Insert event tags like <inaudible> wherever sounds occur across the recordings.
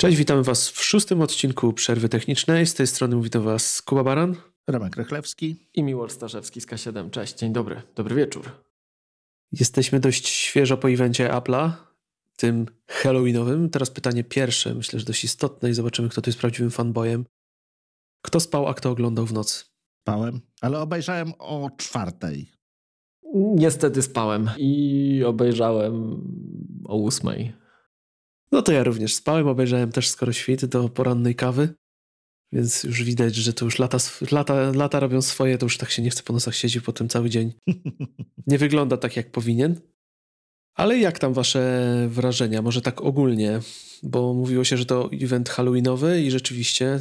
Cześć, witamy Was w szóstym odcinku Przerwy Technicznej. Z tej strony witam Was Kuba Baran. Remek Rychlewski. I Miłosz Starzewski z K7. Cześć, dzień dobry, dobry wieczór. Jesteśmy dość świeżo po evencie Apple'a, tym Halloweenowym. Teraz pytanie pierwsze, myślę, że dość istotne i zobaczymy, kto tu jest prawdziwym fanboyem. Kto spał, a kto oglądał w nocy? Spałem, ale obejrzałem o czwartej. Niestety spałem i obejrzałem o ósmej. No to ja również spałem, obejrzałem też skoro świt do porannej kawy, więc już widać, że to już lata, lata, lata robią swoje, to już tak się nie chce po nosach siedzieć po tym cały dzień. <laughs> Nie wygląda tak, jak powinien. Ale jak tam wasze wrażenia? Może tak ogólnie, bo mówiło się, że to event halloweenowy i rzeczywiście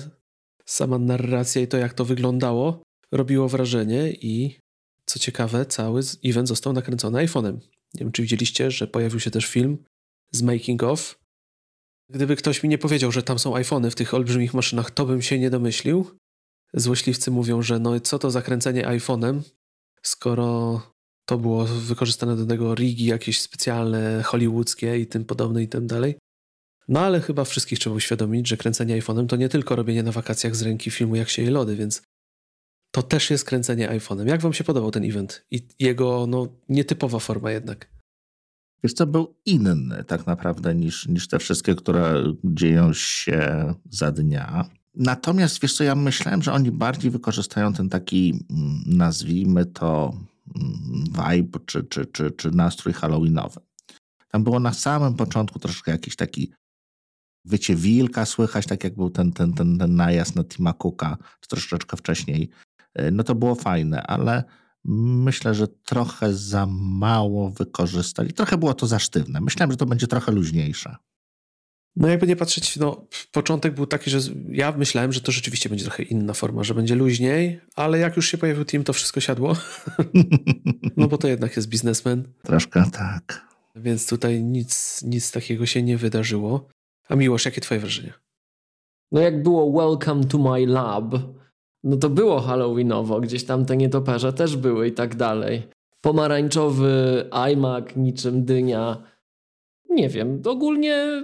sama narracja i to, jak to wyglądało, robiło wrażenie i co ciekawe, cały event został nakręcony iPhone'em. Nie wiem, czy widzieliście, że pojawił się też film z making of. Gdyby ktoś mi nie powiedział, że tam są iPhony w tych olbrzymich maszynach, to bym się nie domyślił. Złośliwcy mówią, że no co to zakręcenie iPhone'em, skoro to było wykorzystane do tego rigi jakieś specjalne, hollywoodzkie i tym podobne i tym dalej. No ale chyba wszystkich trzeba uświadomić, że kręcenie iPhone'em to nie tylko robienie na wakacjach z ręki filmu jak się je lody, więc to też jest kręcenie iPhone'em. Jak wam się podobał ten event i jego no, nietypowa forma jednak? Wiesz co, był inny tak naprawdę niż, niż te wszystkie, które dzieją się za dnia. Natomiast wiesz co, ja myślałem, że oni bardziej wykorzystają ten taki, mm, nazwijmy to, mm, vibe czy, czy, czy, czy nastrój halloweenowy. Tam było na samym początku troszkę jakiś taki wycie wilka słychać, tak jak był ten, ten, ten, ten najazd na Tima Cooka, troszeczkę wcześniej. E, no to było fajne, ale myślę, że trochę za mało wykorzystali. Trochę było to za sztywne. Myślałem, że to będzie trochę luźniejsze. No jakby nie patrzeć, no początek był taki, że ja myślałem, że to rzeczywiście będzie trochę inna forma, że będzie luźniej, ale jak już się pojawił team, to wszystko siadło. <laughs> no bo to jednak jest biznesmen. Troszkę tak. Więc tutaj nic, nic takiego się nie wydarzyło. A Miłosz, jakie twoje wrażenia? No jak było Welcome to my lab, no to było halloweenowo, gdzieś tam te nietoperze też były i tak dalej. Pomarańczowy iMac, niczym dynia. Nie wiem, ogólnie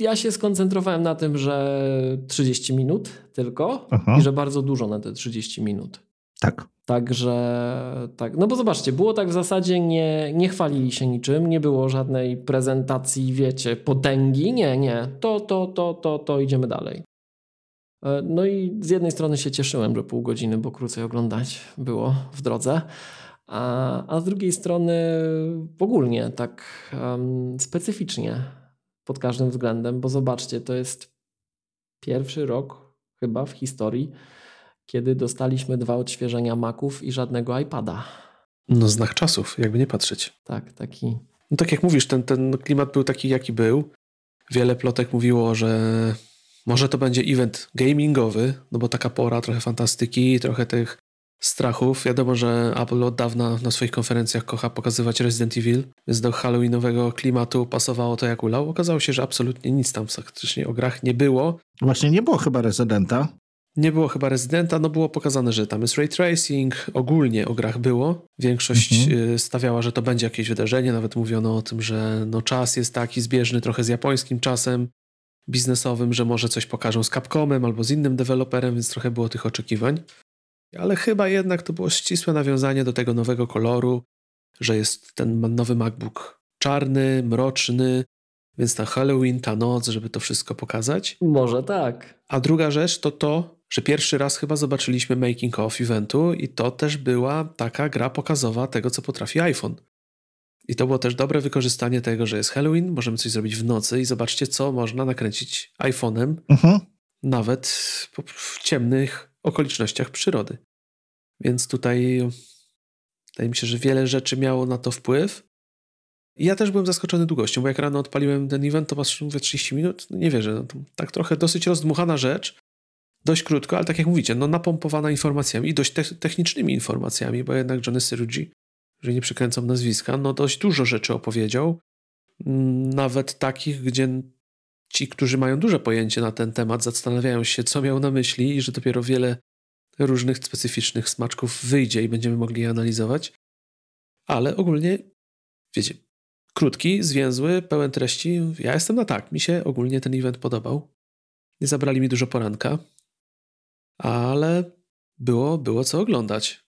ja się skoncentrowałem na tym, że 30 minut tylko Aha. i że bardzo dużo na te 30 minut. Tak. Także tak, no bo zobaczcie, było tak w zasadzie, nie, nie chwalili się niczym, nie było żadnej prezentacji, wiecie, potęgi, nie, nie, to, to, to, to, to, idziemy dalej. E, no i z jednej strony się cieszyłem, że pół godziny, bo krócej oglądać było w drodze, a, a z drugiej strony ogólnie tak um, specyficznie pod każdym względem, bo zobaczcie, to jest pierwszy rok chyba w historii, kiedy dostaliśmy dwa odświeżenia Maców i żadnego iPada. No znak czasów, jakby nie patrzeć. Tak, taki. No tak jak mówisz, ten, ten klimat był taki, jaki był. Wiele plotek mówiło, że może to będzie event gamingowy, no bo taka pora, trochę fantastyki, trochę tych strachów. Wiadomo, że Apple od dawna na swoich konferencjach kocha pokazywać Resident Evil, więc do halloweenowego klimatu pasowało to jak ulał. Okazało się, że absolutnie nic tam faktycznie o grach nie było. Właśnie nie było chyba Rezydenta. Nie było chyba rezydenta, no było pokazane, że tam jest ray tracing, ogólnie o grach było. Większość mhm. Y, stawiała, że to będzie jakieś wydarzenie, nawet mówiono o tym, że no czas jest taki zbieżny trochę z japońskim czasem biznesowym, że może coś pokażą z Capcomem albo z innym deweloperem, więc trochę było tych oczekiwań. Ale chyba jednak to było ścisłe nawiązanie do tego nowego koloru, że jest ten nowy MacBook czarny, mroczny, więc na Halloween, ta noc, żeby to wszystko pokazać. Może tak. A druga rzecz to to, że pierwszy raz chyba zobaczyliśmy making of eventu i to też była taka gra pokazowa tego, co potrafi iPhone. I to było też dobre wykorzystanie tego, że jest Halloween, możemy coś zrobić w nocy i zobaczcie, co można nakręcić iPhone'em, mhm. nawet w ciemnych okolicznościach przyrody. Więc tutaj wydaje mi się, że wiele rzeczy miało na to wpływ. I ja też byłem zaskoczony długością, bo jak rano odpaliłem ten event, to patrzę, mówię 30 minut, no nie wierzę, no tak trochę dosyć rozdmuchana rzecz, dość krótko, ale tak jak mówicie, no napompowana informacjami i dość te technicznymi informacjami, bo jednak Johnny Syrugi, że nie przekręcam nazwiska, no dość dużo rzeczy opowiedział, mm, nawet takich, gdzie ci, którzy mają duże pojęcie na ten temat, zastanawiają się, co miał na myśli i że dopiero wiele różnych specyficznych smaczków wyjdzie i będziemy mogli je analizować. Ale ogólnie, wiecie, krótki, zwięzły, pełen treści. Ja jestem na tak. Mi się ogólnie ten event podobał. Nie zabrali mi dużo poranka, ale było, było co oglądać.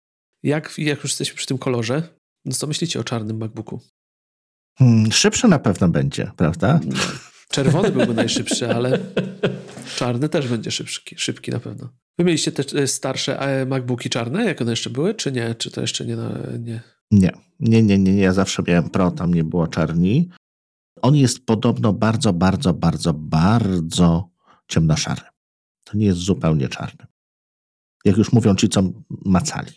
Jak, jak już jesteśmy przy tym kolorze, no co myślicie o czarnym MacBooku? Hmm, szybszy na pewno będzie, prawda? No, czerwony byłby najszybszy, ale czarny też będzie szybki, szybki na pewno. Wy mieliście te e, starsze e, MacBooki czarne, jak one jeszcze były, czy nie? Czy to jeszcze nie? Nie, nie, nie, nie, nie. Ja zawsze miałem Pro, tam nie było czarni. On jest podobno bardzo, bardzo, bardzo, bardzo ciemnoszary. To nie jest zupełnie czarny. Jak już mówią ci, co macali.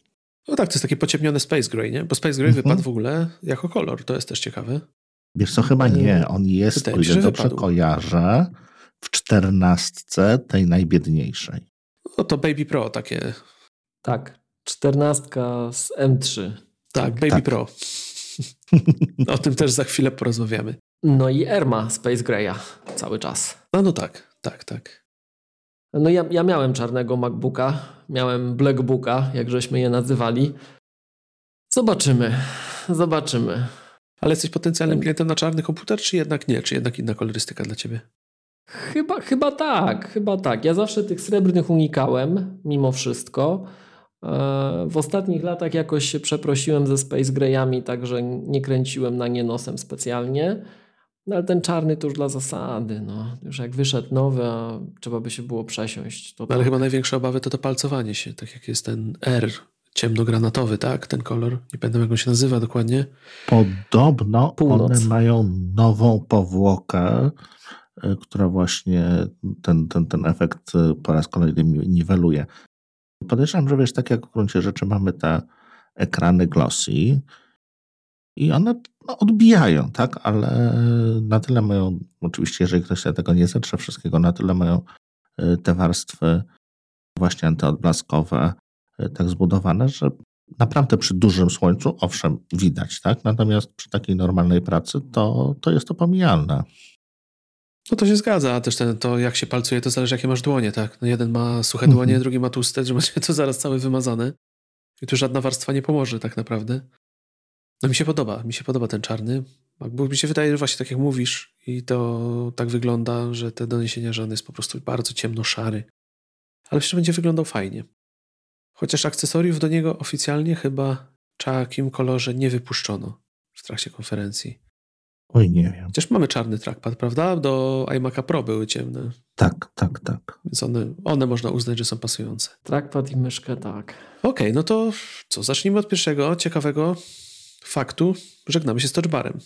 No tak, to jest takie pociemnione Space Gray, nie? Bo Space Gray mhm. wypadł w ogóle jako kolor. To jest też ciekawe. Wiesz co, chyba nie. On jest, Wydaje o ile dobrze wypadł. kojarzę, w czternastce tej najbiedniejszej. No to Baby Pro takie. Tak, czternastka z M3. Tak, Baby tak. Pro. <laughs> o tym też za chwilę porozmawiamy. No i Erma Space Graya cały czas. No, no tak, tak, tak. No ja, ja miałem czarnego MacBooka, miałem Blackbooka, jak żeśmy je nazywali. Zobaczymy, zobaczymy. Ale jesteś potencjalnym klientem na czarny komputer, czy jednak nie? Czy jednak inna kolorystyka dla ciebie? Chyba, chyba tak, chyba tak. Ja zawsze tych srebrnych unikałem, mimo wszystko. E, w ostatnich latach jakoś się przeprosiłem ze Space Greyami, także nie kręciłem na nie nosem specjalnie. No ale ten czarny to już dla zasady. No. Już jak wyszedł nowy, a trzeba by się było przesiąść. To no, ale tak. chyba największe obawy to to palcowanie się, tak jak jest ten R ciemnogranatowy, tak? Ten kolor. Nie pamiętam jak on się nazywa dokładnie. Podobno Północ. one mają nową powłokę, e, która właśnie ten, ten, ten efekt e, po raz kolejny niweluje. Podejrzewam, że wiesz, tak jak w gruncie rzeczy mamy te ekrany glossy, i one no, odbijają, tak, ale na tyle mają, oczywiście, jeżeli ktoś sobie tego nie zetrze wszystkiego, na tyle mają y, te warstwy właśnie antyodblaskowe y, tak zbudowane, że naprawdę przy dużym słońcu, owszem, widać, tak, natomiast przy takiej normalnej pracy to, to jest to pomijalne. No to się zgadza, też ten, to jak się palcuje, to zależy jakie masz dłonie, tak. No jeden ma suche dłonie, mhm. drugi ma tłuste, że macie <laughs> to zaraz całe wymazane. I tu żadna warstwa nie pomoże tak naprawdę. No mi się podoba, mi się podoba ten czarny. Bo mi się wydaje, że właśnie tak jak mówisz i to tak wygląda, że te doniesienia, że on jest po prostu bardzo ciemno-szary. Ale jeszcze będzie wyglądał fajnie. Chociaż akcesoriów do niego oficjalnie chyba w takim kolorze nie wypuszczono w trakcie konferencji. Oj, nie wiem. Chociaż mamy czarny trackpad, prawda? Do iMac'a Pro były ciemne. Tak, tak, tak. Więc one, one można uznać, że są pasujące. Trackpad i myszkę, tak. Okej, okay, no to co? Zacznijmy od pierwszego ciekawego faktu żegnamy się z touchbarem.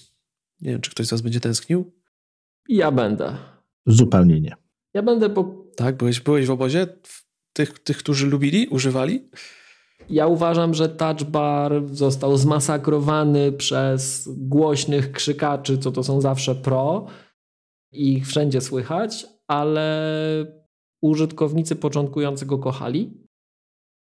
Nie wiem, czy ktoś z Was będzie tęsknił? Ja będę. Zupełnie nie. Ja będę po... Tak? Byłeś, byłeś w obozie tych, tych, którzy lubili, używali? Ja uważam, że touch bar został zmasakrowany przez głośnych krzykaczy, co to są zawsze pro. I ich wszędzie słychać, ale użytkownicy początkujący go kochali.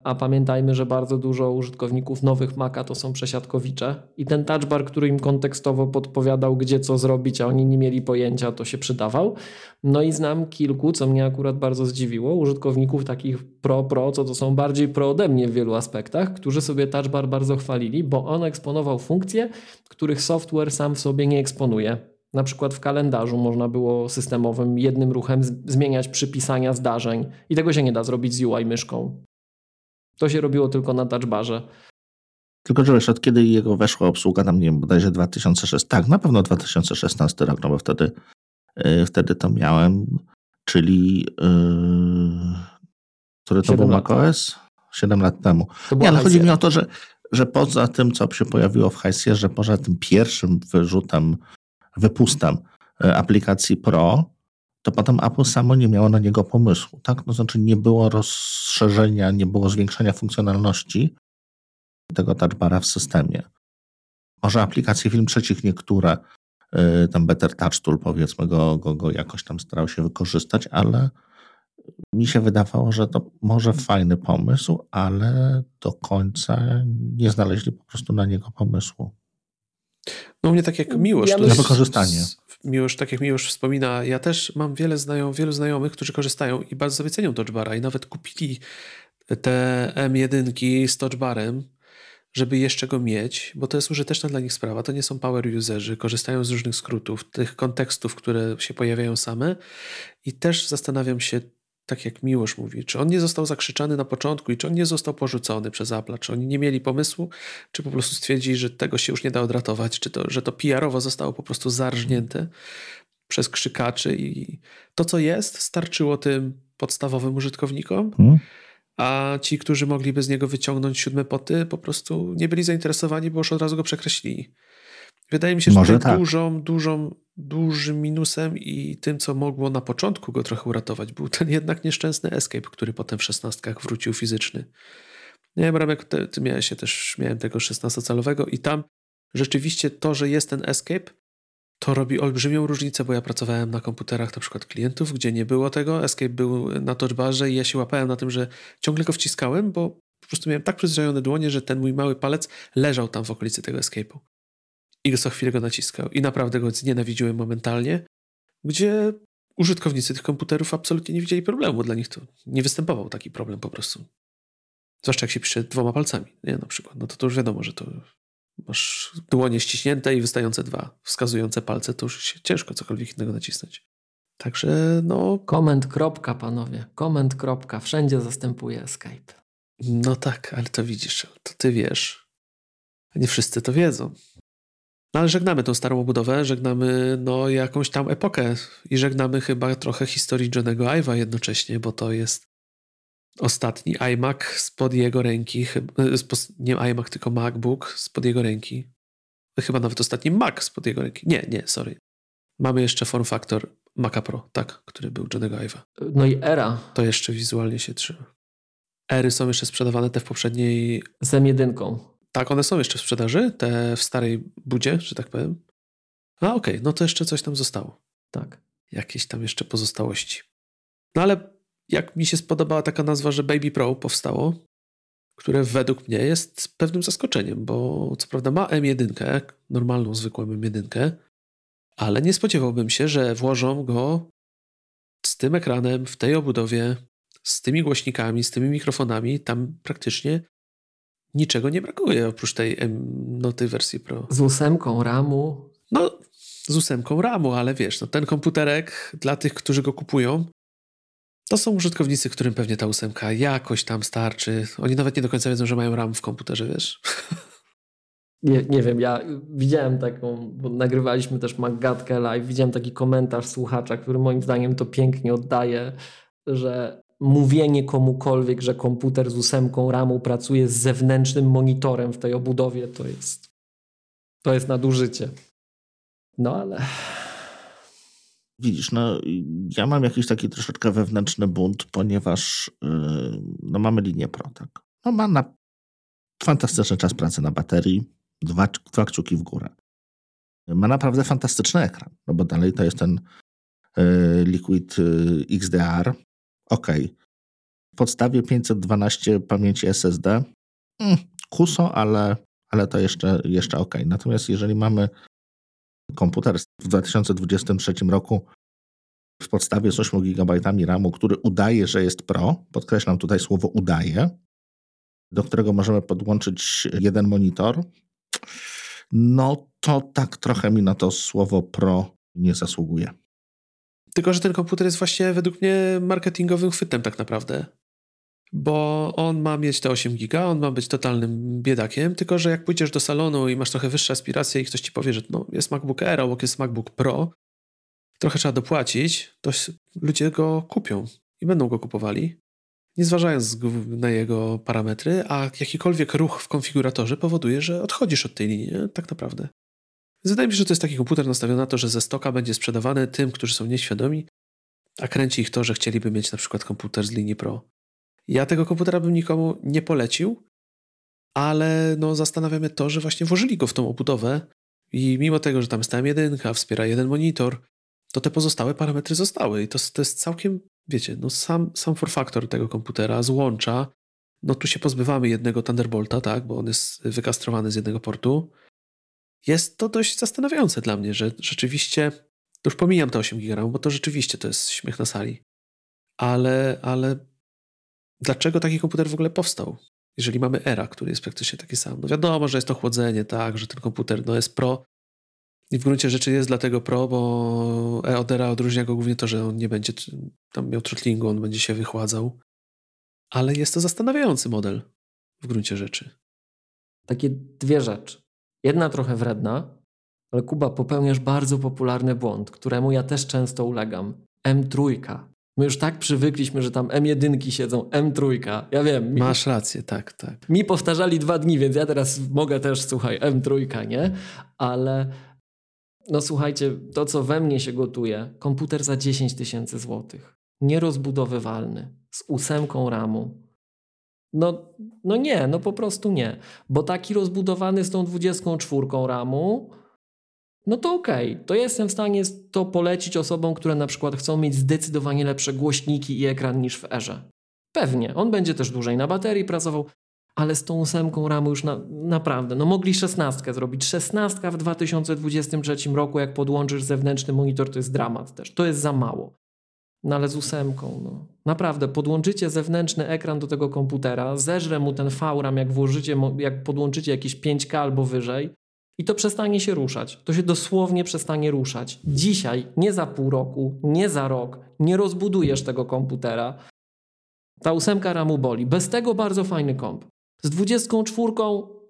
A pamiętajmy, że bardzo dużo użytkowników nowych Maca to są przesiadkowicze i ten touch bar, który im kontekstowo podpowiadał, gdzie co zrobić, a oni nie mieli pojęcia, to się przydawał. No i znam kilku, co mnie akurat bardzo zdziwiło, użytkowników takich pro-pro, co to są bardziej pro ode mnie w wielu aspektach, którzy sobie touch bar bardzo chwalili, bo on eksponował funkcje, których software sam w sobie nie eksponuje. Na przykład w kalendarzu można było systemowym jednym ruchem zmieniać przypisania zdarzeń i tego się nie da zrobić z UI myszką. To się robiło tylko na touchbarze. Tylko, że wiesz, od kiedy jego weszła obsługa, tam nie wiem, bodajże 2006, tak, na pewno 2016 rok, no bo wtedy, yy, wtedy to miałem, czyli yy, który to był macOS? 7 lat temu. Nie, ale chodzi mi o to, że, że poza tym, co się pojawiło w Hajsie, że poza tym pierwszym wyrzutem, wypustem y, aplikacji Pro, to potem Apple samo nie miało na niego pomysłu. Tak? No znaczy nie było rozszerzenia, nie było zwiększenia funkcjonalności tego touchbara w systemie. Może aplikacje film trzecich niektóre, yy, tam Better Touch Tool powiedzmy go, go, go jakoś tam starał się wykorzystać, ale mi się wydawało, że to może fajny pomysł, ale do końca nie znaleźli po prostu na niego pomysłu. No u mnie tak jak Miłosz. Ja to jest, wykorzystanie. Miłosz, tak jak Miłosz wspomina, ja też mam wiele znajom, wielu znajomych, którzy korzystają i bardzo sobie cenią Touchbara i nawet kupili te M1 z Touchbarem, żeby jeszcze go mieć, bo to jest użyteczna dla nich sprawa. To nie są power userzy, korzystają z różnych skrótów, tych kontekstów, które się pojawiają same i też zastanawiam się, tak jak Miłosz mówi, czy on nie został zakrzyczany na początku i czy on nie został porzucony przez Apple, czy oni nie mieli pomysłu, czy po prostu stwierdzili, że tego się już nie da odratować, czy to, że to PR-owo zostało po prostu zarżnięte przez krzykaczy i to, co jest, starczyło tym podstawowym użytkownikom, hmm. a ci, którzy mogliby z niego wyciągnąć siódme poty, po prostu nie byli zainteresowani, bo już od razu go przekreślili. Wydaje mi się, że Może tak. dużą, dużą, dużym minusem i tym, co mogło na początku go trochę uratować, był ten jednak nieszczęsny escape, który potem w szesnastkach wrócił fizyczny. Nie wiem, Ramek, ty, ty miałeś się też, miałem tego 16-calowego i tam rzeczywiście to, że jest ten escape, to robi olbrzymią różnicę, bo ja pracowałem na komputerach na przykład klientów, gdzie nie było tego, escape był na touchbarze i ja się łapałem na tym, że ciągle go wciskałem, bo po prostu miałem tak przyzwyczajone dłonie, że ten mój mały palec leżał tam w okolicy tego escape'u i co chwilę go naciskał. I naprawdę go znienawidziłem momentalnie, gdzie użytkownicy tych komputerów absolutnie nie widzieli problemu. Dla nich to nie występował taki problem po prostu. Zwłaszcza jak się pisze dwoma palcami, nie? Na przykład. No to, to już wiadomo, że to masz dłonie ściśnięte i wystające dwa wskazujące palce, to już się ciężko cokolwiek innego nacisnąć. Także no... Komend kropka, panowie. Komend kropka. Wszędzie zastępuje Skype. No tak, ale to widzisz, to ty wiesz. Nie wszyscy to wiedzą. No ale żegnamy tą starą obudowę, żegnamy no jakąś tam epokę i żegnamy chyba trochę historii Johnego Ive'a jednocześnie, bo to jest ostatni iMac spod jego ręki, nie iMac, tylko MacBook spod jego ręki. Chyba nawet ostatni Mac spod jego ręki. Nie, nie, sorry. Mamy jeszcze form factor Maca Pro, tak, który był Johnego Ive'a. No i Era. To jeszcze wizualnie się trzyma. Ery są jeszcze sprzedawane, te w poprzedniej... Z M1. Tak, one są jeszcze w sprzedaży, te w starej budzie, że tak powiem. A okej, okay, no to jeszcze coś tam zostało. Tak. Jakieś tam jeszcze pozostałości. No ale jak mi się spodobała taka nazwa, że Baby Pro powstało, które według mnie jest pewnym zaskoczeniem, bo co prawda ma M1, normalną, zwykłą M1, ale nie spodziewałbym się, że włożą go z tym ekranem, w tej obudowie, z tymi głośnikami, z tymi mikrofonami, tam praktycznie niczego nie brakuje oprócz tej no, tej wersji Pro. Z ósemką RAMu? No, z ósemką RAMu, ale wiesz, no, ten komputerek dla tych, którzy go kupują, to są użytkownicy, którym pewnie ta ósemka jakoś tam starczy. Oni nawet nie do końca wiedzą, że mają RAM w komputerze, wiesz? <laughs> Nie, nie wiem, ja widziałem taką, bo nagrywaliśmy też Maggatkę live, widziałem taki komentarz słuchacza, który moim zdaniem to pięknie oddaje, że mówienie komukolwiek, że komputer z ósemką RAMu pracuje z zewnętrznym monitorem w tej obudowie, to jest, to jest nadużycie. No ale... Widzisz, no ja mam jakiś taki troszeczkę wewnętrzny bunt, ponieważ yy, no mamy linię Pro, tak? No ma na fantastyczny czas pracy na baterii, dwa, dwa kciuki w górę. Ma naprawdę fantastyczny ekran, no bo dalej to jest ten yy, Liquid yy, XDR, OK. W podstawie 512 pamięci SSD. Mm, kuso, ale, ale to jeszcze, jeszcze OK. Natomiast jeżeli mamy komputer w 2023 roku w podstawie z 8 GB RAMu, który udaje, że jest Pro, podkreślam tutaj słowo udaje, do którego możemy podłączyć jeden monitor, no to tak trochę mi na to słowo Pro nie zasługuje. Tylko, że ten komputer jest właśnie według mnie marketingowym chwytem tak naprawdę. Bo on ma mieć te 8 giga, on ma być totalnym biedakiem, tylko że jak pójdziesz do salonu i masz trochę wyższe aspiracje i ktoś ci powie, że no, jest MacBook Air, obok jest MacBook Pro, trochę trzeba dopłacić, to ludzie go kupią i będą go kupowali, nie zważając na jego parametry, a jakikolwiek ruch w konfiguratorze powoduje, że odchodzisz od tej linii, tak naprawdę. Wydaje mi się, że to jest taki komputer nastawiony na to, że ze stoka będzie sprzedawany tym, którzy są nieświadomi, a kręci ich to, że chcieliby mieć na przykład komputer z linii Pro. Ja tego komputera bym nikomu nie polecił, ale no zastanawiamy to, że właśnie włożyli go w tą obudowę i mimo tego, że tam jest M1, wspiera jeden monitor, to te pozostałe parametry zostały i to, to jest całkiem, wiecie, no sam, sam for factor tego komputera złącza, no tu się pozbywamy jednego Thunderbolta, tak, bo on jest wykastrowany z jednego portu, jest to dość zastanawiające dla mnie, że rzeczywiście, już pomijam te 8 GB, bo to rzeczywiście to jest śmiech na sali, ale, ale dlaczego taki komputer w ogóle powstał? Jeżeli mamy ERA, który jest praktycznie taki sam. No wiadomo, że jest to chłodzenie, tak, że ten komputer no jest pro, I w gruncie rzeczy jest dlatego pro, bo Eodera odróżnia go głównie to, że on nie będzie tam miał throttlingu, on będzie się wychładzał. Ale jest to zastanawiający model w gruncie rzeczy. Takie dwie rzeczy. Jedna trochę wredna, ale Kuba, popełniasz bardzo popularny błąd, któremu ja też często ulegam. M3. My już tak przywykliśmy, że tam M1 siedzą, M3. Ja wiem. Mi, Masz rację, tak, tak. Mi powtarzali dwa dni, więc ja teraz mogę też, słuchaj, M3, nie? Ale no słuchajcie, to co we mnie się gotuje, komputer za 10 tysięcy złotych, nierozbudowywalny, z ósemką ramu. No, no nie, no po prostu nie. Bo taki rozbudowany z tą 24 ramu, no to okej, okay. to jestem w stanie to polecić osobom, które na przykład chcą mieć zdecydowanie lepsze głośniki i ekran niż w erze. Pewnie, on będzie też dłużej na baterii pracował, ale z tą ósemką ramu już na, naprawdę, no mogli szesnastkę zrobić. Szesnastka w 2023 roku, jak podłączysz zewnętrzny monitor, to jest dramat też. To jest za mało. No ale z ósemką, no. Naprawdę, podłączycie zewnętrzny ekran do tego komputera, zeżre mu ten VRAM, jak włożycie, jak podłączycie jakieś 5K albo wyżej i to przestanie się ruszać. To się dosłownie przestanie ruszać. Dzisiaj, nie za pół roku, nie za rok, nie rozbudujesz tego komputera. Ta ósemka RAMu boli. Bez tego bardzo fajny komp. Z 24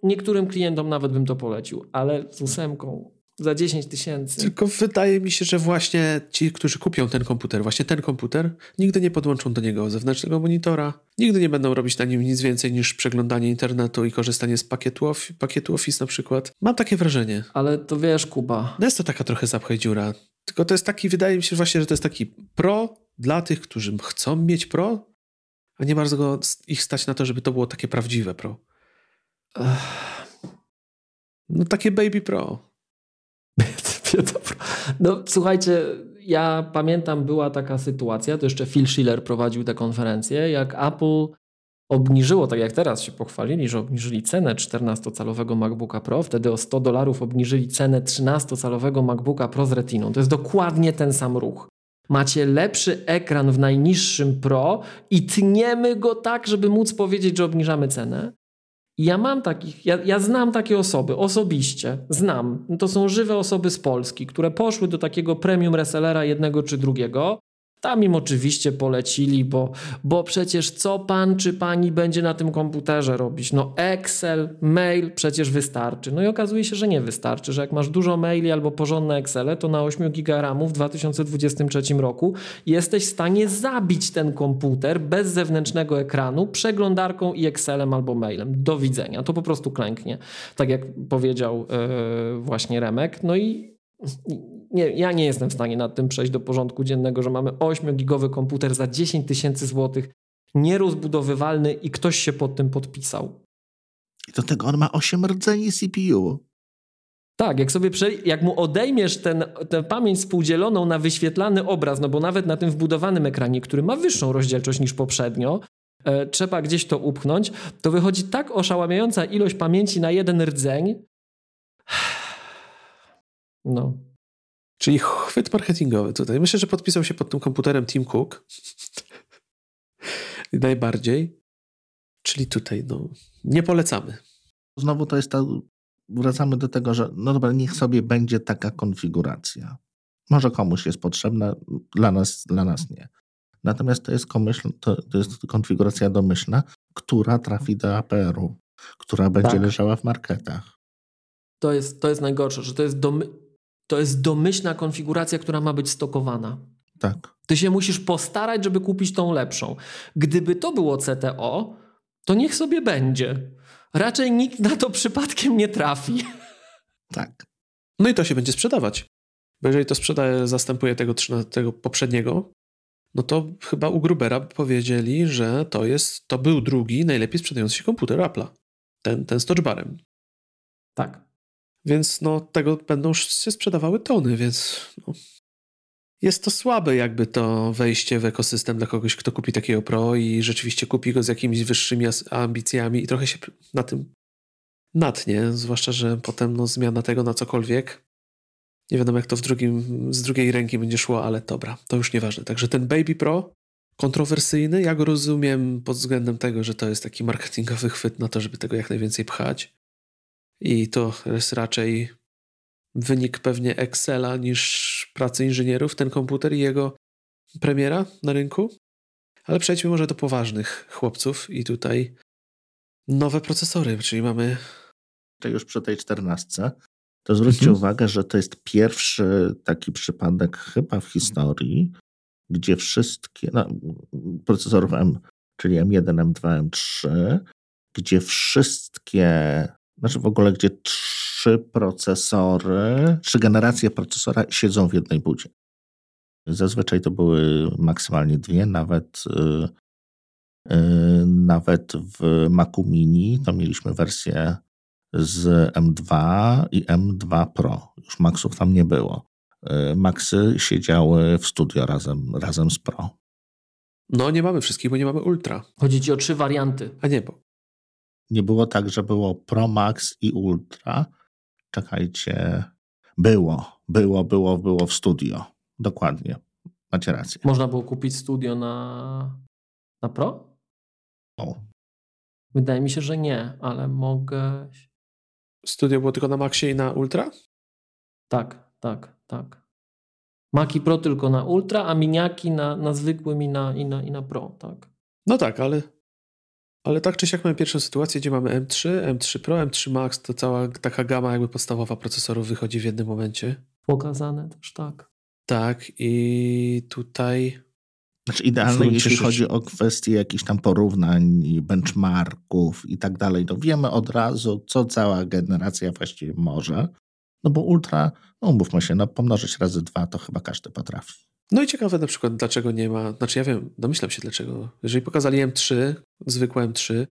niektórym klientom nawet bym to polecił, ale z ósemką za 10 tysięcy. Tylko wydaje mi się, że właśnie ci, którzy kupią ten komputer, właśnie ten komputer, nigdy nie podłączą do niego zewnętrznego monitora, nigdy nie będą robić na nim nic więcej niż przeglądanie internetu i korzystanie z pakietu, pakietu Office na przykład. Mam takie wrażenie. Ale to wiesz, Kuba. No jest to taka trochę zapchaj dziura. Tylko to jest taki, wydaje mi się właśnie, że to jest taki pro dla tych, którzy chcą mieć pro, a nie bardzo go, ich stać na to, żeby to było takie prawdziwe pro. No takie baby pro. <laughs> no słuchajcie, ja pamiętam, była taka sytuacja, to jeszcze Phil Schiller prowadził tę konferencję, jak Apple obniżyło, tak jak teraz się pochwalili, że obniżyli cenę 14-calowego MacBooka Pro, wtedy o 100 dolarów obniżyli cenę 13-calowego MacBooka Pro z Retiną. To jest dokładnie ten sam ruch macie lepszy ekran w najniższym Pro i tniemy go tak, żeby móc powiedzieć, że obniżamy cenę. Ja mam takich, ja, ja znam takie osoby osobiście, znam. To są żywe osoby z Polski, które poszły do takiego premium resellera jednego czy drugiego tam im oczywiście polecili, bo, bo przecież co pan czy pani będzie na tym komputerze robić? No Excel, mail przecież wystarczy. No i okazuje się, że nie wystarczy, że jak masz dużo maili albo porządne Excele, to na 8 GB RAMu w 2023 roku jesteś w stanie zabić ten komputer bez zewnętrznego ekranu, przeglądarką i Excelem albo mailem. Do widzenia. To po prostu klęknie. Tak jak powiedział yy, właśnie Remek. No i nie, ja nie jestem w stanie nad tym przejść do porządku dziennego, że mamy 8-gigowy komputer za 10 tysięcy złotych, nierozbudowywalny i ktoś się pod tym podpisał. I do tego on ma 8 rdzeni CPU. Tak, jak sobie prze... jak mu odejmiesz ten, tę pamięć współdzieloną na wyświetlany obraz, no bo nawet na tym wbudowanym ekranie, który ma wyższą rozdzielczość niż poprzednio, e, trzeba gdzieś to upchnąć, to wychodzi tak oszałamiająca ilość pamięci na jeden rdzeń. <sighs> No, Czyli chwyt marketingowy tutaj. Myślę, że podpisał się pod tym komputerem Tim Cook. <laughs> Najbardziej. Czyli tutaj, no, nie polecamy. Znowu to jest to, wracamy do tego, że no dobra, niech sobie będzie taka konfiguracja. Może komuś jest potrzebna, dla nas, dla nas nie. Natomiast to jest, komyśl, to, to jest konfiguracja domyślna, która trafi do APR-u, która będzie tak. leżała w marketach. To jest, to jest najgorsze, że to jest domy to jest domyślna konfiguracja, która ma być stokowana. Tak. Ty się musisz postarać, żeby kupić tą lepszą. Gdyby to było CTO, to niech sobie będzie. Raczej nikt na to przypadkiem nie trafi. Tak. No i to się będzie sprzedawać. Bo jeżeli to sprzedaje, zastępuje tego, tego poprzedniego, no to chyba u Grubera powiedzieli, że to jest, to był drugi najlepiej sprzedający się komputer Apple'a. Ten, ten z touchbarem. Tak. Więc no, tego będą się sprzedawały tony, więc no, jest to słabe jakby to wejście w ekosystem dla kogoś, kto kupi takiego Pro i rzeczywiście kupi go z jakimiś wyższymi ambicjami i trochę się na tym natnie, zwłaszcza, że potem no, zmiana tego na cokolwiek. Nie wiadomo, jak to w drugim, z drugiej ręki będzie szło, ale dobra, to już nieważne. Także ten Baby Pro kontrowersyjny, ja go rozumiem pod względem tego, że to jest taki marketingowy chwyt na to, żeby tego jak najwięcej pchać. I to jest raczej wynik pewnie Excela niż pracy inżynierów, ten komputer i jego premiera na rynku. Ale przejdźmy może do poważnych chłopców i tutaj nowe procesory, czyli mamy... To już przy tej 14. To zwróćcie mhm. uwagę, że to jest pierwszy taki przypadek chyba w historii, gdzie wszystkie no, procesorów M, czyli M1, M2, M3, gdzie wszystkie, znaczy w ogóle gdzie trzy procesory, trzy generacje procesora siedzą w jednej budzie. Zazwyczaj to były maksymalnie dwie, nawet, yy, yy, nawet w Macu Mini to mieliśmy wersję z M2 i M2 Pro. Już Maxów tam nie było. Yy, Maxy siedziały w studio razem, razem z Pro. No, nie mamy wszystkich, bo nie mamy Ultra. Chodzi ci o trzy warianty. A nie, bo. Nie było tak, że było Pro Max i Ultra. Czekajcie. Było, było, było, było w studio. Dokładnie. Macie rację. Można było kupić studio na, na Pro? O. Wydaje mi się, że nie, ale mogę. Studio było tylko na Maxie i na Ultra? Tak, tak, tak. Maki Pro tylko na Ultra, a miniaki na, na zwykłym i na, i, na, i na Pro, tak. No tak, ale, ale tak czy siak mamy pierwszą sytuację, gdzie mamy M3, M3 Pro, M3 Max, to cała taka gama jakby podstawowa procesorów wychodzi w jednym momencie. Pokazane też, tak. Tak, i tutaj. Znaczy idealne, jeśli chodzi o kwestie jakichś tam porównań, benchmarków i tak dalej, to wiemy od razu, co cała generacja właściwie może. No bo ultra, no umówmy się, no pomnożyć razy dwa to chyba każdy potrafi. No i ciekawe na przykład, dlaczego nie ma, znaczy ja wiem, domyślam się dlaczego. Jeżeli pokazali M3, zwykłe M3,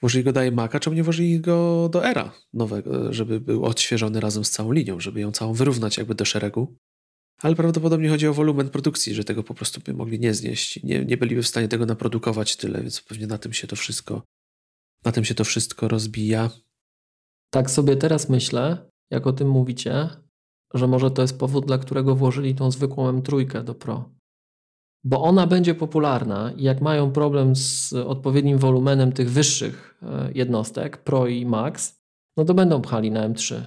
włożyli go do iMac'a, czemu nie włożyli go do Era nowego, żeby był odświeżony razem z całą linią, żeby ją całą wyrównać jakby do szeregu. Ale prawdopodobnie chodzi o wolumen produkcji, że tego po prostu by mogli nie znieść. Nie, nie byliby w stanie tego naprodukować tyle, więc pewnie na tym się to wszystko, na tym się to wszystko rozbija. Tak sobie teraz myślę, jak o tym mówicie, że może to jest powód, dla którego włożyli tą zwykłą M3 do Pro. Bo ona będzie popularna i jak mają problem z odpowiednim wolumenem tych wyższych e, jednostek, Pro i Max, no to będą pchali na M3.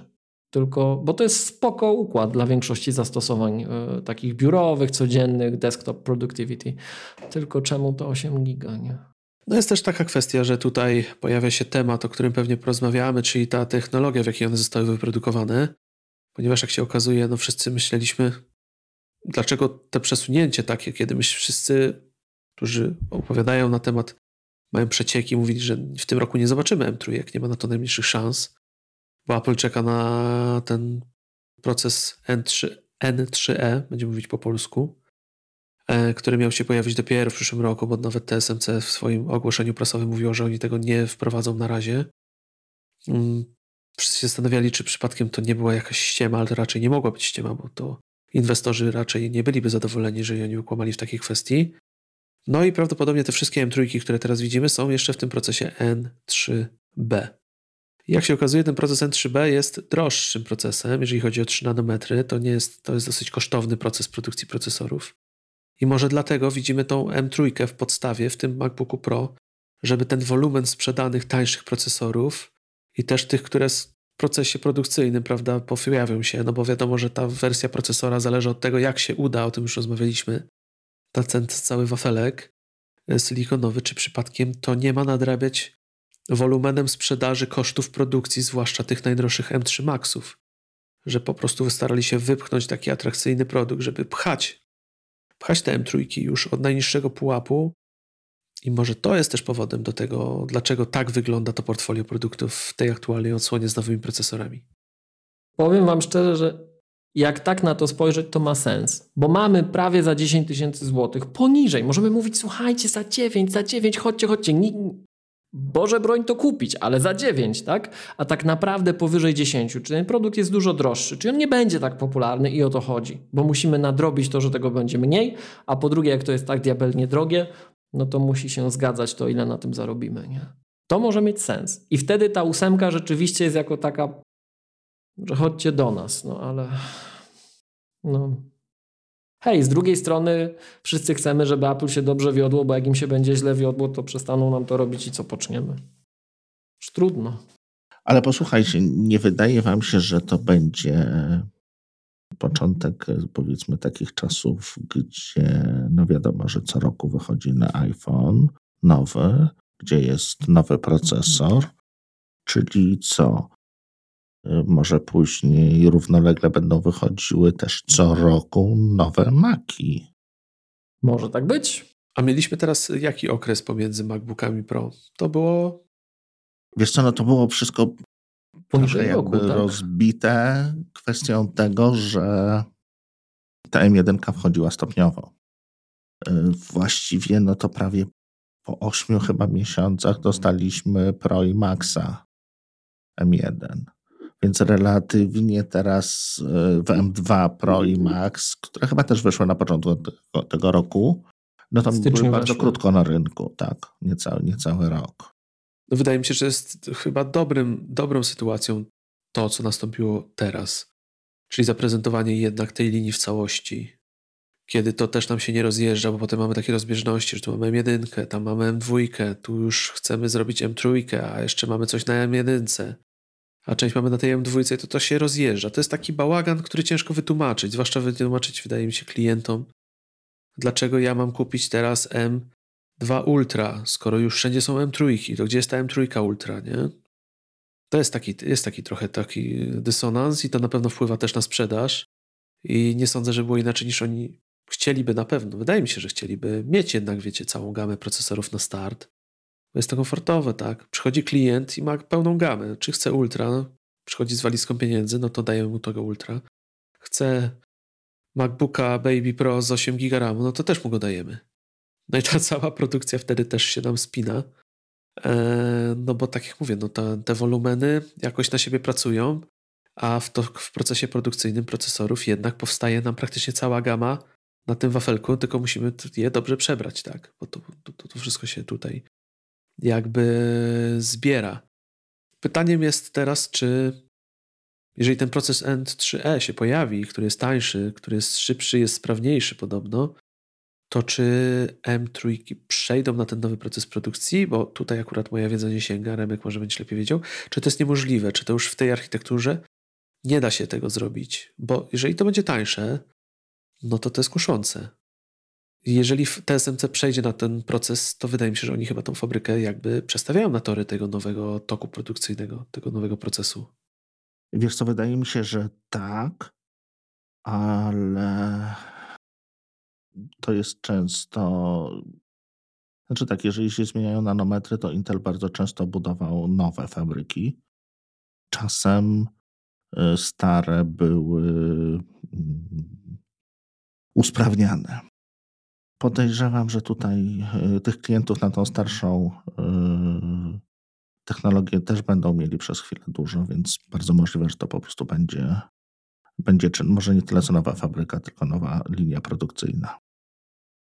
Tylko, bo to jest spoko układ dla większości zastosowań y, takich biurowych, codziennych, desktop productivity. Tylko czemu to 8 giga, nie? No jest też taka kwestia, że tutaj pojawia się temat, o którym pewnie porozmawiamy, czyli ta technologia, w jakiej one zostały wyprodukowane. Ponieważ jak się okazuje, no wszyscy myśleliśmy, dlaczego te przesunięcie takie, kiedy my wszyscy, którzy opowiadają na temat, mają przecieki, mówili, że w tym roku nie zobaczymy M3, nie ma na to najmniejszych szans bo Apple czeka na ten proces N3, N3E, będzie mówić po polsku, e, który miał się pojawić dopiero w przyszłym roku, bo nawet TSMC w swoim ogłoszeniu prasowym mówiło, że oni tego nie wprowadzą na razie. Wszyscy się zastanawiali, czy przypadkiem to nie była jakaś ściema, ale to raczej nie mogła być ściema, bo to inwestorzy raczej nie byliby zadowoleni, jeżeli oni ukłamali w takiej kwestii. No i prawdopodobnie te wszystkie M3, które teraz widzimy, są jeszcze w tym procesie N3B. Jak się okazuje, ten proces N3B jest droższym procesem, jeżeli chodzi o 3 nanometry. To, nie jest, to jest dosyć kosztowny proces produkcji procesorów. I może dlatego widzimy tą M3 w podstawie w tym MacBooku Pro, żeby ten wolumen sprzedanych tańszych procesorów i też tych, które w procesie produkcyjnym, prawda, pojawią się, no bo wiadomo, że ta wersja procesora zależy od tego, jak się uda, o tym już rozmawialiśmy, ten cały wafelek e, silikonowy, czy przypadkiem to nie ma nadrabiać wolumenem sprzedaży kosztów produkcji, zwłaszcza tych najdroższych M3 Maxów, że po prostu wystarali się wypchnąć taki atrakcyjny produkt, żeby pchać, pchać te M3 już od najniższego pułapu i może to jest też powodem do tego, dlaczego tak wygląda to portfolio produktów w tej aktualnej odsłonie z nowymi procesorami. Powiem Wam szczerze, że jak tak na to spojrzeć, to ma sens, bo mamy prawie za 10 tysięcy złotych poniżej. Możemy mówić, słuchajcie, za 9, za 9, chodźcie, chodźcie. Boże broń to kupić, ale za 9, tak? A tak naprawdę powyżej 10. Czy ten produkt jest dużo droższy? Czy on nie będzie tak popularny i o to chodzi? Bo musimy nadrobić to, że tego będzie mniej, a po drugie, jak to jest tak diabelnie drogie, no to musi się zgadzać to, ile na tym zarobimy, nie? To może mieć sens. I wtedy ta ósemka rzeczywiście jest jako taka, że chodźcie do nas, no ale no, Hej, z drugiej strony wszyscy chcemy, żeby Apple się dobrze wiodło, bo jak im się będzie źle wiodło, to przestaną nam to robić i co poczniemy? Już trudno. Ale posłuchajcie, nie wydaje wam się, że to będzie początek powiedzmy takich czasów, gdzie no wiadomo, że co roku wychodzi na iPhone nowy, gdzie jest nowy procesor, czyli co? Może później równolegle będą wychodziły też co roku nowe Maki. Może tak być. A mieliśmy teraz jaki okres pomiędzy MacBookami Pro? To było. Wiesz co, no to było wszystko trochę jakby tak. rozbite kwestią tego, że ta M1 wchodziła stopniowo. Y, właściwie no to prawie po ośmiu chyba miesiącach dostaliśmy Pro i Maxa M1. Więc relatywnie teraz y, w M2 Pro i Max, które chyba też wyszły na początku tego, tego roku, no to były bardzo krótko na rynku, tak, niecały, niecały rok. No wydaje mi się, że jest chyba dobrym, dobrą sytuacją to, co nastąpiło teraz. Czyli zaprezentowanie jednak tej linii w całości. Kiedy to też nam się nie rozjeżdża, bo potem mamy takie rozbieżności, że tu mamy M1, tam mamy M2, tu już chcemy zrobić M3, a jeszcze mamy coś na M1, a część mamy na tej M2, to to się rozjeżdża. To jest taki bałagan, który ciężko wytłumaczyć, zwłaszcza wytłumaczyć, wydaje mi się, klientom, dlaczego ja mam kupić teraz M2 Ultra, skoro już wszędzie są M3, to gdzie jest ta M3 Ultra, nie? To jest taki, jest taki trochę taki dysonans i to na pewno wpływa też na sprzedaż i nie sądzę, że było inaczej niż oni chcieliby na pewno. Wydaje mi się, że chcieliby mieć jednak, wiecie, całą gamę procesorów na start. Bo jest to komfortowe, tak? Przychodzi klient i ma pełną gamę. Czy chce ultra, przychodzi z walizką pieniędzy, no to dajemy mu tego ultra. Chce MacBooka Baby Pro z 8 GB no to też mu go dajemy. No i ta <laughs> cała produkcja wtedy też się nam spina. Eee, no bo tak jak mówię, no te, te wolumeny jakoś na siebie pracują, a w, to, w procesie produkcyjnym procesorów jednak powstaje nam praktycznie cała gama na tym wafelku, tylko musimy je dobrze przebrać, tak? Bo to, to, to wszystko się tutaj jakby zbiera. Pytaniem jest teraz, czy jeżeli ten proces End3E się pojawi, który jest tańszy, który jest szybszy, jest sprawniejszy podobno, to czy M3 przejdą na ten nowy proces produkcji, bo tutaj akurat moja wiedza nie sięga, Remek może będzie lepiej wiedział, czy to jest niemożliwe, czy to już w tej architekturze nie da się tego zrobić, bo jeżeli to będzie tańsze, no to to jest kuszące. Jeżeli TSMC przejdzie na ten proces, to wydaje mi się, że oni chyba tą fabrykę jakby przestawiają na tory tego nowego toku produkcyjnego, tego nowego procesu. Wiesz co, wydaje mi się, że tak, ale to jest często. Znaczy tak, jeżeli się zmieniają nanometry, to Intel bardzo często budował nowe fabryki. Czasem y, stare były mm, usprawniane. Podejrzewam, że tutaj y, tych klientów na tą starszą y, technologię też będą mieli przez chwilę dużo, więc bardzo możliwe, że to po prostu będzie, będzie może nie tyle co nowa fabryka, tylko nowa linia produkcyjna.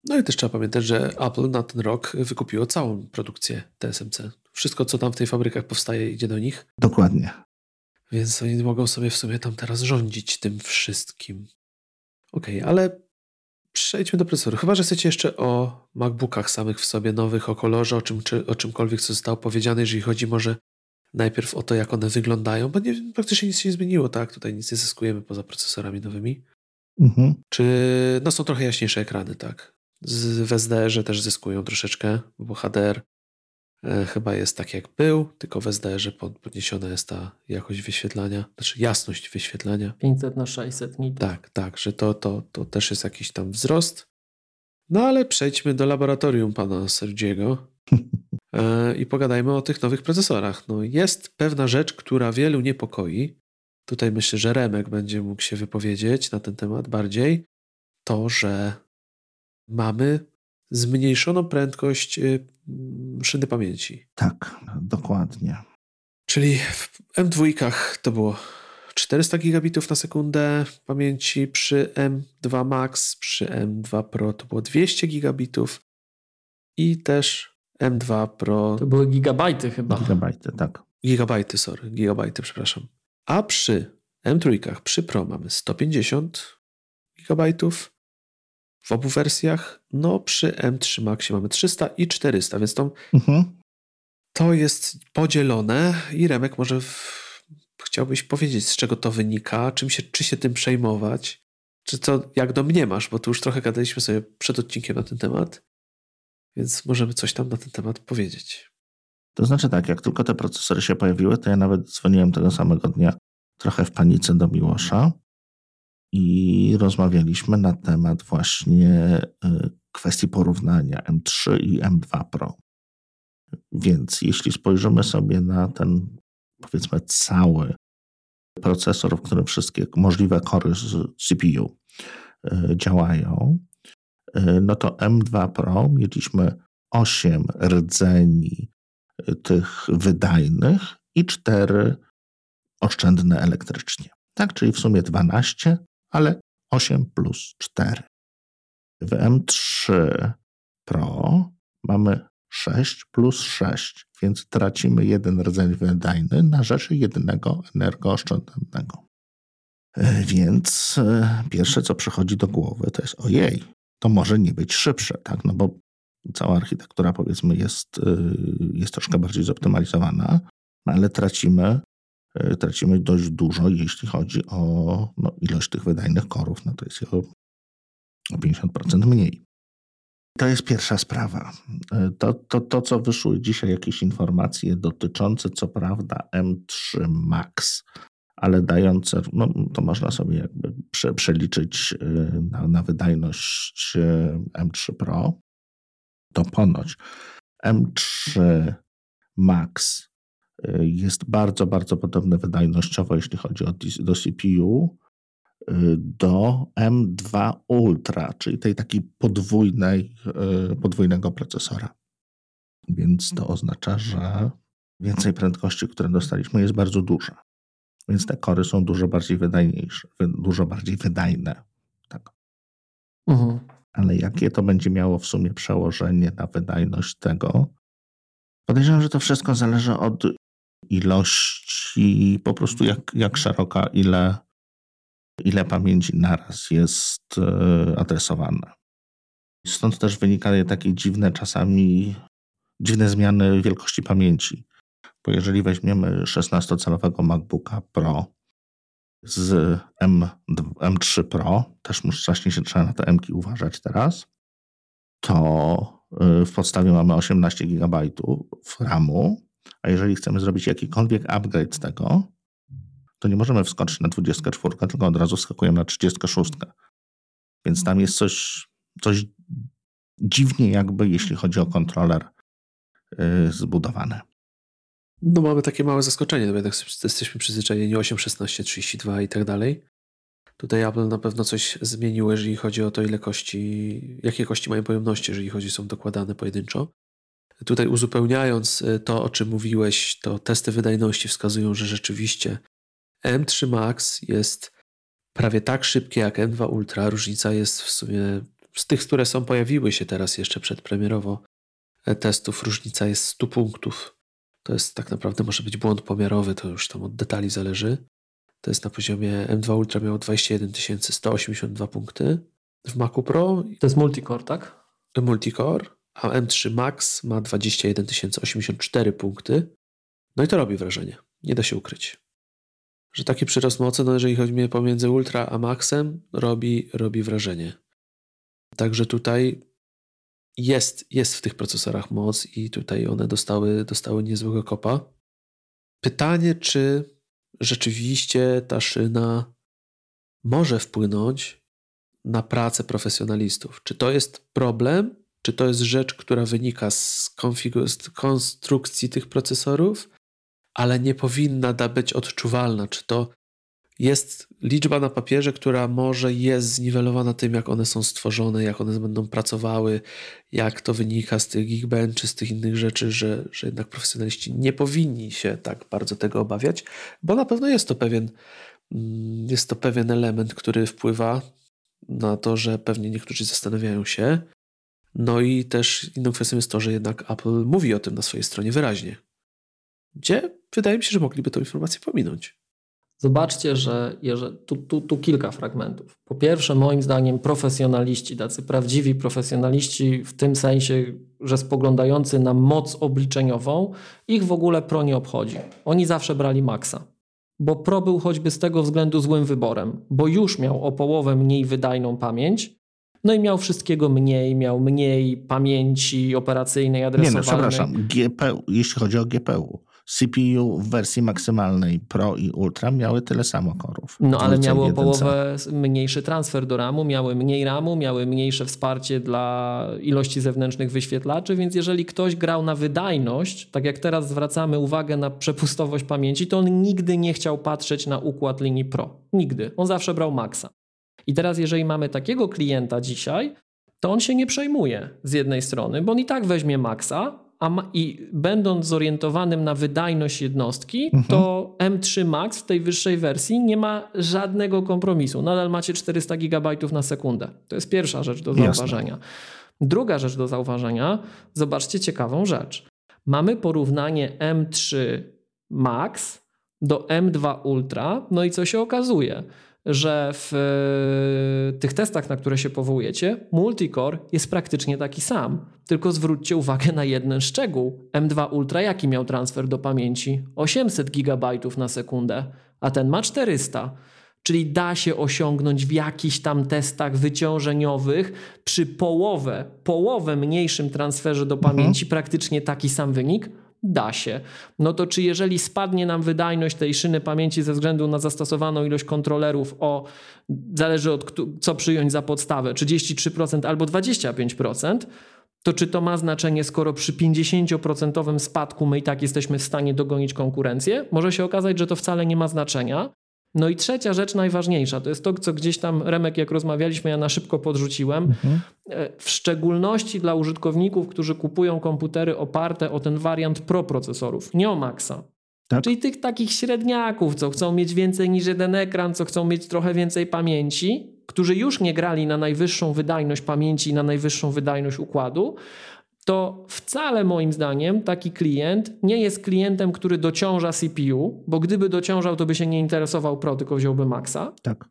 No i też trzeba pamiętać, że Apple na ten rok wykupiło całą produkcję TSMC. Wszystko, co tam w tej fabrykach powstaje, idzie do nich. Dokładnie. Więc oni mogą sobie w sumie tam teraz rządzić tym wszystkim. Okej, okay, ale przejdźmy do procesoru. Chyba, że chcecie jeszcze o MacBookach samych w sobie, nowych, o kolorze, o, czym, czy, o czymkolwiek, co zostało powiedziane, jeżeli chodzi może najpierw o to, jak one wyglądają, bo nie, praktycznie nic się nie zmieniło, tak? Tutaj nic nie zyskujemy poza procesorami nowymi. Mhm. Czy no są trochę jaśniejsze ekrany, tak? Z, w SDR-ze też zyskują troszeczkę, bo HDR e, chyba jest tak jak był, tylko w SDR-ze podniesiona jest ta jakość wyświetlania, znaczy jasność wyświetlania. 500 na 600 nit. Tak, tak, że to, to, to też jest jakiś tam wzrost. No ale przejdźmy do laboratorium pana Sergiego <laughs> e, i pogadajmy o tych nowych procesorach. No jest pewna rzecz, która wielu niepokoi. Tutaj myślę, że Remek będzie mógł się wypowiedzieć na ten temat bardziej. To, że mamy zmniejszoną prędkość y, szyny pamięci. Tak, dokładnie. Czyli w M2 to było 400 gigabitów na sekundę pamięci, przy M2 Max, przy M2 Pro to było 200 gigabitów i też M2 Pro. To były gigabajty chyba. Gigabajty, tak. Gigabajty, sorry, gigabajty, przepraszam. A przy M3, przy Pro mamy 150 gigabajtów, w obu wersjach. No przy M3 Maxie mamy 300 i 400, więc to, mhm. to jest podzielone i Remek może w, chciałbyś powiedzieć, z czego to wynika, czym się, czy się tym przejmować, czy to jak do mnie masz, bo tu już trochę gadaliśmy sobie przed odcinkiem na ten temat, więc możemy coś tam na ten temat powiedzieć. To znaczy tak, jak tylko te procesory się pojawiły, to ja nawet dzwoniłem tego samego dnia trochę w panice do Miłosza i rozmawialiśmy na temat właśnie y, kwestii porównania M3 i M2 Pro. Więc jeśli spojrzymy sobie na ten, powiedzmy, cały procesor, w którym wszystkie możliwe kory z CPU y, działają, y, no to M2 Pro mieliśmy 8 rdzeni tych wydajnych i 4 oszczędne elektrycznie. Tak, czyli w sumie 12, ale 8 plus 4. W M3 Pro mamy 6 plus 6, więc tracimy jeden rdzeń wydajny na rzecz jednego energooszczędnego. E, więc e, pierwsze, co przychodzi do głowy, to jest ojej, to może nie być szybsze, tak? No bo cała architektura, powiedzmy, jest, e, jest troszkę bardziej zoptymalizowana, ale tracimy, tracimy dość dużo, jeśli chodzi o no, ilość tych wydajnych korów. No to jest o, o 50% mniej. To jest pierwsza sprawa. To, to, to, co wyszły dzisiaj jakieś informacje dotyczące, co prawda, M3 Max, ale dające, no to można sobie jakby prze, przeliczyć y, na, na wydajność y, M3 Pro, to ponoć M3 Max jest bardzo, bardzo podobny wydajnościowo, jeśli chodzi o do CPU, do M2 Ultra, czyli tej takiej podwójnej, e, podwójnego procesora. Więc to oznacza, że więcej prędkości, które dostaliśmy, jest bardzo duża. Więc te kory są dużo bardziej wydajniejsze, dużo bardziej wydajne. Tak. Mhm. Ale jakie to będzie miało w sumie przełożenie na wydajność tego? Podejrzewam, że to wszystko zależy od ilości, po prostu jak, jak szeroka, ile ile pamięci naraz jest e, adresowane. Stąd też wynikają takie dziwne czasami, dziwne zmiany wielkości pamięci. Bo jeżeli weźmiemy 16-calowego MacBooka Pro z M, M3 Pro, też właśnie się trzeba na te M-ki uważać teraz, to e, w podstawie mamy 18 GB RAMu, a jeżeli chcemy zrobić jakikolwiek upgrade z tego, to nie możemy wskoczyć na 24, tylko od razu skakujemy na 36. Więc tam jest coś, coś dziwnie jakby, jeśli chodzi o kontroler yy, zbudowane. No mamy takie małe zaskoczenie, no jednak jesteśmy przyzwyczajeni 8, 16, 32 i tak dalej. Tutaj Apple na pewno coś zmieniło, jeżeli chodzi o to, ile kości, jakie kości mają pojemności, jeżeli chodzi są dokładane pojedynczo. Tutaj uzupełniając y, to, o czym mówiłeś, to testy wydajności wskazują, że rzeczywiście M3 Max jest prawie tak szybkie jak M2 Ultra. Różnica jest w sumie z tych, które są pojawiły się teraz jeszcze przedpremierowo e, testów, różnica jest 100 punktów. To jest tak naprawdę może być błąd pomiarowy, to już tam od detali zależy. To jest na poziomie M2 Ultra miało 21 182 punkty. W Macu Pro. To jest multicore, tak? Multicore, a M3 Max ma 21 084 punkty. No i to robi wrażenie. Nie da się ukryć że taki przyrost mocy, no jeżeli chodzi pomiędzy ultra a maxem, robi, robi wrażenie. Także tutaj jest, jest w tych procesorach moc i tutaj one dostały, dostały niezłego kopa. Pytanie, czy rzeczywiście ta szyna może wpłynąć na pracę profesjonalistów. Czy to jest problem, czy to jest rzecz, która wynika z, z konstrukcji tych procesorów, ale nie powinna da być odczuwalna. Czy to jest liczba na papierze, która może jest zniwelowana tym, jak one są stworzone, jak one będą pracowały, jak to wynika z tych Geekbench czy z tych innych rzeczy, że, że jednak profesjonaliści nie powinni się tak bardzo tego obawiać, bo na pewno jest to pewien, mm, jest to pewien element, który wpływa na to, że pewnie niektórzy zastanawiają się. No i też inną kwestią jest to, że jednak Apple mówi o tym na swojej stronie wyraźnie gdzie wydaje mi się, że mogliby tę informację pominąć. Zobaczcie, że tu, tu, tu kilka fragmentów. Po pierwsze, moim zdaniem, profesjonaliści, tacy prawdziwi profesjonaliści, w tym sensie, że spoglądający na moc obliczeniową, ich w ogóle pro nie obchodzi. Oni zawsze brali maksa. bo Pro był choćby z tego względu złym wyborem, bo już miał o połowę mniej wydajną pamięć, no i miał wszystkiego mniej, miał mniej pamięci operacyjnej, adresowalnej. Nie no, przepraszam, GPU, jeśli chodzi o GPU. CPU w wersji maksymalnej Pro i Ultra miały tyle samo korów. No ale miały o połowę mniejszy transfer do RAMu, miały mniej RAMu, miały mniejsze wsparcie dla ilości zewnętrznych wyświetlaczy, więc jeżeli ktoś grał na wydajność, tak jak teraz zwracamy uwagę na przepustowość pamięci, to on nigdy nie chciał patrzeć na układ linii Pro. Nigdy. On zawsze brał maksa. I teraz jeżeli mamy takiego klienta dzisiaj, to on się nie przejmuje z jednej strony, bo on i tak weźmie maksa, a ma, i będąc zorientowanym na wydajność jednostki, mhm. to M3 Max w tej wyższej wersji nie ma żadnego kompromisu. Nadal macie 400 GB na sekundę. To jest pierwsza rzecz do zauważenia. Jasne. Druga rzecz do zauważenia, zobaczcie ciekawą rzecz. Mamy porównanie M3 Max do M2 Ultra, no i co się okazuje? Że w e, tych testach, na które się powołujecie, multicore jest praktycznie taki sam. Tylko zwróćcie uwagę na jeden szczegół. M2 Ultra jaki miał transfer do pamięci? 800 GB na sekundę, a ten ma 400. Czyli da się osiągnąć w jakichś tam testach wyciążeniowych przy połowę, połowę mniejszym transferze do mhm. pamięci mhm. praktycznie taki sam wynik, Da się. No to czy jeżeli spadnie nam wydajność tej szyny pamięci ze względu na zastosowaną ilość kontrolerów o, zależy od co przyjąć za podstawę, 33% albo 25%, to czy to ma znaczenie, skoro przy 50% spadku my i tak jesteśmy w stanie dogonić konkurencję? Może się okazać, że to wcale nie ma znaczenia. No i trzecia rzecz najważniejsza, to jest to, co gdzieś tam Remek, jak rozmawialiśmy, ja na szybko podrzuciłem. Mhm. E, w szczególności dla użytkowników, którzy kupują komputery oparte o ten wariant Pro procesorów, nie o Maxa. Tak? Czyli tych takich średniaków, co chcą mieć więcej niż jeden ekran, co chcą mieć trochę więcej pamięci, którzy już nie grali na najwyższą wydajność pamięci, na najwyższą wydajność układu, to wcale moim zdaniem taki klient nie jest klientem, który dociąża CPU, bo gdyby dociążał, to by się nie interesował Pro, tylko wziąłby Maxa. Tak.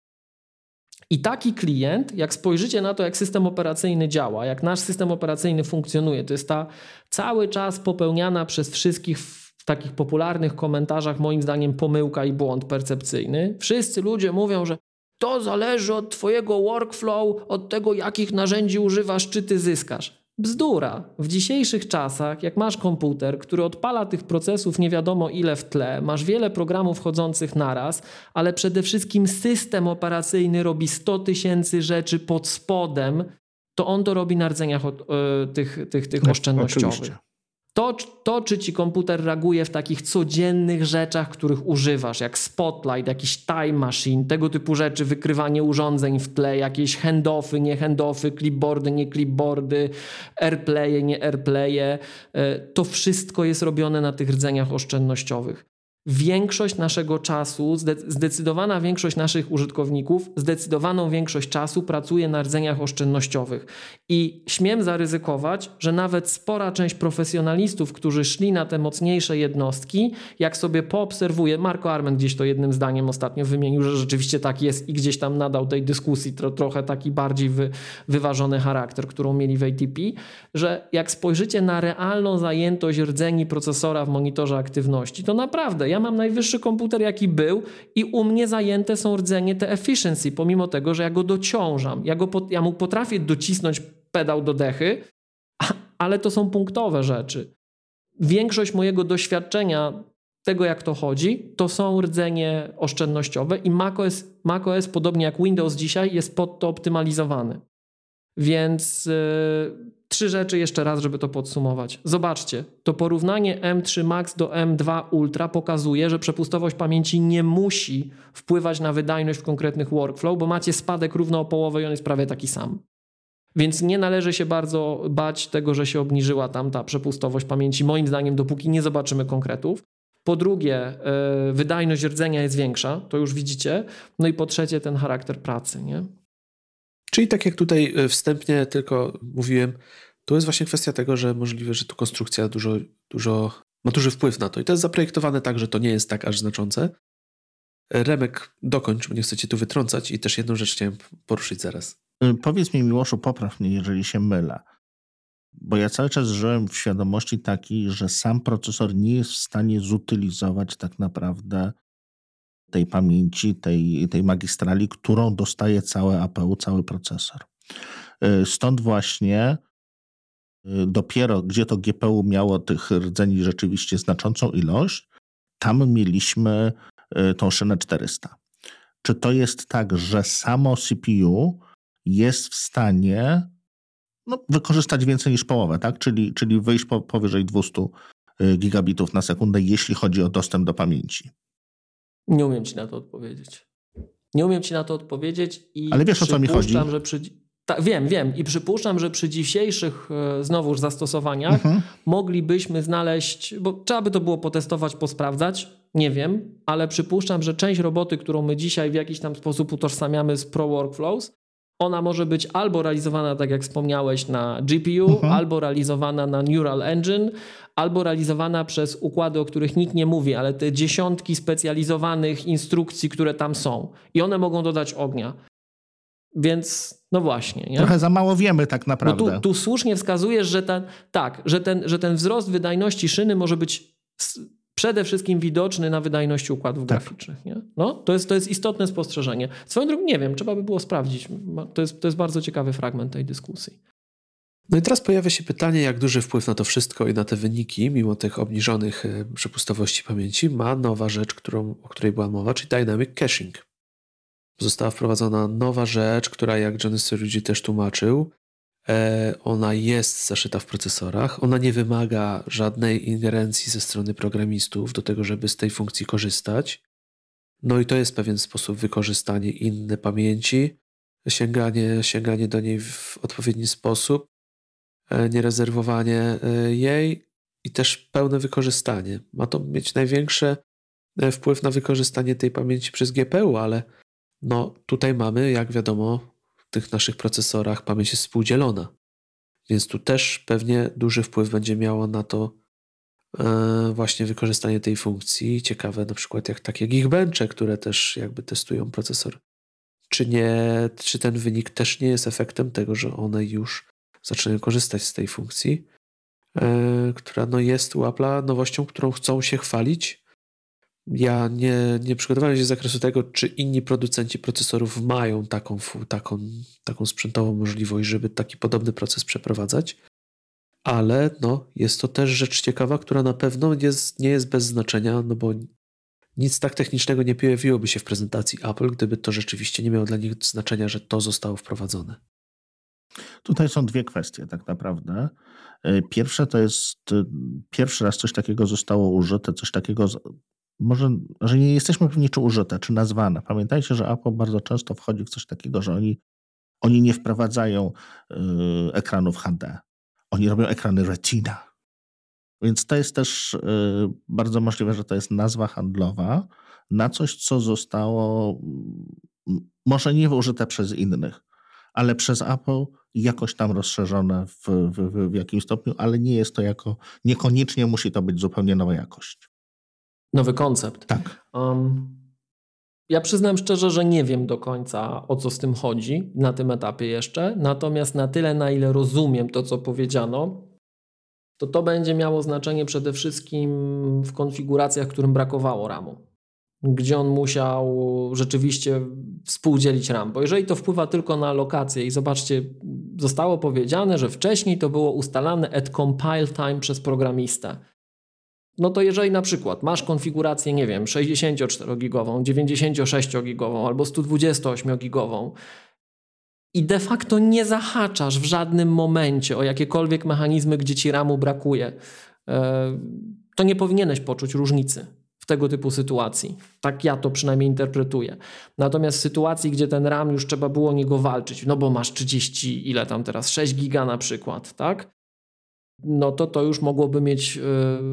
I taki klient, jak spojrzycie na to, jak system operacyjny działa, jak nasz system operacyjny funkcjonuje, to jest ta cały czas popełniana przez wszystkich w takich popularnych komentarzach, moim zdaniem, pomyłka i błąd percepcyjny. Wszyscy ludzie mówią, że to zależy od Twojego workflow, od tego, jakich narzędzi używasz, czy Ty zyskasz. Bzdura. W dzisiejszych czasach, jak masz komputer, który odpala tych procesów nie wiadomo ile w tle, masz wiele programów chodzących naraz, ale przede wszystkim system operacyjny robi 100 tysięcy rzeczy pod spodem, to on to robi na rdzeniach od, y, tych, tych, tych no, oszczędnościowych. Oczywiście. To, to, czy ci komputer reaguje w takich codziennych rzeczach, których używasz, jak Spotlight, jakiś Time Machine, tego typu rzeczy, wykrywanie urządzeń w tle, jakieś handoffy, nie handoffy, clipboardy, nie clipboardy, airplaye, nie airplaye, e, to wszystko jest robione na tych rdzeniach oszczędnościowych większość naszego czasu, zdecydowana większość naszych użytkowników, zdecydowaną większość czasu pracuje na rdzeniach oszczędnościowych. I śmiem zaryzykować, że nawet spora część profesjonalistów, którzy szli na te mocniejsze jednostki, jak sobie poobserwuje, Marco Arment gdzieś to jednym zdaniem ostatnio wymienił, że rzeczywiście tak jest i gdzieś tam nadał tej dyskusji tro, trochę taki bardziej wy, wyważony charakter, którą mieli w ATP, że jak spojrzycie na realną zajętość rdzeni procesora w monitorze aktywności, to naprawdę ja mam najwyższy komputer, jaki był, i u mnie zajęte są rdzenie te efficiency, pomimo tego, że ja go dociążam. Ja, go, ja mu potrafię docisnąć pedał do dechy, ale to są punktowe rzeczy. Większość mojego doświadczenia tego, jak to chodzi, to są rdzenie oszczędnościowe i macOS, macOS podobnie jak Windows dzisiaj, jest pod to optymalizowany. Więc yy, Trzy rzeczy jeszcze raz, żeby to podsumować. Zobaczcie, to porównanie M3 Max do M2 Ultra pokazuje, że przepustowość pamięci nie musi wpływać na wydajność w konkretnych workflow, bo macie spadek równo o połowę i on jest prawie taki sam. Więc nie należy się bardzo bać tego, że się obniżyła tam ta przepustowość pamięci, moim zdaniem, dopóki nie zobaczymy konkretów. Po drugie, yy, wydajność rdzenia jest większa, to już widzicie. No i po trzecie, ten charakter pracy. Nie? Czyli tak jak tutaj e, wstępnie tylko mówiłem, to jest właśnie kwestia tego, że możliwe, że tu konstrukcja dużo, dużo ma duży wpływ na to. I to jest zaprojektowane tak, że to nie jest tak aż znaczące. Remek, dokończ, bo nie chcę cię tu wytrącać i też jedną rzecz chciałem poruszyć zaraz. Y, powiedz mi, Miłoszu, popraw mnie, jeżeli się mylę. Bo ja cały czas żyłem w świadomości takiej, że sam procesor nie jest w stanie zutylizować tak naprawdę tej pamięci, tej, tej magistrali, którą dostaje całe APU, cały procesor. Y, stąd właśnie y, dopiero, gdzie to GPU miało tych rdzeni rzeczywiście znaczącą ilość, tam mieliśmy y, tą szynę 400. Czy to jest tak, że samo CPU jest w stanie no, wykorzystać więcej niż połowę, tak? czyli, czyli wyjść po, powyżej 200 gigabitów na sekundę, jeśli chodzi o dostęp do pamięci? Nie umiem ci na to odpowiedzieć. Nie umiem ci na to odpowiedzieć i Ale wiesz o co mi chodzi? Że przy, ta, wiem, wiem i przypuszczam, że przy dzisiejszych e, znowuż zastosowaniach mhm. moglibyśmy znaleźć, bo trzeba by to było potestować, posprawdzać, nie wiem, ale przypuszczam, że część roboty, którą my dzisiaj w jakiś tam sposób utożsamiamy z Pro Workflows, ona może być albo realizowana, tak jak wspomniałeś, na GPU, mhm. albo realizowana na Neural Engine, albo realizowana przez układy, o których nikt nie mówi, ale te dziesiątki specjalizowanych instrukcji, które tam są. I one mogą dodać ognia. Więc no właśnie. Nie? Trochę za mało wiemy tak naprawdę. No tu, tu słusznie wskazujesz, że ten, tak, że ten, że ten wzrost wydajności szyny może być przede wszystkim widoczny na wydajności układów tak. graficznych. Nie? No, to, jest, to jest istotne spostrzeżenie. Swoją drogą nie wiem, trzeba by było sprawdzić. To jest, to jest bardzo ciekawy fragment tej dyskusji. No i teraz pojawia się pytanie, jak duży wpływ na to wszystko i na te wyniki, mimo tych obniżonych e, przepustowości pamięci, ma nowa rzecz, którą, o której była mowa, czyli Dynamic Caching. Została wprowadzona nowa rzecz, która, jak Johnny Sturridge też tłumaczył, ona jest zaszyta w procesorach. Ona nie wymaga żadnej ingerencji ze strony programistów do tego, żeby z tej funkcji korzystać. No i to jest pewien sposób wykorzystania innej pamięci, sięganie, sięganie do niej w odpowiedni sposób. E, nierezerwowanie e, jej i też pełne wykorzystanie. Ma to mieć największy e, wpływ na wykorzystanie tej pamięci przez GPU, ale no tutaj mamy, jak wiadomo, tych naszych procesorach pamięć jest współdzielona. Więc tu też pewnie duży wpływ będzie miało na to właśnie wykorzystanie tej funkcji. Ciekawe na przykład jak takie Geekbenche, które też jakby testują procesor. Czy nie, czy ten wynik też nie jest efektem tego, że one już zaczynają korzystać z tej funkcji, e, która no jest u Apple'a nowością, którą chcą się chwalić. Ja nie, nie przygotowałem się z zakresu tego, czy inni producenci procesorów mają taką, taką, taką sprzętową możliwość, żeby taki podobny proces przeprowadzać, ale no, jest to też rzecz ciekawa, która na pewno jest, nie jest bez znaczenia, no bo nic tak technicznego nie pojawiłoby się w prezentacji Apple, gdyby to rzeczywiście nie miało dla nich znaczenia, że to zostało wprowadzone. Tutaj są dwie kwestie tak naprawdę. E, pierwsze to jest, e, pierwszy raz coś takiego zostało użyte, coś takiego, może, że nie jesteśmy pewni, czy użyte, czy nazwane. Pamiętajcie, że Apple bardzo często wchodzi w coś takiego, że oni, oni nie wprowadzają y, ekranów HD. Oni robią ekrany Retina. Więc to jest też y, bardzo możliwe, że to jest nazwa handlowa na coś, co zostało może nie użyte przez innych, ale przez Apple jakoś tam rozszerzone w, w, w jakimś stopniu, ale nie jest to jako, niekoniecznie musi to być zupełnie nowa jakość. Nowy koncept. Tak. Um, ja przyznam szczerze, że nie wiem do końca o co z tym chodzi na tym etapie jeszcze, natomiast na tyle, na ile rozumiem to, co powiedziano, to to będzie miało znaczenie przede wszystkim w konfiguracjach, którym brakowało RAMu gdzie on musiał rzeczywiście współdzielić RAM. Bo jeżeli to wpływa tylko na lokację i zobaczcie, zostało powiedziane, że wcześniej to było ustalane at compile time przez programistę. No to jeżeli na przykład masz konfigurację, nie wiem, 64-gigową, 96-gigową albo 128-gigową i de facto nie zahaczasz w żadnym momencie o jakiekolwiek mechanizmy, gdzie ci RAMu brakuje, e, to nie powinieneś poczuć różnicy tego typu sytuacji. Tak ja to przynajmniej interpretuję. Natomiast w sytuacji, gdzie ten RAM już trzeba było niego walczyć, no bo masz 30, ile tam teraz, 6 giga na przykład, tak? No to to już mogłoby mieć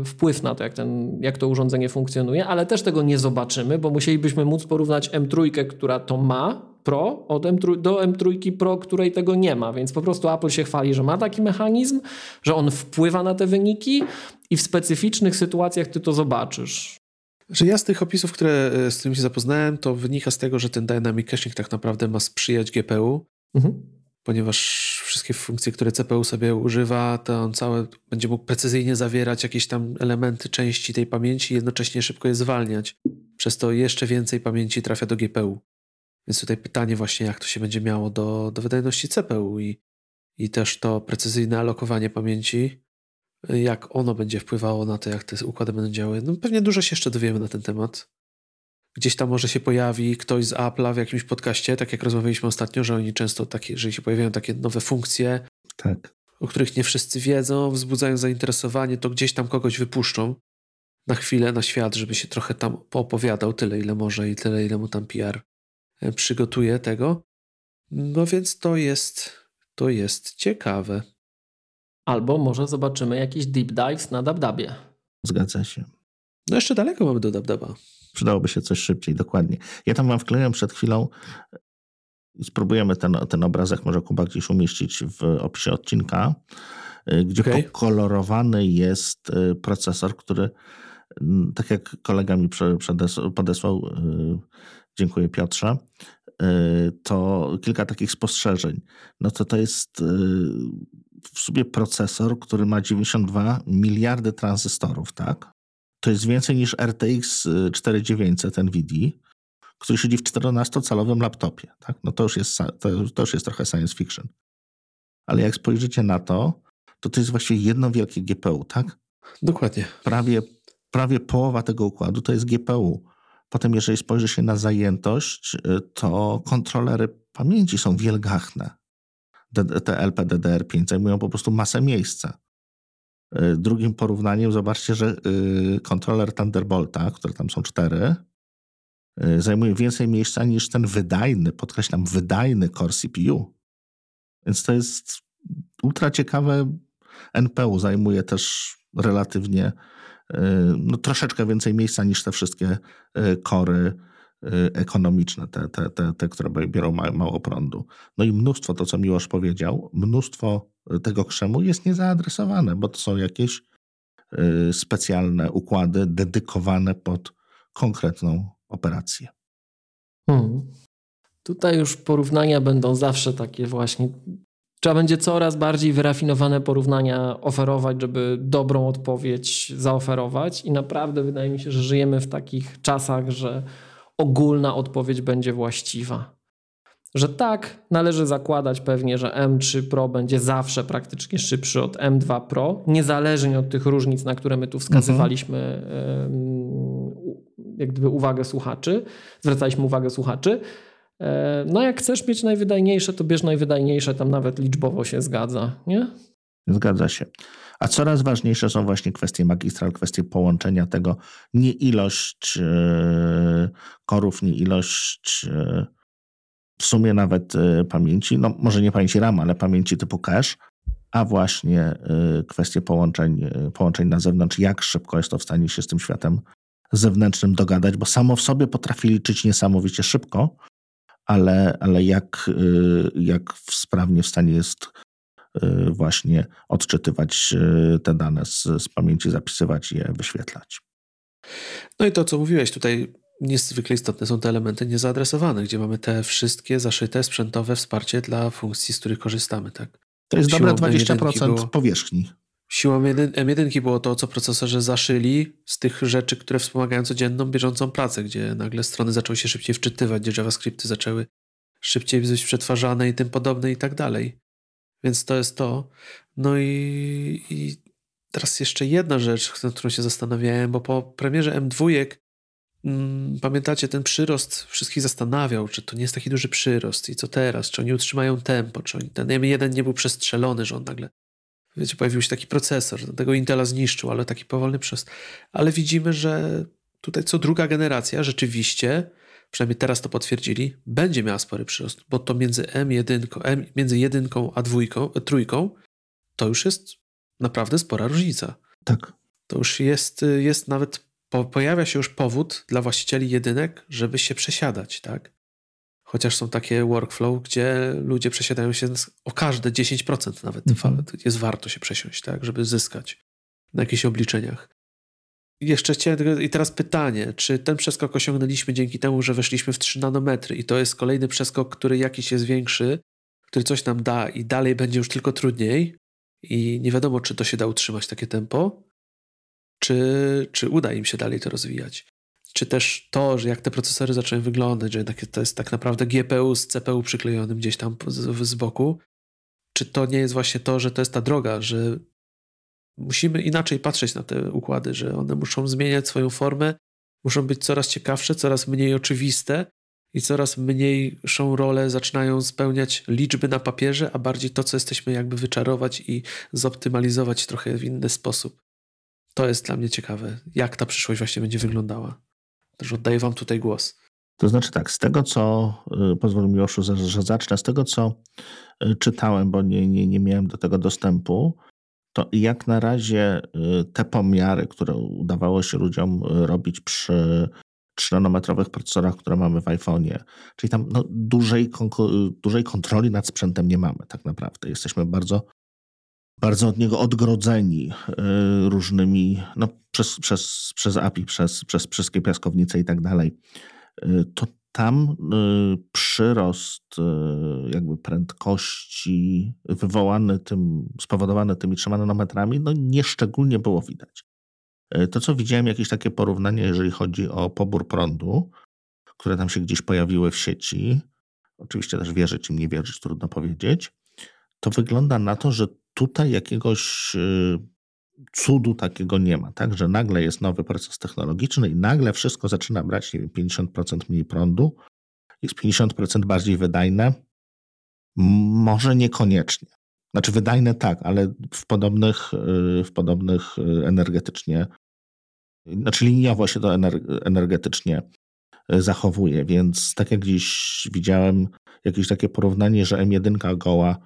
y, wpływ na to, jak, ten, jak to urządzenie funkcjonuje, ale też tego nie zobaczymy, bo musielibyśmy móc porównać M3, która to ma, Pro od M3, do M3 Pro, której tego nie ma, więc po prostu Apple się chwali, że ma taki mechanizm, że on wpływa na te wyniki i w specyficznych sytuacjach ty to zobaczysz. Że ja z tych opisów, które, e, z którymi się zapoznałem, to wynika z tego, że ten dynamic caching tak naprawdę ma sprzyjać GPU. Mhm. Ponieważ wszystkie funkcje, które CPU sobie używa, to on całe będzie mógł precyzyjnie zawierać jakieś tam elementy części tej pamięci i jednocześnie szybko je zwalniać. Przez to jeszcze więcej pamięci trafia do GPU. Więc tutaj pytanie właśnie, jak to się będzie miało do, do wydajności CPU i, i też to precyzyjne alokowanie pamięci, jak ono będzie wpływało na to, jak te układy będą działały. No pewnie dużo się jeszcze dowiemy na ten temat. Gdzieś tam może się pojawi ktoś z Apple'a w jakimś podcaście, tak jak rozmawialiśmy ostatnio, że oni często takie, jeżeli się pojawiają takie nowe funkcje, tak. o których nie wszyscy wiedzą, wzbudzają zainteresowanie, to gdzieś tam kogoś wypuszczą na chwilę na świat, żeby się trochę tam poopowiadał tyle, ile może i tyle, ile mu tam PR e, przygotuje tego. No więc to jest, to jest ciekawe. Albo może zobaczymy jakiś deep dives na Dabdabie. Zgadza się. No jeszcze daleko mamy do Dabdaba. Przydałoby się coś szybciej, dokładnie. Ja tam wam wkleiłem przed chwilą i spróbujemy ten, ten obrazek może Kuba gdzieś umieścić w opisie odcinka, y, gdzie okay. pokolorowany jest y, procesor, który tak jak kolega mi podesłał, dziękuję Piotrze, to kilka takich spostrzeżeń. No to to jest w sobie procesor, który ma 92 miliardy tranzystorów, tak? To jest więcej niż RTX 4900 NVIDIA, który siedzi w 14-calowym laptopie. Tak? No to już, jest, to, już jest trochę science fiction. Ale jak spojrzycie na to, to to jest właściwie jedno wielkie GPU, tak? Dokładnie. Prawie, prawie połowa tego układu to jest GPU. Potem, jeżeli spojrzy się na zajętość, y, to kontrolery pamięci są wielgachne. Te LPDDR5 zajmują po prostu masę miejsca. Y, drugim porównaniem zobaczcie, że y, kontroler Thunderbolta, które tam są cztery, y, zajmuje więcej miejsca niż ten wydajny, podkreślam, wydajny core CPU. Więc to jest ultra ciekawe. NPU zajmuje też relatywnie no, troszeczkę więcej miejsca niż te wszystkie kory ekonomiczne, te, te, te, te które biorą mało prądu. No i mnóstwo, to co Miłosz powiedział, mnóstwo tego krzemu jest niezaadresowane, bo to są jakieś y, specjalne układy dedykowane pod konkretną operację. Hmm. Tutaj już porównania będą zawsze takie właśnie. Trzeba będzie coraz bardziej wyrafinowane porównania oferować, żeby dobrą odpowiedź zaoferować. I naprawdę wydaje mi się, że żyjemy w takich czasach, że ogólna odpowiedź będzie właściwa że tak, należy zakładać pewnie, że M3 Pro będzie zawsze praktycznie szybszy od M2 Pro, niezależnie od tych różnic, na które my tu wskazywaliśmy, jak gdyby uwagę słuchaczy, zwracaliśmy uwagę słuchaczy. E, no jak chcesz mieć najwydajniejsze, to bierz najwydajniejsze, tam nawet liczbowo się zgadza, nie? Zgadza się. A coraz ważniejsze są właśnie kwestie magistral, kwestie połączenia tego, nie ilość e, korów, nie ilość e, w sumie nawet y, pamięci, no może nie pamięci RAM, ale pamięci typu cache, a właśnie y, kwestie połączeń, y, połączeń na zewnątrz, jak szybko jest to w stanie się z tym światem zewnętrznym dogadać, bo samo w sobie potrafi liczyć niesamowicie szybko, ale, ale jak, jak sprawnie w stanie jest właśnie odczytywać te dane z, z pamięci, zapisywać je, wyświetlać. No i to, co mówiłeś tutaj, niezwykle istotne są te elementy niezaadresowane, gdzie mamy te wszystkie zaszyte sprzętowe wsparcie dla funkcji, z których korzystamy. Tak? To jest dobre 20% było, powierzchni. Siłą M1 było to, co procesorzy zaszyli z tych rzeczy, które wspomagają codzienną, bieżącą pracę, gdzie nagle strony zaczęły się szybciej wczytywać, gdzie JavaScripty zaczęły szybciej być przetwarzane i tym podobne i tak dalej. Więc to jest to. No i, i teraz jeszcze jedna rzecz, nad którą się zastanawiałem, bo po premierze M2 Mm, pamiętacie, ten przyrost wszystkich zastanawiał, czy to nie jest taki duży przyrost i co teraz, czy oni utrzymają tempo, czy oni, ten M1 nie był przestrzelony, że on nagle, wiecie, pojawił się taki procesor, tego Intela zniszczył, ale taki powolny przyrost. Ale widzimy, że tutaj co druga generacja rzeczywiście, przynajmniej teraz to potwierdzili, będzie miała spory przyrost, bo to między M1, M, między jedynką a dwójką, trójką, to już jest naprawdę spora różnica. Tak. To już jest, jest nawet po, pojawia się już powód dla właścicieli jedynek, żeby się przesiadać, tak? Chociaż są takie workflow, gdzie ludzie przesiadają się o każde 10% nawet. Mhm. Jest warto się przesiąść, tak? Żeby zyskać na jakichś obliczeniach. Jeszcze chciałem, i teraz pytanie, czy ten przeskok osiągnęliśmy dzięki temu, że weszliśmy w 3 nanometry i to jest kolejny przeskok, który jakiś jest większy który coś nam da i dalej będzie już tylko trudniej i nie wiadomo, czy to się da utrzymać takie tempo, czy, czy uda im się dalej to rozwijać. Czy też to, że jak te procesory zaczęły wyglądać, że to jest tak naprawdę GPU z CPU przyklejonym gdzieś tam z, z boku, czy to nie jest właśnie to, że to jest ta droga, że musimy inaczej patrzeć na te układy, że one muszą zmieniać swoją formę, muszą być coraz ciekawsze, coraz mniej oczywiste i coraz mniejszą rolę zaczynają spełniać liczby na papierze, a bardziej to, co jesteśmy jakby wyczarować i zoptymalizować trochę w inny sposób. To jest dla mnie ciekawe, jak ta przyszłość właśnie będzie wyglądała. Też oddaję wam tutaj głos. To znaczy tak, z tego co, y, pozwól mi Oszu, że zacznę, z tego co y, czytałem, bo nie, nie, nie miałem do tego dostępu, to jak na razie y, te pomiary, które udawało się ludziom robić przy 3-nanometrowych procesorach, które mamy w iPhone'ie, czyli tam no, dużej, dużej kontroli nad sprzętem nie mamy tak naprawdę. Jesteśmy bardzo bardzo od niego odgrodzeni różnymi, no, przez, przez, przez API, przez, przez wszystkie piaskownice i tak dalej. Y, to tam y, przyrost jakby prędkości wywołany tym, spowodowany tymi trzema nanometrami, no nieszczególnie było widać. To, co widziałem, jakieś takie porównanie, jeżeli chodzi o pobór prądu, które tam się gdzieś pojawiły w sieci, oczywiście też wierzyć im, nie wierzyć, trudno powiedzieć, to wygląda na to, że tutaj jakiegoś cudu takiego nie ma, tak? Że nagle jest nowy proces technologiczny i nagle wszystko zaczyna brać nie wiem, 50% mniej prądu, jest 50% bardziej wydajne. Może niekoniecznie. Znaczy wydajne tak, ale w podobnych, y, w podobnych y, energetycznie, znaczy liniowo się to energetycznie y, zachowuje, więc tak jak dziś widziałem jakieś takie porównanie, że M1 goła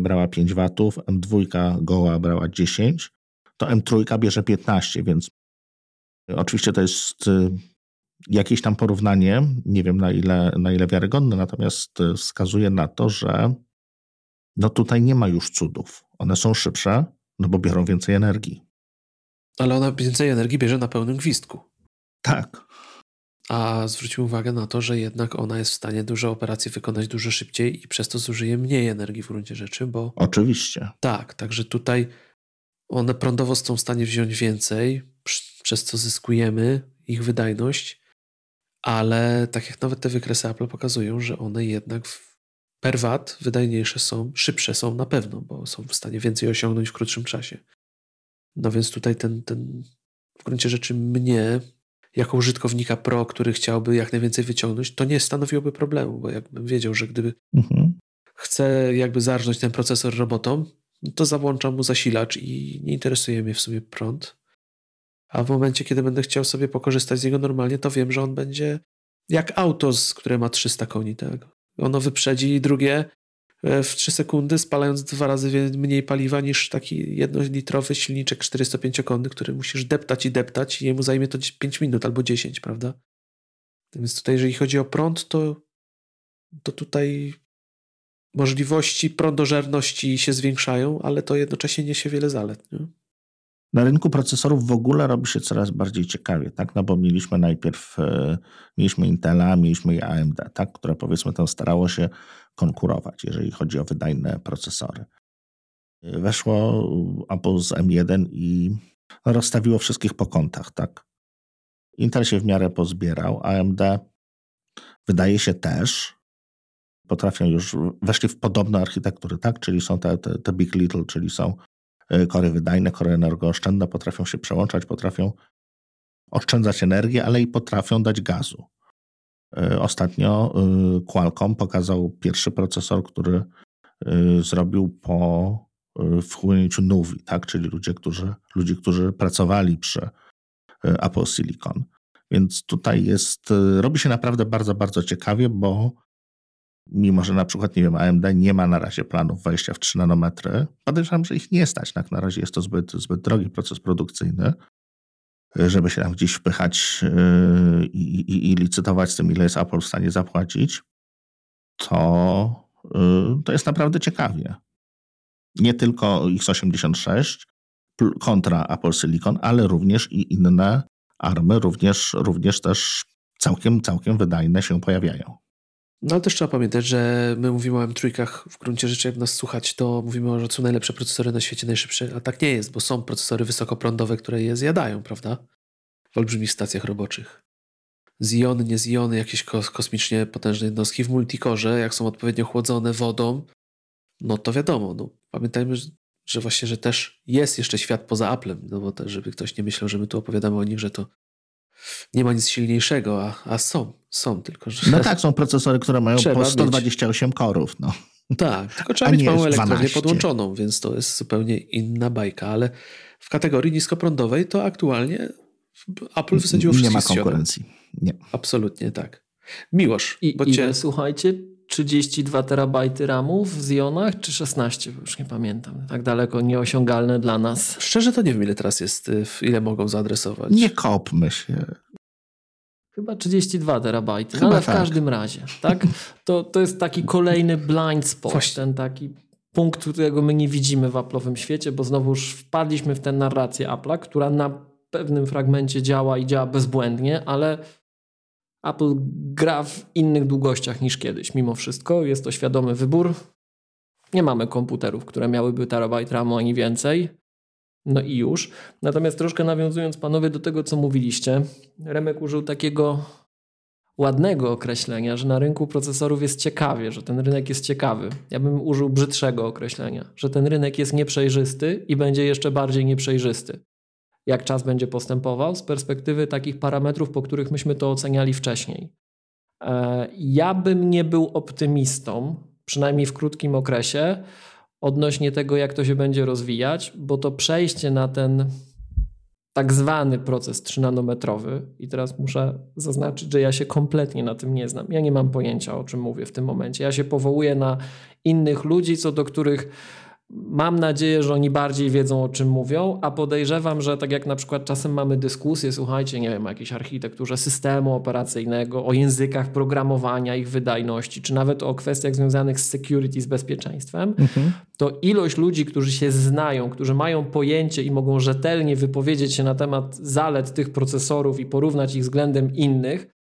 brała 5 watów, M2 goła brała 10, to M3 bierze 15, więc oczywiście to jest y, jakieś tam porównanie, nie wiem na ile, na ile wiarygodne, natomiast y, wskazuje na to, że no tutaj nie ma już cudów. One są szybsze, no bo biorą więcej energii. Ale ona więcej energii bierze na pełnym gwizdku. Tak. A zwróćmy uwagę na to, że jednak ona jest w stanie duże operacje wykonać dużo szybciej i przez to zużyje mniej energii w gruncie rzeczy, bo. Oczywiście. Tak, także tutaj one prądowo są w stanie wziąć więcej, przez co zyskujemy ich wydajność, ale tak jak nawet te wykresy Apple pokazują, że one jednak per watt wydajniejsze są, szybsze są na pewno, bo są w stanie więcej osiągnąć w krótszym czasie. No więc tutaj ten, ten w gruncie rzeczy mnie, jako użytkownika pro, który chciałby jak najwięcej wyciągnąć, to nie stanowiłoby problemu, bo jakbym wiedział, że gdyby mhm. chcę jakby zarżnąć ten procesor robotą, to zawłączam mu zasilacz i nie interesuje mnie w sumie prąd. A w momencie, kiedy będę chciał sobie pokorzystać z niego normalnie, to wiem, że on będzie jak auto, które ma 300 koni. Tak? Ono wyprzedzi drugie w 3 sekundy, spalając dwa razy mniej paliwa niż taki jednolitrowy silniczek 405-konny, który musisz deptać i deptać i jemu zajmie to 5 minut albo 10, prawda? Więc tutaj, jeżeli chodzi o prąd, to, to tutaj możliwości prądożerności się zwiększają, ale to jednocześnie niesie wiele zalet. Nie? Na rynku procesorów w ogóle robi się coraz bardziej ciekawie, tak? No bo mieliśmy najpierw e, mieliśmy Intela, mieliśmy AMD, tak? które powiedzmy tam starało się konkurować, jeżeli chodzi o wydajne procesory. Weszło Apple z M1 i rozstawiło wszystkich po kątach, tak? Intel się w miarę pozbierał, AMD wydaje się też, potrafią już, weszli w podobne architektury, tak? Czyli są te, te, te big little, czyli są e, kory wydajne, kory energooszczędne, potrafią się przełączać, potrafią oszczędzać energię, ale i potrafią dać gazu. E, ostatnio e, Qualcomm pokazał pierwszy procesor, który zrobił po wchłonięciu Nuvi, tak? czyli ludzie, którzy, ludzi, którzy pracowali przy Apple Silicon. Więc tutaj jest, robi się naprawdę bardzo, bardzo ciekawie, bo mimo że na przykład, nie wiem, AMD nie ma na razie planów wejścia w 3 nanometry, podejrzewam, że ich nie stać. Tak? Na razie jest to zbyt, zbyt drogi proces produkcyjny, żeby się tam gdzieś wpychać yy, i, i, i licytować z tym, ile jest Apple w stanie zapłacić, to, yy, to jest naprawdę ciekawie. Nie tylko x86 kontra Apple Silicon, ale również i inne army, również, również też całkiem, całkiem wydajne się pojawiają. No ale też trzeba pamiętać, że my mówimy o M3 w gruncie rzeczy, jak nas słuchać, to mówimy, że są najlepsze procesory na świecie, najszybsze, a tak nie jest, bo są procesory wysokoprądowe, które je zjadają, prawda? W olbrzymich stacjach roboczych. Ziony, nie ziony, jakieś kosmicznie potężne jednostki w multikorze, jak są odpowiednio chłodzone wodą, no to wiadomo, no, pamiętajmy, że właśnie, że też jest jeszcze świat poza Applem, no bo też, żeby ktoś nie myślał, że my tu opowiadamy o nich, że to nie ma nic silniejszego, a, a są, są tylko, że... No tak, są procesory, które mają po 128 mieć. korów, no. Tak, tylko trzeba mieć małą elektrownię podłączoną, więc to jest zupełnie inna bajka, ale w kategorii niskoprądowej to aktualnie Apple wysadziło wszystkie Nie ma konkurencji. Nie. Absolutnie tak. Miłosz. I, bo cię... słuchajcie, 32 terabajty RAMu w Zionach, czy 16? Już nie pamiętam. Tak daleko nieosiągalne dla nas. Szczerze to nie wiem, ile teraz jest, y, ile mogą zaadresować. Nie kopmy się. Chyba 32 terabajty, Chyba ale w tak. każdym razie. Tak? To, to jest taki kolejny blind spot, Właśnie. ten taki punkt, którego my nie widzimy w Apple'owym świecie, bo znowu już wpadliśmy w tę narrację Apple'a, która na pewnym fragmencie działa i działa bezbłędnie, ale Apple gra w innych długościach niż kiedyś. Mimo wszystko jest to świadomy wybór. Nie mamy komputerów, które miałyby terabajt RAMu ani więcej. No i już. Natomiast troszkę nawiązując panowie do tego, co mówiliście, Remek użył takiego ładnego określenia, że na rynku procesorów jest ciekawie, że ten rynek jest ciekawy. Ja bym użył brzydszego określenia, że ten rynek jest nieprzejrzysty i będzie jeszcze bardziej nieprzejrzysty jak czas będzie postępował z perspektywy takich parametrów, po których myśmy to oceniali wcześniej. E, ja bym nie był optymistą, przynajmniej w krótkim okresie, odnośnie tego, jak to się będzie rozwijać, bo to przejście na ten tak zwany proces 3-nanometrowy, i teraz muszę zaznaczyć, że ja się kompletnie na tym nie znam. Ja nie mam pojęcia, o czym mówię w tym momencie. Ja się powołuję na innych ludzi, co do których Mam nadzieję, że oni bardziej wiedzą o czym mówią, a podejrzewam, że tak jak na przykład czasem mamy dyskusje, słuchajcie, nie wiem, o jakiejś architekturze systemu operacyjnego, o językach programowania, ich wydajności, czy nawet o kwestiach związanych z security, z bezpieczeństwem, mhm. to ilość ludzi, którzy się znają, którzy mają pojęcie i mogą rzetelnie wypowiedzieć się na temat zalet tych procesorów i porównać ich względem innych,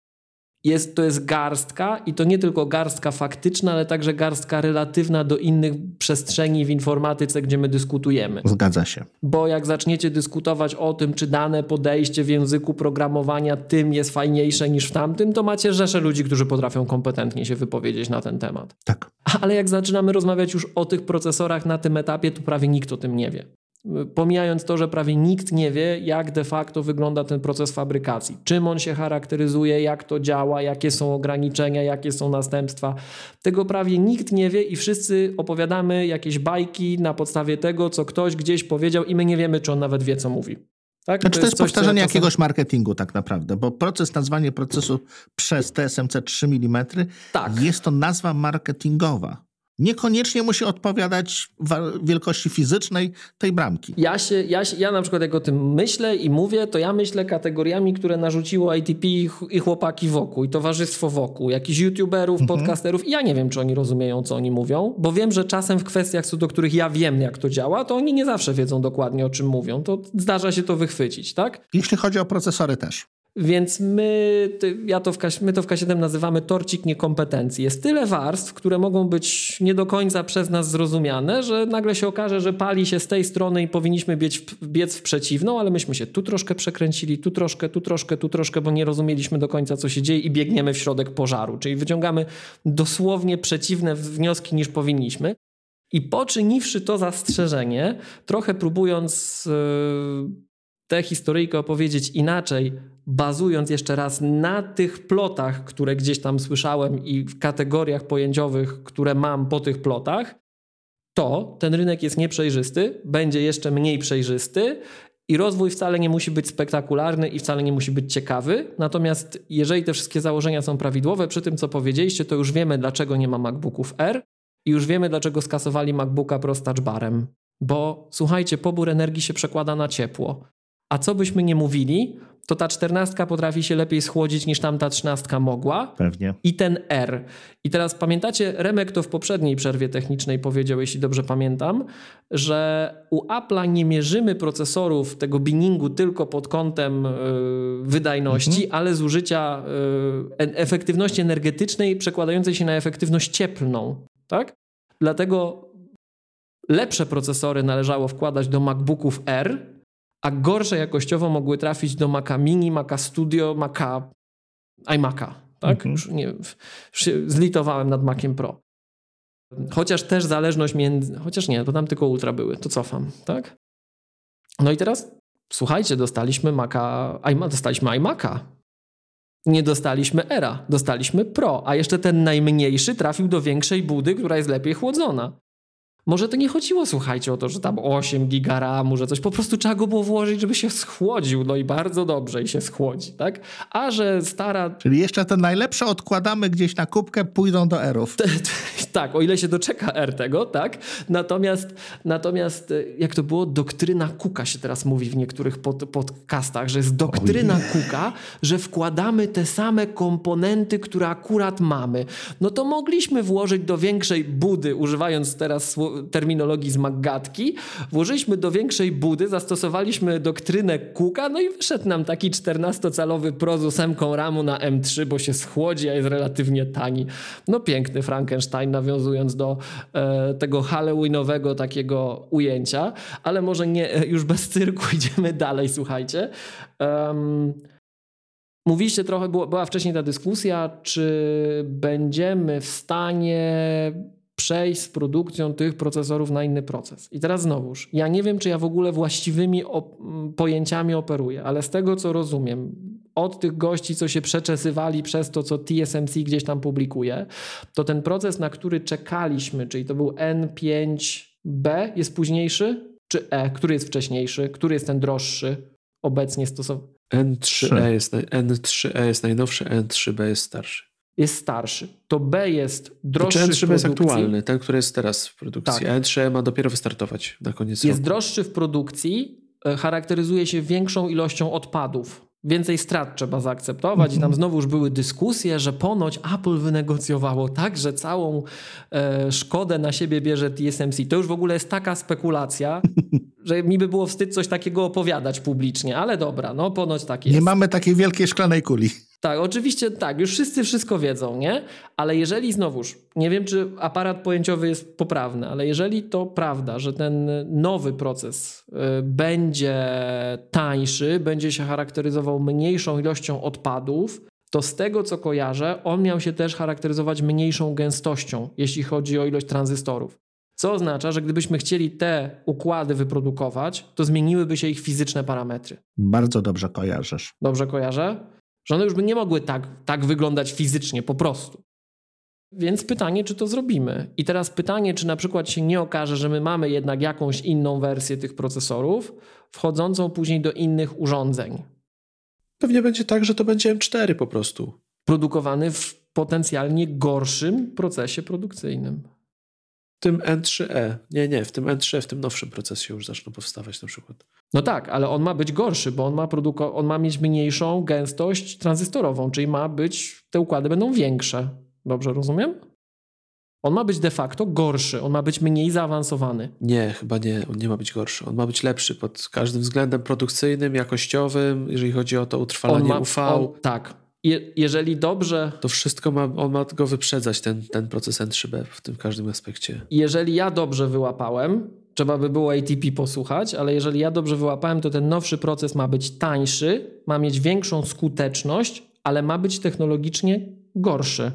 jest, to jest garstka i to nie tylko garstka faktyczna, ale także garstka relatywna do innych przestrzeni w informatyce, gdzie my dyskutujemy. Zgadza się. Bo jak zaczniecie dyskutować o tym, czy dane podejście w języku programowania tym jest fajniejsze niż w tamtym, to macie rzesze ludzi, którzy potrafią kompetentnie się wypowiedzieć na ten temat. Tak. Ale jak zaczynamy rozmawiać już o tych procesorach na tym etapie, to prawie nikt o tym nie wie. Pomijając to, że prawie nikt nie wie, jak de facto wygląda ten proces fabrykacji, czym on się charakteryzuje, jak to działa, jakie są ograniczenia, jakie są następstwa. Tego prawie nikt nie wie i wszyscy opowiadamy jakieś bajki na podstawie tego, co ktoś gdzieś powiedział, i my nie wiemy, czy on nawet wie, co mówi. Tak? Znaczy, to, to jest, jest powtarzanie jakiegoś marketingu tak naprawdę, bo proces, nazwanie procesu przez TSMC 3 mm tak. jest to nazwa marketingowa niekoniecznie musi odpowiadać wielkości fizycznej tej bramki. Ja, się, ja, się, ja na przykład jak o tym myślę i mówię, to ja myślę kategoriami, które narzuciło ITP i chłopaki wokół, i towarzystwo wokół, jakichś youtuberów, mhm. podcasterów. I ja nie wiem, czy oni rozumieją, co oni mówią, bo wiem, że czasem w kwestiach, co do których ja wiem, jak to działa, to oni nie zawsze wiedzą dokładnie, o czym mówią. To zdarza się to wychwycić, tak? Jeśli chodzi o procesory też. Więc my, ja to w, my to w K7 nazywamy torcik niekompetencji. Jest tyle warstw, które mogą być nie do końca przez nas zrozumiane, że nagle się okaże, że pali się z tej strony i powinniśmy biec w, biec w przeciwną, ale myśmy się tu troszkę przekręcili, tu troszkę, tu troszkę, tu troszkę, bo nie rozumieliśmy do końca, co się dzieje i biegniemy w środek pożaru. Czyli wyciągamy dosłownie przeciwne wnioski niż powinniśmy. I poczyniwszy to zastrzeżenie, trochę próbując yy, tę historyjkę opowiedzieć inaczej, bazując jeszcze raz na tych plotach, które gdzieś tam słyszałem i w kategoriach pojęciowych, które mam po tych plotach, to ten rynek jest nieprzejrzysty, będzie jeszcze mniej przejrzysty i rozwój wcale nie musi być spektakularny i wcale nie musi być ciekawy. Natomiast jeżeli te wszystkie założenia są prawidłowe, przy tym co powiedzieliście, to już wiemy, dlaczego nie ma MacBooków R i już wiemy, dlaczego skasowali MacBooka Pro z touchbarem. Bo słuchajcie, pobór energii się przekłada na ciepło. A co byśmy nie mówili, to ta czternastka potrafi się lepiej schłodzić niż tamta trzynastka mogła. Pewnie. I ten R. I teraz pamiętacie, Remek to w poprzedniej przerwie technicznej powiedział, jeśli dobrze pamiętam, że u Apple'a nie mierzymy procesorów tego binningu tylko pod kątem y, wydajności, mhm. ale zużycia y, efektywności energetycznej przekładającej się na efektywność cieplną. Tak? Dlatego lepsze procesory należało wkładać do MacBooków R, a gorsze jakościowo mogły trafić do Maca Mini, Maca Studio, Maca iMac'a. Tak? Mhm. Już nie, zlitowałem nad Maciem Pro. Chociaż też zależność między... Chociaż nie, to tam tylko Ultra były, to cofam, tak? No i teraz, słuchajcie, dostaliśmy Maca, dostaliśmy iMac'a. Nie dostaliśmy Era, dostaliśmy Pro, a jeszcze ten najmniejszy trafił do większej budy, która jest lepiej chłodzona. Może to nie chodziło, słuchajcie, o to, że tam 8 giga RAMu, że coś po prostu trzeba go było włożyć, żeby się schłodził, no i bardzo dobrze i się schłodzi, tak? A że stara... Czyli jeszcze te najlepsze odkładamy gdzieś na kubkę, pójdą do Erów. tak, o ile się doczeka R tego, tak? Natomiast, natomiast e, jak to było, doktryna Kuka się teraz mówi w niektórych pod, podcastach, że jest doktryna Kuka, że wkładamy te same komponenty, które akurat mamy. No to mogliśmy włożyć do większej budy, używając teraz terminologii z Maggatki, włożyliśmy do większej budy, zastosowaliśmy doktrynę Cooka, no i wyszedł nam taki 14-calowy Pro z ósemką RAMu na M3, bo się schłodzi, a jest relatywnie tani. No piękny Frankenstein, nawiązując do e, tego halloweenowego takiego ujęcia, ale może nie, już bez cyrku <laughs> idziemy dalej, słuchajcie. Um, Mówiliście trochę, była wcześniej ta dyskusja, czy będziemy w stanie przejść z produkcją tych procesorów na inny proces. I teraz znowuż, ja nie wiem, czy ja w ogóle właściwymi op pojęciami operuję, ale z tego co rozumiem, od tych gości, co się przeczesywali przez to, co TSMC gdzieś tam publikuje, to ten proces, na który czekaliśmy, czyli to był N5B, jest późniejszy, czy E, który jest wcześniejszy, który jest ten droższy obecnie stosowany? N3E jest, N3E jest najnowszy, N3B jest starszy jest starszy. To B jest droższy to N3 jest aktualny, ten, który jest teraz w produkcji. Tak. A N3 ma dopiero wystartować na koniec Jest roku. droższy w produkcji, e, charakteryzuje się większą ilością odpadów. Więcej strat trzeba zaakceptować, i tam mhm. znowu już były dyskusje, że ponoć Apple wynegocjowało tak, że całą e, szkodę na siebie bierze TSMC. To już w ogóle jest taka spekulacja, <laughs> że mi by było wstyd coś takiego opowiadać publicznie, ale dobra, no ponoć tak jest. Nie mamy takiej wielkiej szklanej kuli. Tak, oczywiście tak, już wszyscy wszystko wiedzą, nie? Ale jeżeli znowuż, nie wiem czy aparat pojęciowy jest poprawny, ale jeżeli to prawda, że ten nowy proces y, będzie tańszy, będzie się charakteryzował mniejszą ilością odpadów, to z tego co kojarzę, on miał się też charakteryzować mniejszą gęstością, jeśli chodzi o ilość tranzystorów. Co oznacza, że gdybyśmy chcieli te układy wyprodukować, to zmieniłyby się ich fizyczne parametry. Bardzo dobrze kojarzysz. Dobrze kojarzę? Że one już by nie mogły tak, tak wyglądać fizycznie, po prostu. Więc pytanie, czy to zrobimy. I teraz pytanie, czy na przykład się nie okaże, że my mamy jednak jakąś inną wersję tych procesorów, wchodzącą później do innych urządzeń. Pewnie będzie tak, że to będzie M4 po prostu. Produkowany w potencjalnie gorszym procesie produkcyjnym tym N3E. Nie, nie, w tym N3, w tym nowszym procesie już zaczną powstawać na przykład. No tak, ale on ma być gorszy, bo on ma, produko- on ma mieć mniejszą gęstość tranzystorową, czyli ma być, te układy będą większe. Dobrze rozumiem? On ma być de facto gorszy, on ma być mniej zaawansowany. Nie, chyba nie, on nie ma być gorszy. On ma być lepszy pod każdym względem produkcyjnym, jakościowym, jeżeli chodzi o to utrwalanie ma, UV. On, tak, je, jeżeli dobrze. To wszystko ma, on ma go wyprzedzać, ten, ten proces N3B w tym każdym aspekcie. Jeżeli ja dobrze wyłapałem, trzeba by było ATP posłuchać, ale jeżeli ja dobrze wyłapałem, to ten nowszy proces ma być tańszy, ma mieć większą skuteczność, ale ma być technologicznie gorszy.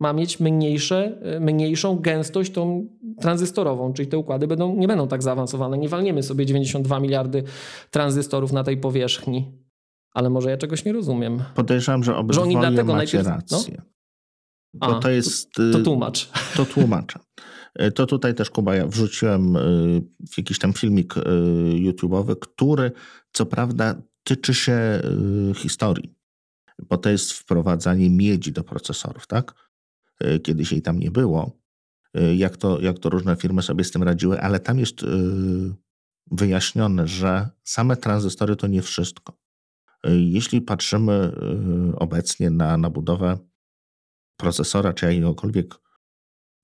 Ma mieć mniejsze, mniejszą gęstość tą tranzystorową, czyli te układy będą, nie będą tak zaawansowane. Nie walniemy sobie 92 miliardy tranzystorów na tej powierzchni. Ale może ja czegoś nie rozumiem. Podejrzewam, że obydwoje że oni dlatego macie najpierw... rację. No? Bo A, to jest... To, to tłumacz. To tłumaczę. E, to tutaj też, Kuba, ja wrzuciłem w jakiś tam filmik YouTube'owy, który co prawda tyczy się historii, bo to jest wprowadzanie miedzi do procesorów, tak? Kiedyś jej tam nie było. Jak to, jak to różne firmy sobie z tym radziły, ale tam jest wyjaśnione, że same tranzystory to nie wszystko Jeśli patrzymy obecnie na, na budowę procesora czy jakiegokolwiek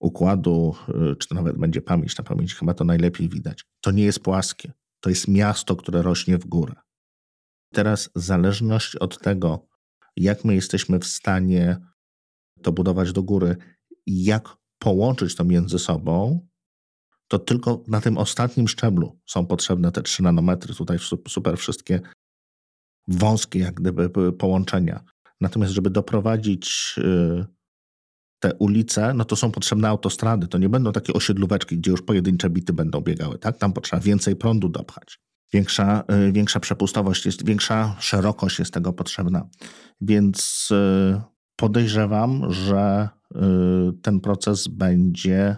układu, czy to nawet będzie pamięć na pamięć, chyba to najlepiej widać. To nie jest płaskie. To jest miasto, które rośnie w górę. Teraz zależność od tego, jak my jesteśmy w stanie to budować do góry i jak połączyć to między sobą, to tylko na tym ostatnim szczeblu są potrzebne te 3 nanometry, tutaj super wszystkie wąskie jak gdyby połączenia. Natomiast żeby doprowadzić y, te ulice, no to są potrzebne autostrady, to nie będą takie osiedlóweczki, gdzie już pojedyncze bity będą biegały, tak? Tam potrzeba więcej prądu dopchać. Większa, y, większa przepustowość jest, większa szerokość jest tego potrzebna. Więc y, podejrzewam, że ten proces będzie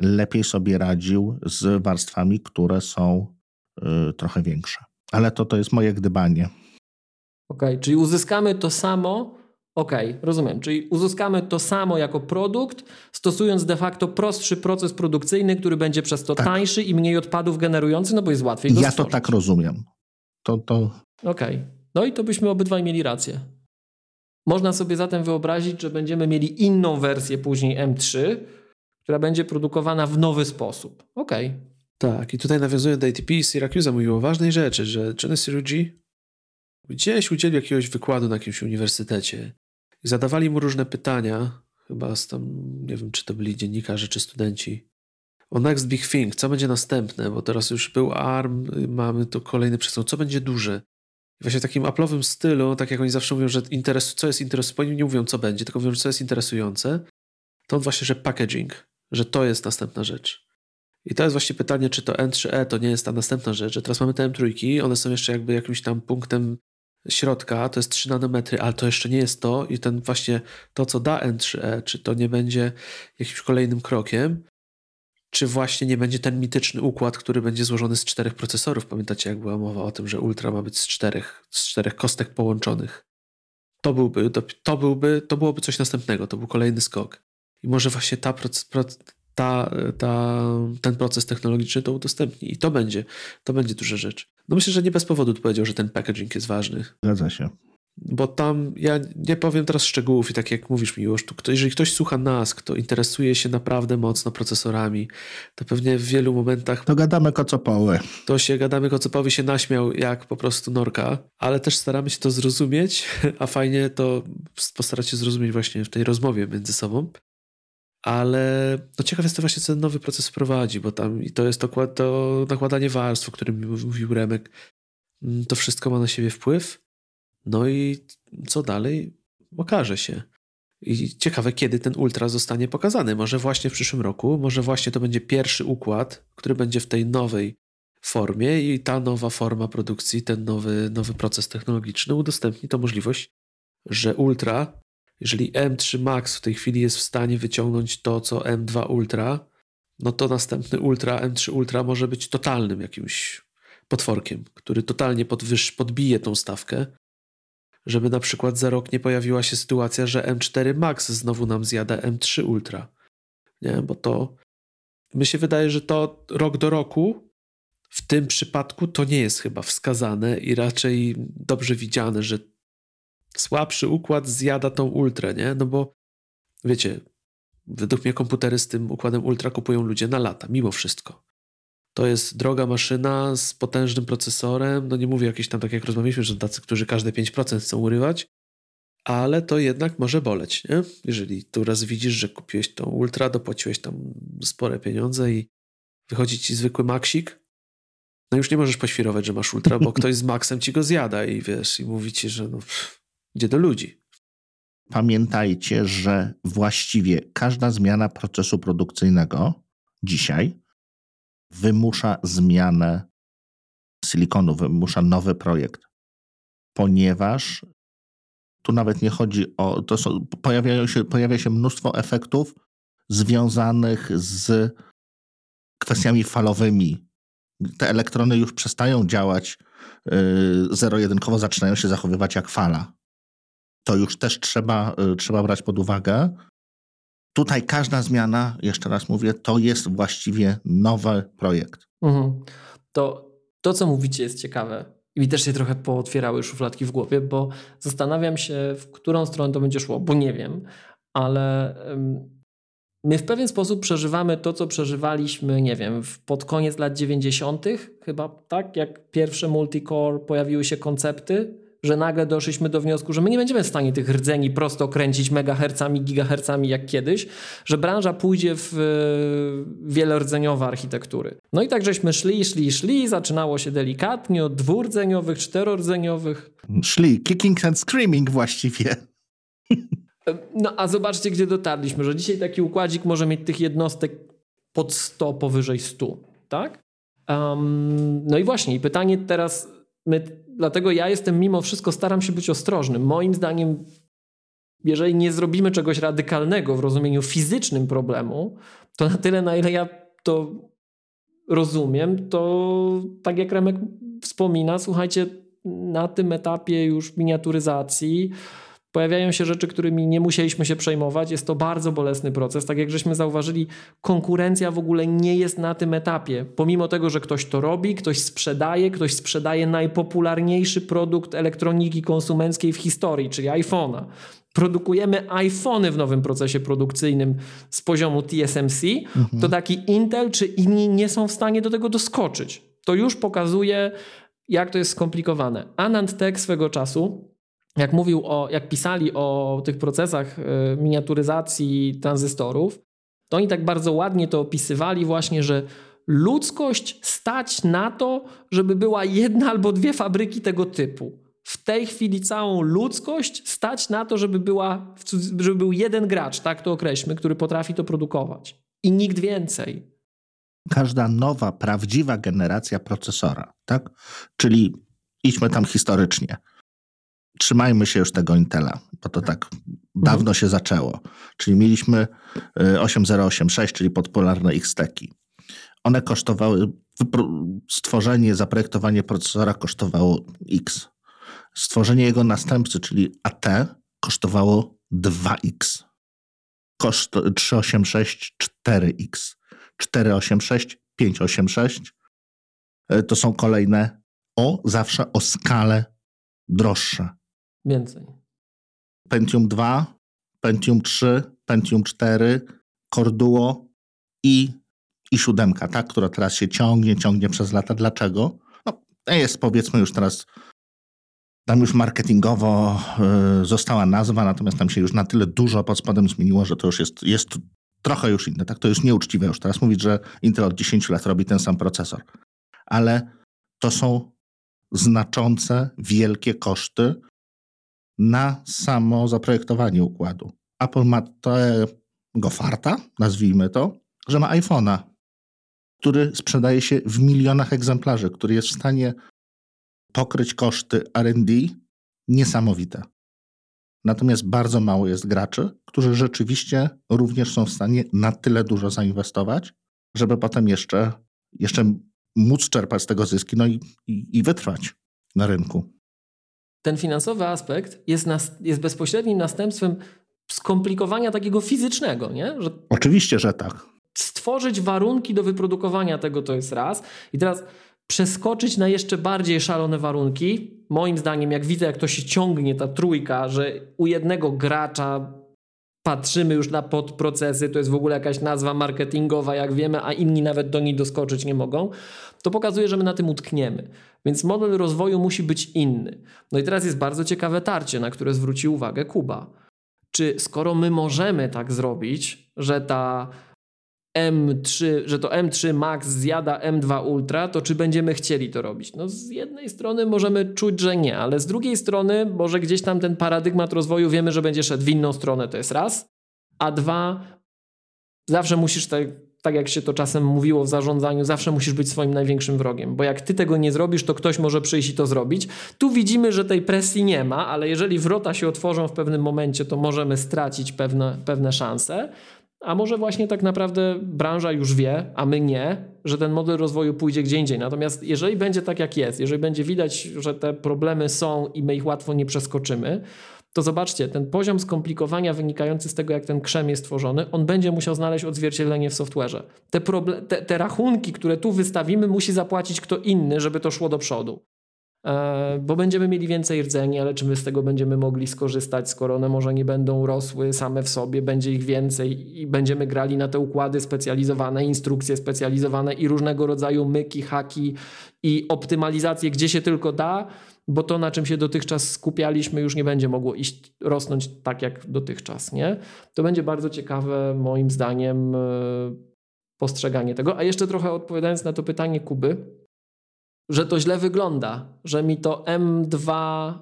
lepiej sobie radził z warstwami, które są trochę większe. Ale to, to jest moje gdybanie. Ok, czyli uzyskamy to samo, ok, rozumiem, czyli uzyskamy to samo jako produkt, stosując de facto prostszy proces produkcyjny, który będzie przez to tak. tańszy i mniej odpadów generujący, no bo jest łatwiej Ja stworzyć. to tak rozumiem. To, to... Okej, okay. no i to byśmy obydwaj mieli rację. Można sobie zatem wyobrazić, że będziemy mieli inną wersję później M3, która będzie produkowana w nowy sposób. Okej. Okay. Tak, i tutaj nawiązując do ATP, Syracuse mówił o ważnej rzeczy, że Genesis gdzieś udzielił jakiegoś wykładu na jakimś uniwersytecie. I zadawali mu różne pytania, chyba z tam, nie wiem, czy to byli dziennikarze, czy studenci, o next big thing, co będzie następne, bo teraz już był ARM, mamy tu kolejny przestrzeń, co będzie duże. I właśnie w takim Apple'owym stylu, tak jak oni zawsze mówią, że interes, co jest interesujące, nie mówią co będzie, tylko mówią, co jest interesujące, to on właśnie, że packaging, że to jest następna rzecz. I to jest właśnie pytanie, czy to N3E to nie jest ta następna rzecz, że teraz mamy te M3, one są jeszcze jakby jakimś tam punktem środka, to jest 3 nanometry, ale to jeszcze nie jest to i ten właśnie to, co da N3E, czy to nie będzie jakimś kolejnym krokiem, czy właśnie nie będzie ten mityczny układ, który będzie złożony z czterech procesorów. Pamiętacie, jak była mowa o tym, że Ultra ma być z czterech, z czterech kostek połączonych. To byłby, to, to byłby, to byłoby coś następnego, to był kolejny skok. I może właśnie ta, ta, ta, ten proces technologiczny to udostępni. I to będzie, to będzie duża rzecz. No myślę, że nie bez powodu powiedział, że ten packaging jest ważny. Zgadza się. Bo tam, ja nie powiem teraz szczegółów i tak jak mówisz Miłosz, to jeżeli ktoś słucha nas, kto interesuje się naprawdę mocno procesorami, to pewnie w wielu momentach... To gadamy kocopoły. To się gadamy kocopoły się naśmiał jak po prostu norka, ale też staramy się to zrozumieć, <laughs> a fajnie to postarać się zrozumieć właśnie w tej rozmowie między sobą ale no ciekaw jestem właśnie, co ten nowy proces wprowadzi, bo tam i to jest to, to nakładanie warstw, o którym mówił Remek. Mm, to wszystko ma na siebie wpływ. No i co dalej? Okaże się. I ciekawe, kiedy ten ultra zostanie pokazany. Może właśnie w przyszłym roku, może właśnie to będzie pierwszy układ, który będzie w tej nowej formie i ta nowa forma produkcji, ten nowy, nowy proces technologiczny udostępni to możliwość, że ultra jeżeli M3 Max w tej chwili jest w stanie wyciągnąć to, co M2 Ultra, no to następny Ultra, M3 Ultra może być totalnym jakimś potworkiem, który totalnie podwyż, podbije tą stawkę, żeby na przykład za rok nie pojawiła się sytuacja, że M4 Max znowu nam zjada M3 Ultra. Nie, bo to mi się wydaje, że to rok do roku w tym przypadku to nie jest chyba wskazane i raczej dobrze widziane, że słabszy układ zjada tą ultrę, nie? No bo wiecie, według mnie komputery z tym układem ultra kupują ludzie na lata, mimo wszystko. To jest droga maszyna z potężnym procesorem, no nie mówię jakieś tam, tak jak rozmawialiśmy, że tacy, którzy każde 5% chcą urywać, ale to jednak może boleć, nie? Jeżeli tu raz widzisz, że kupiłeś tą ultra, dopłaciłeś tam spore pieniądze i wychodzi ci zwykły maksik, no już nie możesz poświrować, że masz ultra, bo ktoś z maksem ci go zjada i wiesz, i mówi ci, że no pff, Idzie do ludzi. Pamiętajcie, że właściwie każda zmiana procesu produkcyjnego dzisiaj wymusza zmianę silikonu, wymusza nowy projekt, ponieważ tu nawet nie chodzi o. To są, pojawiają się, pojawia się mnóstwo efektów związanych z kwestiami falowymi. Te elektrony już przestają działać yy, zero-jedynkowo, zaczynają się zachowywać jak fala to już też trzeba, y, trzeba brać pod uwagę. Tutaj każda zmiana, jeszcze raz mówię, to jest właściwie nowy projekt. Mhm. To, to, co mówicie, jest ciekawe. I mi też się trochę pootwierały szufladki w głowie, bo zastanawiam się, w którą stronę to będzie szło, bo nie wiem, ale my w pewien sposób przeżywamy to, co przeżywaliśmy, nie wiem, pod koniec lat 90., chyba tak, jak pierwsze multicore pojawiły się koncepty że nagle doszliśmy do wniosku, że my nie będziemy w stanie tych rdzeni prosto kręcić megahercami, gigahercami jak kiedyś, że branża pójdzie w e, wielordzeniowe architektury. No i tak żeśmy szli, szli, szli, zaczynało się delikatnie od dwurdzeniowych, czterordzeniowych. Szli, kicking and screaming właściwie. No a zobaczcie, gdzie dotarliśmy, że dzisiaj taki układzik może mieć tych jednostek pod 100, powyżej 100, tak? Um, no i właśnie, i pytanie teraz, my dlatego ja jestem mimo wszystko, staram się być ostrożny. Moim zdaniem, jeżeli nie zrobimy czegoś radykalnego w rozumieniu fizycznym problemu, to na tyle, na ile ja to rozumiem, to tak jak Remek wspomina, słuchajcie, na tym etapie już miniaturyzacji Pojawiają się rzeczy, którymi nie musieliśmy się przejmować. Jest to bardzo bolesny proces. Tak jak żeśmy zauważyli, konkurencja w ogóle nie jest na tym etapie. Pomimo tego, że ktoś to robi, ktoś sprzedaje, ktoś sprzedaje najpopularniejszy produkt elektroniki konsumenckiej w historii, czyli iPhone'a. Produkujemy iPhony w nowym procesie produkcyjnym z poziomu TSMC, mhm. to taki Intel czy inni nie są w stanie do tego doskoczyć. To już pokazuje, jak to jest skomplikowane. Anand Tech swego czasu jak mówił o, jak pisali o tych procesach e, miniaturyzacji tranzystorów, to oni tak bardzo ładnie to opisywali właśnie, że ludzkość stać na to, żeby była jedna albo dwie fabryki tego typu. W tej chwili całą ludzkość stać na to, żeby, była, żeby był jeden gracz, tak to określmy, który potrafi to produkować. I nikt więcej. Każda nowa, prawdziwa generacja procesora, tak? Czyli idźmy tam historycznie trzymajmy się już tego Intela, bo to tak dawno się zaczęło. Czyli mieliśmy 8086, y, czyli podpolarne X-Teki. One kosztowały, stworzenie, zaprojektowanie procesora kosztowało X. Stworzenie jego następcy, czyli AT, kosztowało 2X. Koszt 386 4X. 486, 586 to są kolejne o zawsze o skalę droższe. Więcej. Pentium 2, Pentium 3, Pentium 4, Corduo i, i 7, tak, która teraz się ciągnie, ciągnie przez lata. Dlaczego? No, jest powiedzmy już teraz tam już marketingowo y, została nazwa, natomiast tam się już na tyle dużo pod spodem zmieniło, że to już jest, jest trochę już inne. Tak? To już nieuczciwe już teraz mówić, że Intel od 10 lat robi ten sam procesor. Ale to są znaczące, wielkie koszty na samo zaprojektowanie układu. Apple ma tego farta, nazwijmy to, że ma iPhone'a, który sprzedaje się w milionach egzemplarzy, który jest w stanie pokryć koszty RD niesamowite. Natomiast bardzo mało jest graczy, którzy rzeczywiście również są w stanie na tyle dużo zainwestować, żeby potem jeszcze, jeszcze móc czerpać z tego zyski no i, i, i wytrwać na rynku ten finansowy aspekt jest, nas, jest bezpośrednim następstwem skomplikowania takiego fizycznego, nie? Że Oczywiście, że tak. Stworzyć warunki do wyprodukowania tego to jest raz. I teraz przeskoczyć na jeszcze bardziej szalone warunki. Moim zdaniem, jak widzę, jak to się ciągnie, ta trójka, że u jednego gracza patrzymy już na podprocesy, to jest w ogóle jakaś nazwa marketingowa, jak wiemy, a inni nawet do niej doskoczyć nie mogą, to pokazuje, że my na tym utkniemy. Więc model rozwoju musi być inny. No i teraz jest bardzo ciekawe tarcie, na które zwrócił uwagę Kuba. Czy skoro my możemy tak zrobić, że ta M3, że to M3 Max zjada M2 Ultra, to czy będziemy chcieli to robić? No z jednej strony możemy czuć, że nie, ale z drugiej strony może gdzieś tam ten paradygmat rozwoju wiemy, że będzie szedł w inną stronę, to jest raz. A dwa, zawsze musisz tak, tak jak się to czasem mówiło w zarządzaniu, zawsze musisz być swoim największym wrogiem, bo jak ty tego nie zrobisz, to ktoś może przyjść i to zrobić. Tu widzimy, że tej presji nie ma, ale jeżeli wrota się otworzą w pewnym momencie, to możemy stracić pewne, pewne szanse. A może właśnie tak naprawdę branża już wie, a my nie, że ten model rozwoju pójdzie gdzie indziej. Natomiast jeżeli będzie tak jak jest, jeżeli będzie widać, że te problemy są i my ich łatwo nie przeskoczymy, to zobaczcie, ten poziom skomplikowania wynikający z tego, jak ten krzem jest tworzony, on będzie musiał znaleźć odzwierciedlenie w software'ze. Te, te, te rachunki, które tu wystawimy, musi zapłacić kto inny, żeby to szło do przodu. E, bo będziemy mieli więcej rdzeni, ale czy my z tego będziemy mogli skorzystać, skoro one może nie będą rosły same w sobie, będzie ich więcej i będziemy grali na te układy specjalizowane, instrukcje specjalizowane i różnego rodzaju myki, haki i optymalizacje, gdzie się tylko da, bo to, na czym się dotychczas skupialiśmy, już nie będzie mogło iść, rosnąć tak jak dotychczas. Nie? To będzie bardzo ciekawe, moim zdaniem, e, postrzeganie tego. A jeszcze trochę odpowiadając na to pytanie Kuby, że to źle wygląda, że mi to M2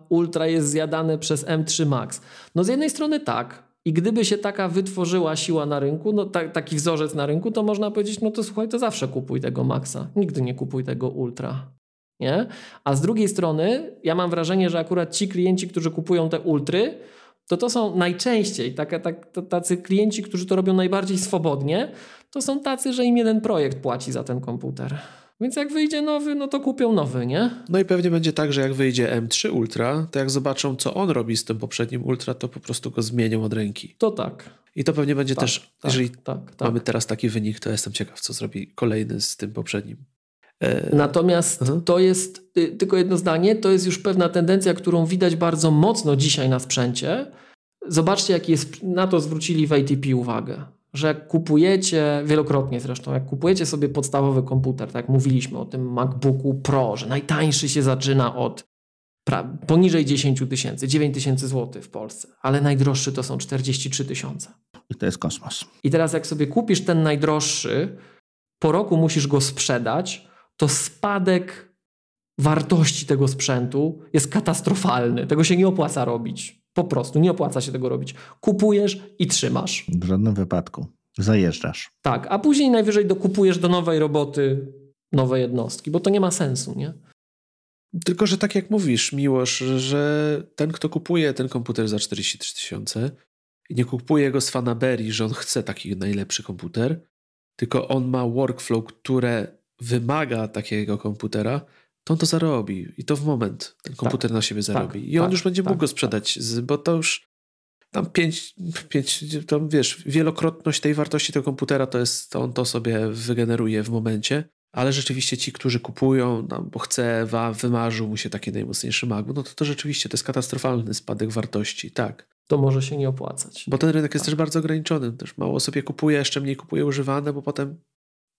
Ultra jest zjadane przez M3 Max. No z jednej strony tak. I gdyby się taka wytworzyła siła na rynku, no ta, taki wzorzec na rynku, to można powiedzieć, no to słuchaj, to zawsze kupuj tego Maxa. Nigdy nie kupuj tego Ultra. Nie? A z drugiej strony, ja mam wrażenie, że akurat ci klienci, którzy kupują te Ultry, to to są najczęściej tak, tak, tacy klienci, którzy to robią najbardziej swobodnie, to są tacy, że im jeden projekt płaci za ten komputer. Więc jak wyjdzie nowy, no to kupią nowy, nie? No i pewnie będzie tak, że jak wyjdzie M3 Ultra, to jak zobaczą, co on robi z tym poprzednim Ultra, to po prostu go zmienią od ręki. To tak. I to pewnie będzie tak, też, tak, jeżeli tak, tak. mamy teraz taki wynik, to jestem ciekaw, co zrobi kolejny z tym poprzednim. E... Natomiast mhm. to jest, y, tylko jedno zdanie, to jest już pewna tendencja, którą widać bardzo mocno dzisiaj na sprzęcie. Zobaczcie, jak jest, na to zwrócili w ATP uwagę że kupujecie, wielokrotnie zresztą, jak kupujecie sobie podstawowy komputer, tak jak mówiliśmy o tym MacBooku Pro, że najtańszy się zaczyna od poniżej 10 tysięcy, 9 tysięcy złotych w Polsce, ale najdroższy to są 43 tysiące. I to jest kosmos. I teraz jak sobie kupisz ten najdroższy, po roku musisz go sprzedać, to spadek wartości tego sprzętu jest katastrofalny. Tego się nie opłaca robić. Po prostu nie opłaca się tego robić. Kupujesz i trzymasz. W żadnym wypadku. Zajeżdżasz. Tak, a później najwyżej dokupujesz do nowej roboty nowe jednostki, bo to nie ma sensu, nie? Tylko, że tak jak mówisz, Miłosz, że ten, kto kupuje ten komputer za 43 tysiące i nie kupuje go z fanaberii, że on chce taki najlepszy komputer, tylko on ma workflow, które wymaga takiego komputera, to on to zarobi i to w moment ten komputer tak, na siebie zarobi. Tak, I on tak, już będzie mógł tak, go sprzedać, tak. bo to już tam pięć, pięć, tam wiesz, wielokrotność tej wartości tego komputera to jest, to on to sobie wygeneruje w momencie. Ale rzeczywiście ci, którzy kupują, no, bo chce, wa, wymarzył mu się taki najmocniejszy MacBook, no to, to rzeczywiście to jest katastrofalny spadek wartości, tak. To może się nie opłacać. Bo ten rynek jest też bardzo ograniczony. Też mało osób je kupuje, jeszcze mniej kupuje używane, bo potem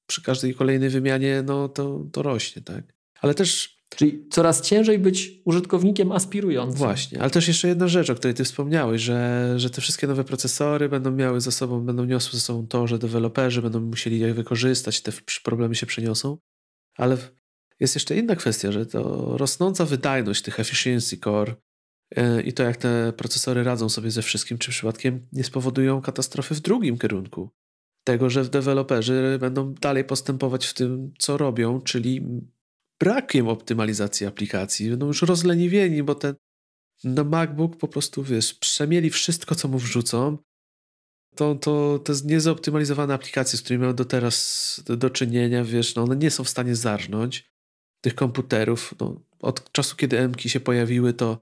przy każdej kolejnej wymianie no, to, to rośnie, tak. Ale też. Czyli coraz ciężej być użytkownikiem aspirującym. Właśnie, ale też jeszcze jedna rzecz, o której ty wspomniałeś, że, że te wszystkie nowe procesory będą miały ze sobą, będą niosły ze sobą to, że deweloperzy będą musieli je wykorzystać, te problemy się przeniosą. Ale jest jeszcze inna kwestia, że to rosnąca wydajność tych efficiency core yy, i to, jak te procesory radzą sobie ze wszystkim, czy przypadkiem nie spowodują katastrofy w drugim kierunku. Tego, że deweloperzy będą dalej postępować w tym, co robią, czyli brakiem optymalizacji aplikacji. Będą już rozleniwieni, bo ten no MacBook po prostu, wiesz, przemieli wszystko, co mu wrzucą. To, to, to niezoptymalizowane aplikacje, z którymi mają do teraz do, do czynienia, wiesz, no one nie są w stanie zarżnąć tych komputerów. No, od czasu, kiedy MKI się pojawiły, to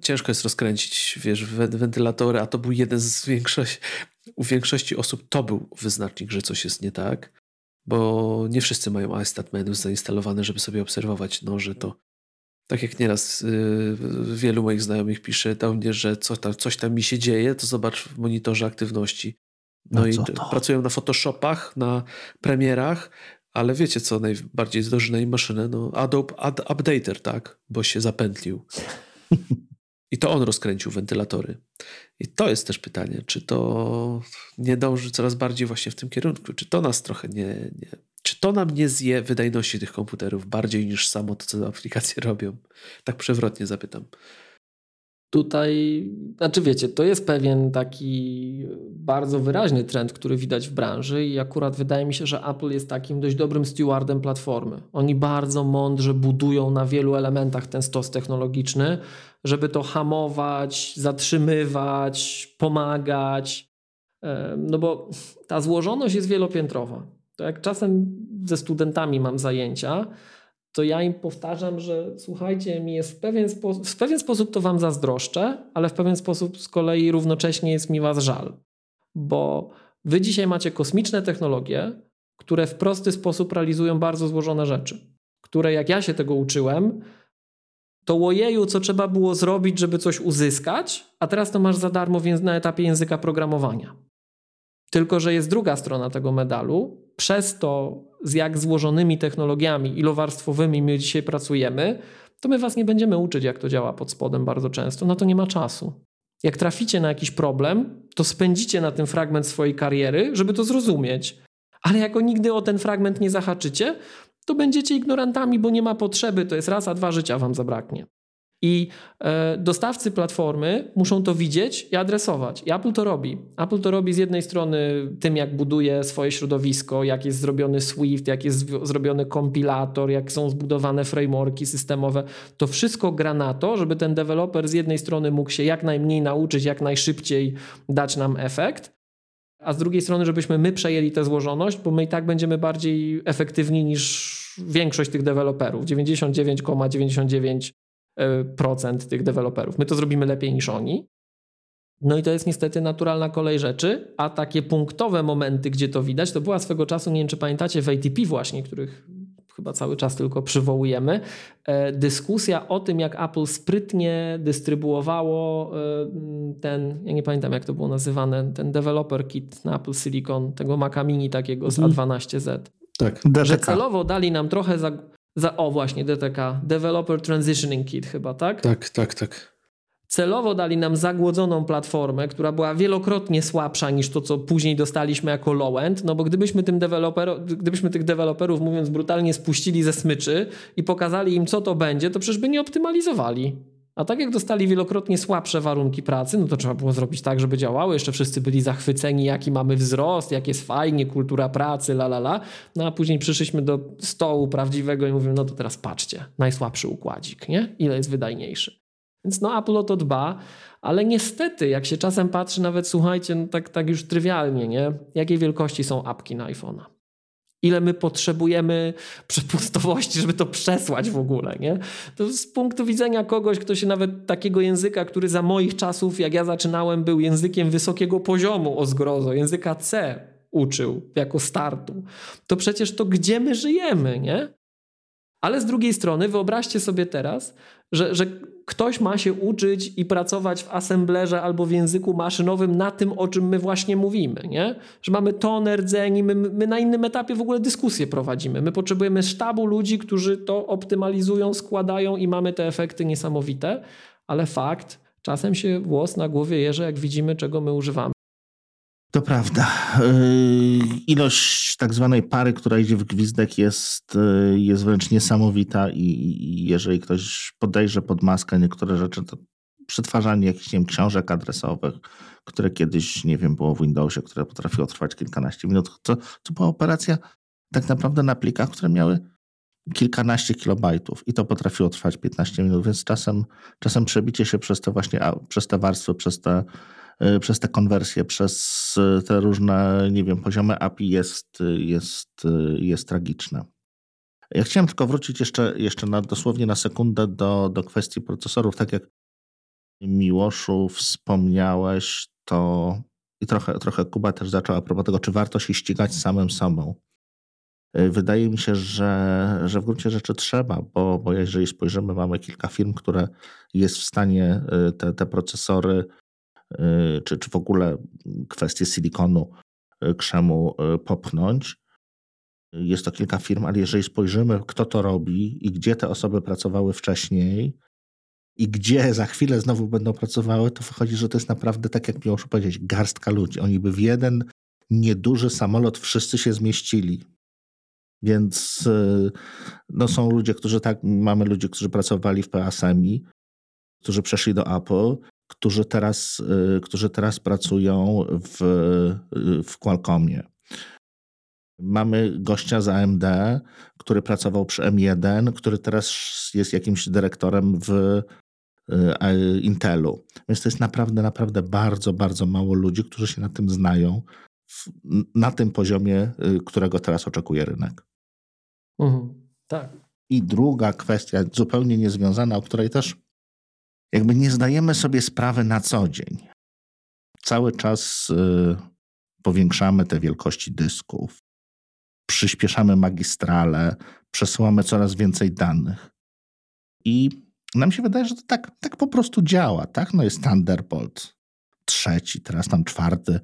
ciężko jest rozkręcić, wiesz, wentylatory, a to był jeden z większości, u większości osób to był wyznacznik, że coś jest nie tak bo nie wszyscy mają iStat menu zainstalowane, żeby sobie obserwować, no, że to tak jak nieraz yy, wielu moich znajomych pisze do mnie, że co tam, coś tam mi się dzieje, to zobacz w monitorze aktywności. No, no i pracują na Photoshopach, na premierach, ale wiecie co najbardziej zdoży na im maszynę? No Adobe Ad Updater, tak? Bo się zapętlił. <laughs> I to on rozkręcił wentylatory. I to jest też pytanie, czy to nie dąży coraz bardziej właśnie w tym kierunku, czy to nas trochę nie, nie czy to nam nie zje wydajności tych komputerów bardziej niż samo to, co <laughs> aplikacje robią? Tak przewrotnie zapytam. Tutaj, znaczy wiecie, to jest pewien taki bardzo wyraźny trend, który widać w branży i akurat wydaje mi się, że Apple jest takim dość dobrym stewardem platformy. Oni bardzo mądrze budują na wielu elementach ten stos technologiczny, żeby to hamować, zatrzymywać, pomagać. No bo ta złożoność jest wielopiętrowa. To jak czasem ze studentami mam zajęcia, to ja im powtarzam, że słuchajcie, mi jest w pewien, spo- w pewien sposób to wam zazdroszczę, ale w pewien sposób z kolei równocześnie jest mi was żal. Bo wy dzisiaj macie kosmiczne technologie, które w prosty sposób realizują bardzo złożone rzeczy. Które jak ja się tego uczyłem, to łojeju, co trzeba było zrobić, żeby coś uzyskać, a teraz to masz za darmo więc na etapie języka programowania. Tylko, że jest druga strona tego medalu. Przez to, z jak złożonymi technologiami ilowarstwowymi my dzisiaj pracujemy, to my was nie będziemy uczyć, jak to działa pod spodem bardzo często. Na to nie ma czasu. Jak traficie na jakiś problem, to spędzicie na tym fragment swojej kariery, żeby to zrozumieć. Ale jako nigdy o ten fragment nie zahaczycie, to będziecie ignorantami, bo nie ma potrzeby. To jest raz, a dwa życia wam zabraknie. I e, dostawcy platformy muszą to widzieć i adresować. I Apple to robi. Apple to robi z jednej strony tym, jak buduje swoje środowisko, jak jest zrobiony Swift, jak jest zrobiony kompilator, jak są zbudowane frameworki systemowe. To wszystko gra na to, żeby ten deweloper z jednej strony mógł się jak najmniej nauczyć, jak najszybciej dać nam efekt, a z drugiej strony, żebyśmy my przejęli tę złożoność, bo my i tak będziemy bardziej efektywni niż większość tych deweloperów. 99,99% procent tych deweloperów. My to zrobimy lepiej niż oni. No i to jest niestety naturalna kolej rzeczy, a takie punktowe momenty, gdzie to widać, to była swego czasu, nie wiem czy pamiętacie, w ATP właśnie, których chyba cały czas tylko przywołujemy, e, dyskusja o tym, jak Apple sprytnie dystrybuowało e, ten, ja nie pamiętam jak to było nazywane, ten developer kit na Apple Silicon, tego Maca Mini takiego z mhm. A12Z. Tak. DTK. Że celowo dali nam trochę za, za, o właśnie DTK, Developer Transitioning Kit chyba, tak? Tak, tak, tak celowo dali nam zagłodzoną platformę, która była wielokrotnie słabsza niż to, co później dostaliśmy jako low-end, no bo gdybyśmy, tym deweloper, gdybyśmy tych deweloperów, mówiąc brutalnie, spuścili ze smyczy i pokazali im, co to będzie, to przecież by nie optymalizowali. A tak jak dostali wielokrotnie słabsze warunki pracy, no to trzeba było zrobić tak, żeby działały. Jeszcze wszyscy byli zachwyceni, jaki mamy wzrost, jak jest fajnie, kultura pracy, la la la. No a później przyszliśmy do stołu prawdziwego i mówimy, no to teraz patrzcie, najsłabszy układzik, nie? Ile jest wydajniejszy. Więc no Apple o to dba, ale niestety, jak się czasem patrzy, nawet słuchajcie, no tak, tak już trywialnie, nie? Jakiej wielkości są apki na iPhone'a? Ile my potrzebujemy <laughs> przepustowości, żeby to przesłać w ogóle, nie? To z punktu widzenia kogoś, kto się nawet takiego języka, który za moich czasów, jak ja zaczynałem, był językiem wysokiego poziomu o zgrozo, języka C uczył jako startu, to przecież to gdzie my żyjemy, nie? Ale z drugiej strony wyobraźcie sobie teraz, że, że ktoś ma się uczyć i pracować w assemblerze albo w języku maszynowym na tym, o czym my właśnie mówimy, nie? Że mamy toner, rdzeń i my, my na innym etapie w ogóle dyskusję prowadzimy. My potrzebujemy sztabu ludzi, którzy to optymalizują, składają i mamy te efekty niesamowite, ale fakt, czasem się włos na głowie jeże, jak widzimy, czego my używamy. To prawda. Yy, ilość tak zwanej pary, która idzie w gwizdek jest, yy, jest wręcz niesamowita i jeżeli ktoś podejrze pod maskę niektóre rzeczy, to przetwarzanie jakichś nie wiem, książek adresowych, które kiedyś, nie wiem, było w Windowsie, które potrafiło trwać kilkanaście minut. To, to była operacja tak naprawdę na plikach, które miały kilkanaście kilobajtów i to potrafiło trwać 15 minut, więc czasem, czasem przebicie się przez te właśnie, przez te warstwy, przez te Y, przez te konwersje, przez y, te różne, nie wiem, poziomy API jest, jest, y, jest tragiczne. Ja chciałem tylko wrócić jeszcze, jeszcze na, dosłownie na sekundę do, do kwestii procesorów. Tak jak Miłoszu wspomniałeś, to i trochę, trochę Kuba też zaczął a propos tego, czy warto się ścigać samym sobą. Wydaje mi się, że, że w gruncie rzeczy trzeba, bo, bo jeżeli spojrzymy, mamy kilka firm, które jest w stanie te, te procesory Y, czy, czy w ogóle kwestie silikonu, y, krzemu y, popchnąć. Jest to kilka firm, ale jeżeli spojrzymy, kto to robi i gdzie te osoby pracowały wcześniej i gdzie za chwilę znowu będą pracowały, to wychodzi, że to jest naprawdę, tak jak miło powiedzieć, garstka ludzi. Oni by w jeden nieduży samolot wszyscy się zmieścili. Więc no, są ludzie, którzy tak, mamy ludzi, którzy pracowali w PASMI, którzy przeszli do Apple którzy teraz, y, którzy teraz pracują w, y, w Qualcommie. Mamy gościa z AMD, który pracował przy M1, który teraz jest jakimś dyrektorem w y, Intelu. Więc to jest naprawdę, naprawdę bardzo, bardzo mało ludzi, którzy się na tym znają, na tym poziomie, którego teraz oczekuje rynek. Mhm, tak. I druga kwestia, zupełnie niezwiązana, o której też jakby nie zdajemy sobie sprawy na co dzień. Cały czas y, powiększamy te wielkości dysków, przyspieszamy magistrale, przesyłamy coraz więcej danych. I nam się wydaje, że to tak, tak po prostu działa, tak? No jest Thunderbolt trzeci, teraz tam czwarty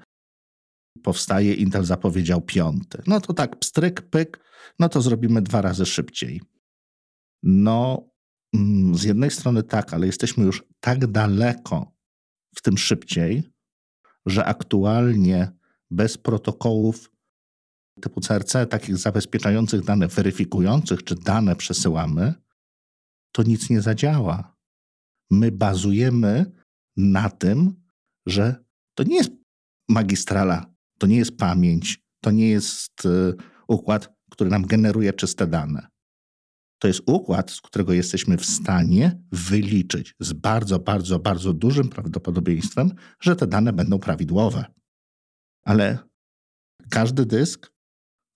powstaje, Intel zapowiedział piąty. No to tak, pstryk, pyk, no to zrobimy dwa razy szybciej. No, z jednej strony tak, ale jesteśmy już tak daleko w tym szybciej, że aktualnie bez protokołów typu CRC, takich zabezpieczających dane, weryfikujących, czy dane przesyłamy, to nic nie zadziała. My bazujemy na tym, że to nie jest magistrala, to nie jest pamięć, to nie jest y, układ, który nam generuje czyste dane. To jest układ, z którego jesteśmy w stanie wyliczyć z bardzo, bardzo, bardzo dużym prawdopodobieństwem, że te dane będą prawidłowe. Ale każdy dysk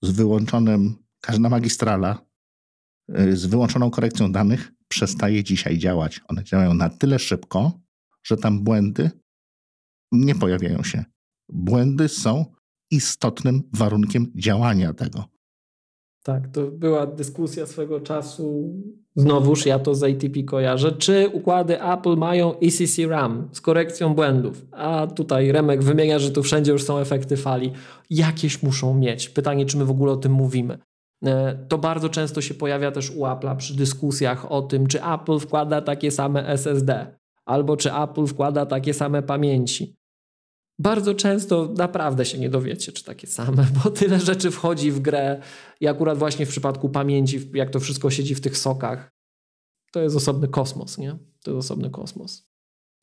z wyłączonym, każda magistrala y, z wyłączoną korekcją danych przestaje dzisiaj działać. One działają na tyle szybko, że tam błędy nie pojawiają się. Błędy są istotnym warunkiem działania tego. Tak, to była dyskusja swego czasu. Znowuż ja to z ATP kojarzę. Czy układy Apple mają ECC RAM z korekcją błędów? A tutaj Remek wymienia, że tu wszędzie już są efekty fali. Jakieś muszą mieć. Pytanie, czy my w ogóle o tym mówimy. E, to bardzo często się pojawia też u Apple'a przy dyskusjach o tym, czy Apple wkłada takie same SSD, albo czy Apple wkłada takie same pamięci. Bardzo często naprawdę się nie dowiecie, czy takie same, <laughs> bo tyle rzeczy wchodzi w grę i akurat właśnie w przypadku pamięci, jak to wszystko siedzi w tych sokach, to jest osobny kosmos, nie? To jest osobny kosmos.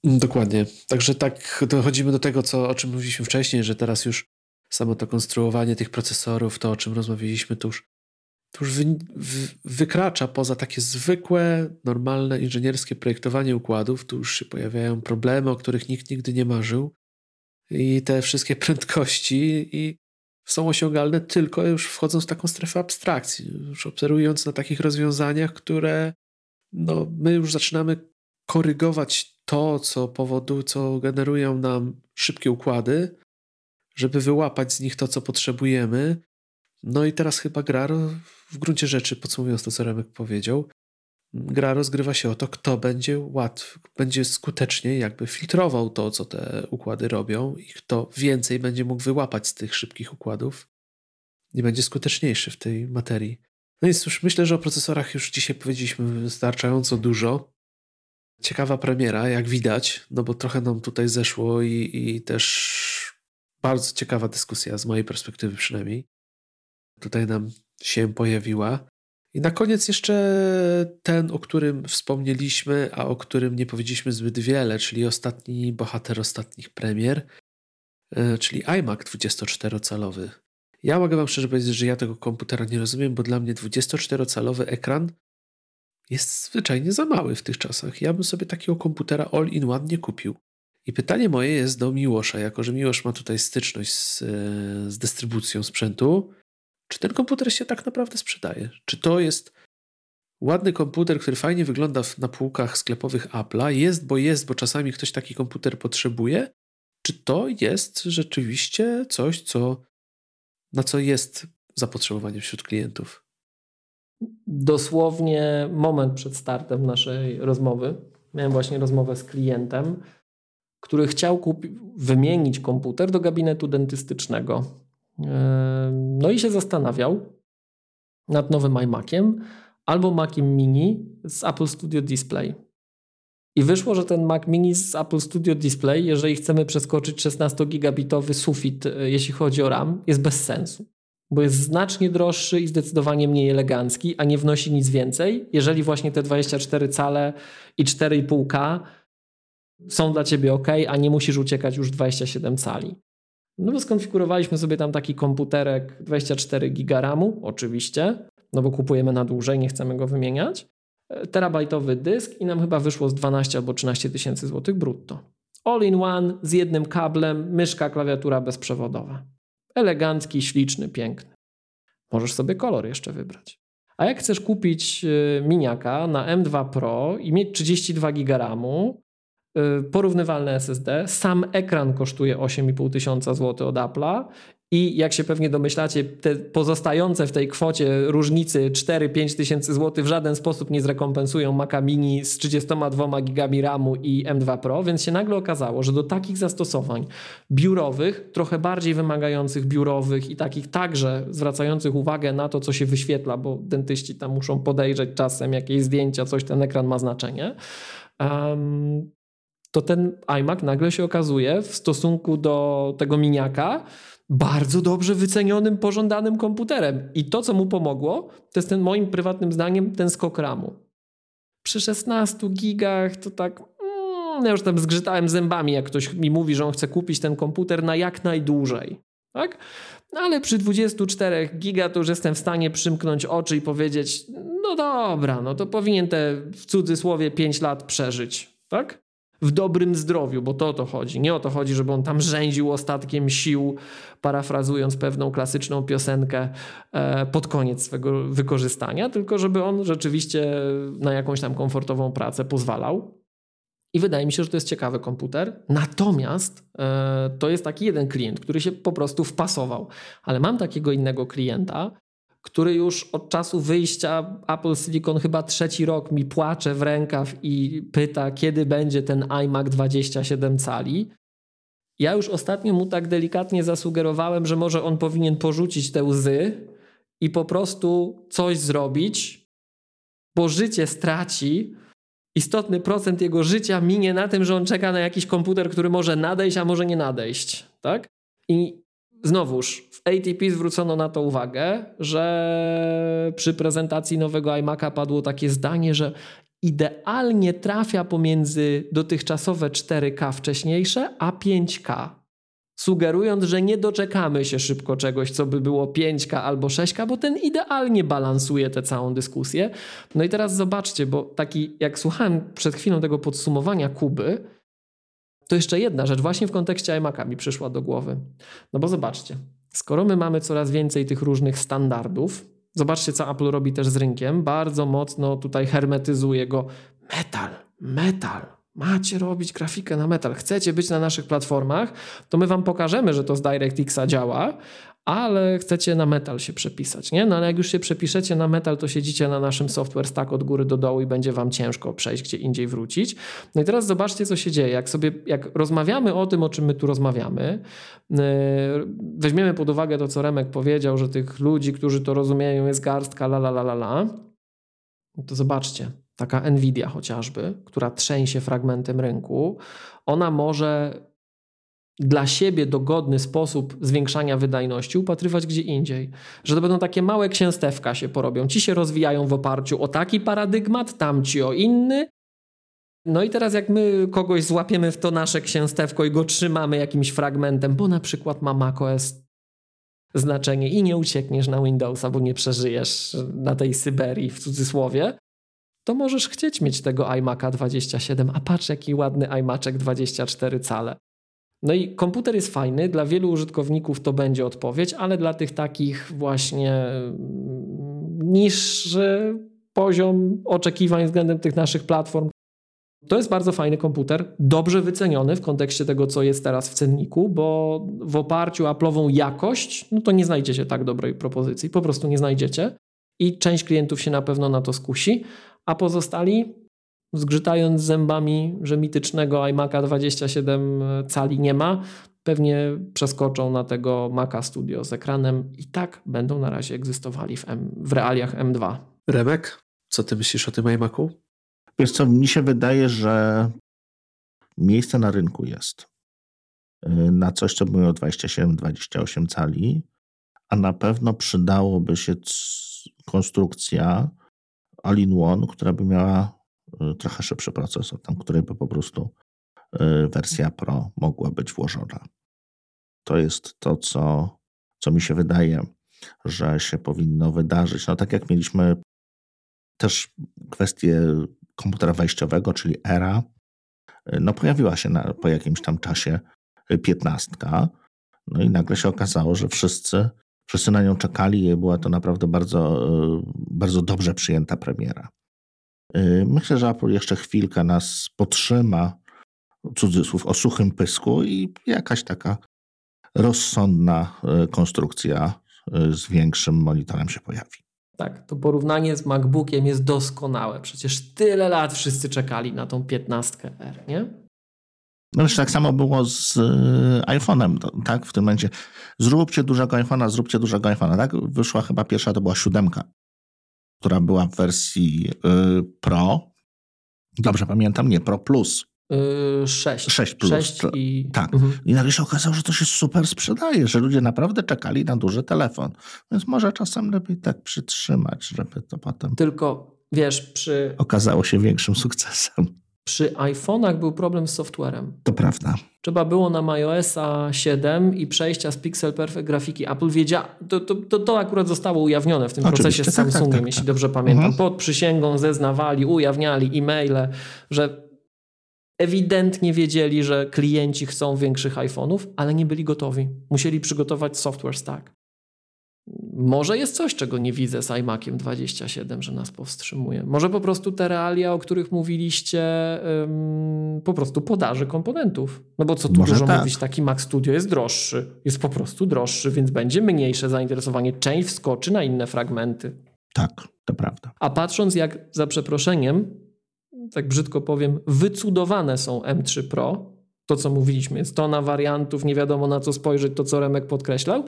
Dokładnie. Także tak dochodzimy do tego, co, o czym mówiliśmy wcześniej, że teraz już samo to konstruowanie tych procesorów, to o czym rozmawialiśmy, to już, to już wy, wy, wykracza poza takie zwykłe, normalne inżynierskie projektowanie układów. Tu już się pojawiają problemy, o których nikt nigdy nie marzył i te wszystkie <laughs> prędkości i są osiągalne tylko już wchodząc w taką strefę abstrakcji, już obserwując na takich rozwiązaniach, które no, my już zaczynamy korygować to, co powodu, co generują nam szybkie układy, żeby wyłapać z nich to, co potrzebujemy. No i teraz chyba gra w gruncie rzeczy, podsumowując to, co Remek powiedział, gra rozgrywa się o to, kto będzie łatw, będzie skutecznie jakby filtrował to, co te układy robią i kto więcej będzie mógł wyłapać z tych szybkich układów i będzie skuteczniejszy w tej materii. No więc już myślę, że o procesorach już dzisiaj powiedzieliśmy wystarczająco dużo. Ciekawa premiera, jak widać, no bo trochę nam tutaj zeszło i, i też bardzo ciekawa dyskusja z mojej perspektywy przynajmniej. Tutaj nam się pojawiła. I na koniec jeszcze ten, o którym wspomnieliśmy, a o którym nie powiedzieliśmy zbyt wiele, czyli ostatni bohater ostatnich premier, e, czyli iMac 24-calowy. Ja mogę Wam szczerze powiedzieć, że ja tego komputera nie rozumiem, bo dla mnie 24-calowy ekran jest zwyczajnie za mały w tych czasach. Ja bym sobie takiego komputera all-in-one nie kupił. I pytanie moje jest do Miłosza, jako że Miłosz ma tutaj styczność z, e, z dystrybucją sprzętu czy ten komputer się tak naprawdę sprzedaje? Czy to jest ładny komputer, który fajnie wygląda na półkach sklepowych Apple'a? Jest, bo jest, bo czasami ktoś taki komputer potrzebuje? Czy to jest rzeczywiście coś, co, na co jest zapotrzebowanie wśród klientów? Dosłownie moment przed startem naszej rozmowy miałem właśnie rozmowę z klientem, który chciał kupi- wymienić komputer do gabinetu dentystycznego. No i się zastanawiał nad nowym iMaciem albo Maciem Mini z Apple Studio Display. I wyszło, że ten Mac Mini z Apple Studio Display, jeżeli chcemy przeskoczyć 16-gigabitowy sufit, e, jeśli chodzi o RAM, jest bez sensu. Bo jest znacznie droższy i zdecydowanie mniej elegancki, a nie wnosi nic więcej, jeżeli właśnie te 24 cale i 4,5K są dla ciebie ok, a nie musisz uciekać już 27 cali. No bo skonfigurowaliśmy sobie tam taki komputerek 24 giga RAMu, oczywiście, no bo kupujemy na dłużej, nie chcemy go wymieniać. E, terabajtowy dysk i nam chyba wyszło z 12 albo 13 tysięcy złotych brutto. All in one, z jednym kablem, myszka, klawiatura bezprzewodowa. Elegancki, śliczny, piękny. Możesz sobie kolor jeszcze wybrać. A jak chcesz kupić e, miniaka na M2 Pro i mieć 32 giga RAMu, porównywalne SSD. Sam ekran kosztuje 8,5 tysiąca złotych od Apple'a I jak się pewnie domyślacie, te pozostające w tej kwocie różnicy 4-5 tysięcy złotych w żaden sposób nie zrekompensują Maca Mini z 32 gigami RAMu i M2 Pro, więc się nagle okazało, że do takich zastosowań biurowych, trochę bardziej wymagających biurowych i takich także zwracających uwagę na to, co się wyświetla, bo dentyści tam muszą podejrzeć czasem jakieś zdjęcia, coś ten ekran ma znaczenie. Um, to ten iMac nagle się okazuje w stosunku do tego miniaka bardzo dobrze wycenionym, pożądanym komputerem. I to, co mu pomogło, to jest ten moim prywatnym zdaniem ten skok ramu. Przy 16 gigach to tak mm, ja już tam zgrzytałem zębami, jak ktoś mi mówi, że on chce kupić ten komputer na jak najdłużej. Tak? No ale przy 24 giga to już jestem w stanie przymknąć oczy i powiedzieć, no dobra, no to powinien te w cudzysłowie 5 lat przeżyć. Tak? W dobrym zdrowiu, bo to o to chodzi. Nie o to chodzi, żeby on tam rzędził ostatkiem sił, parafrazując pewną klasyczną piosenkę e, pod koniec swego wykorzystania, tylko żeby on rzeczywiście na jakąś tam komfortową pracę pozwalał. I wydaje mi się, że to jest ciekawy komputer. Natomiast e, to jest taki jeden klient, który się po prostu wpasował. Ale mam takiego innego klienta, który już od czasu wyjścia Apple Silicon chyba trzeci rok mi płacze w rękaw i pyta, kiedy będzie ten iMac 27 cali. Ja już ostatnio mu tak delikatnie zasugerowałem, że może on powinien porzucić te łzy i po prostu coś zrobić, bo życie straci. Istotny procent jego życia minie na tym, że on czeka na jakiś komputer, który może nadejść, a może nie nadejść. Tak? I znowuż w ATP zwrócono na to uwagę, że przy prezentacji nowego iMac'a padło takie zdanie, że idealnie trafia pomiędzy dotychczasowe 4K wcześniejsze a 5K. Sugerując, że nie doczekamy się szybko czegoś, co by było 5K albo 6K, bo ten idealnie balansuje tę całą dyskusję. No i teraz zobaczcie, bo taki, jak słuchałem przed chwilą tego podsumowania Kuby, to jeszcze jedna rzecz, właśnie w kontekście iMac'a mi przyszła do głowy. No bo zobaczcie, skoro my mamy coraz więcej tych różnych standardów, zobaczcie, co Apple robi też z rynkiem, bardzo mocno tutaj hermetyzuje go. Metal, metal. Macie robić grafikę na metal, chcecie być na naszych platformach, to my wam pokażemy, że to z DirectXa działa, ale chcecie na metal się przepisać, nie? No ale jak już się przepiszecie na metal, to siedzicie na naszym software stack od góry do dołu i będzie wam ciężko przejść gdzie indziej wrócić. No i teraz zobaczcie, co się dzieje. Jak sobie, jak rozmawiamy o tym, o czym my tu rozmawiamy, yy, weźmiemy pod uwagę to, co Remek powiedział, że tych ludzi, którzy to rozumieją, jest garstka, la la la la la, no to zobaczcie, taka Nvidia chociażby, która trzęsie fragmentem rynku, ona może dla siebie dogodny sposób zwiększania wydajności upatrywać gdzie indziej. Że to będą takie małe księstewka się porobią. Ci się rozwijają w oparciu o taki paradygmat, tamci o inny. No i teraz jak my kogoś złapiemy w to nasze księstewko i go trzymamy jakimś fragmentem, bo na przykład ma macOS znaczenie i nie uciekniesz na Windowsa, bo nie przeżyjesz na tej Syberii w cudzysłowie, to możesz chcieć mieć tego iMac'a 27, a patrz jaki ładny iMaczek 24 cale. No i komputer jest fajny, dla wielu użytkowników to będzie odpowiedź, ale dla tych takich właśnie mm, niższy poziom oczekiwań względem tych naszych platform. To jest bardzo fajny komputer, dobrze wyceniony w kontekście tego, co jest teraz w cenniku, bo w oparciu o Apple'ową jakość, no to nie znajdziecie tak dobrej propozycji, po prostu nie znajdziecie. I część klientów się na pewno na to skusi, a pozostali zgrzytając zębami, że mitycznego iMac'a 27 cali nie ma, pewnie przeskoczą na tego Maca Studio z ekranem i tak będą na razie egzystowali w, M, w realiach M2. Remek, co ty myślisz o tym iMacu? Wiesz co, mi się wydaje, że miejsce na rynku jest y, na coś, co by miało 27-28 cali, a na pewno przydałoby się konstrukcja all-in-one, która by miała trochę szybszy procesor, tam której by po prostu y, wersja Pro mogła być włożona. To jest to, co, co mi się wydaje, że się powinno wydarzyć. No tak jak mieliśmy też kwestię komputera wejściowego, czyli ERA, y, no pojawiła się na, po jakimś tam czasie piętnastka, no i nagle się okazało, że wszyscy, wszyscy na nią czekali i była to naprawdę bardzo, bardzo dobrze przyjęta premiera. Y, myślę, że Apple jeszcze chwilkę nas potrzyma, cudzysłów, o suchym pysku i jakaś taka rozsądna konstrukcja z większym monitorem się pojawi. Tak, to porównanie z MacBookiem jest doskonałe. Przecież tyle lat wszyscy czekali na tą 15 R, nie? No już tak samo było z iPhone'em, tak? W tym momencie zróbcie dużego iPhone'a, zróbcie dużego iPhone'a, tak? Wyszła chyba pierwsza, to była siódemka, która była w wersji Pro. Dobrze pamiętam, nie, Pro Plus. 6. 6 plus. 6 i... Tak. Mhm. I nagle się okazało, że to się super sprzedaje, że ludzie naprawdę czekali na duży telefon. Więc może czasem lepiej tak przytrzymać, żeby to potem. Tylko wiesz, przy. Okazało się większym sukcesem. Przy iPhone'ach był problem z softwarem. To prawda. Trzeba było na iOSa 7 i przejścia z Pixel Perfect grafiki. Apple wiedział, to, to, to, to akurat zostało ujawnione w tym Oczywiście, procesie z Samsungiem, tak, tak, tak, jeśli dobrze pamiętam. Mhm. Pod przysięgą zeznawali, ujawniali e-maile, że ewidentnie wiedzieli, że klienci chcą większych iPhone'ów, ale nie byli gotowi. Musieli przygotować software stack. Może jest coś, czego nie widzę z iMaciem 27, że nas powstrzymuje. Może po prostu te realia, o których mówiliście, um, po prostu podaży komponentów. No bo co tu Może dużo tak. mówić, taki Mac Studio jest droższy. Jest po prostu droższy, więc będzie mniejsze zainteresowanie. Część wskoczy na inne fragmenty. Tak, to prawda. A patrząc jak, za przeproszeniem, tak brzydko powiem, wycudowane są M3 Pro, to co mówiliśmy, jest tona wariantów, nie wiadomo na co spojrzeć, to co Remek podkreślał,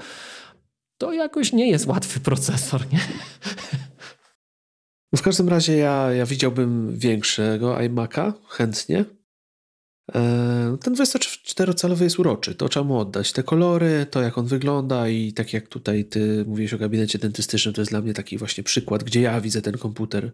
to jakoś nie jest łatwy procesor, nie? W każdym razie ja, ja widziałbym większego iMac'a chętnie. E, ten 24-calowy jest uroczy, to trzeba mu oddać. Te kolory, to jak on wygląda i tak jak tutaj ty mówiłeś o gabinecie dentystycznym, to jest dla mnie taki właśnie przykład, gdzie ja widzę ten komputer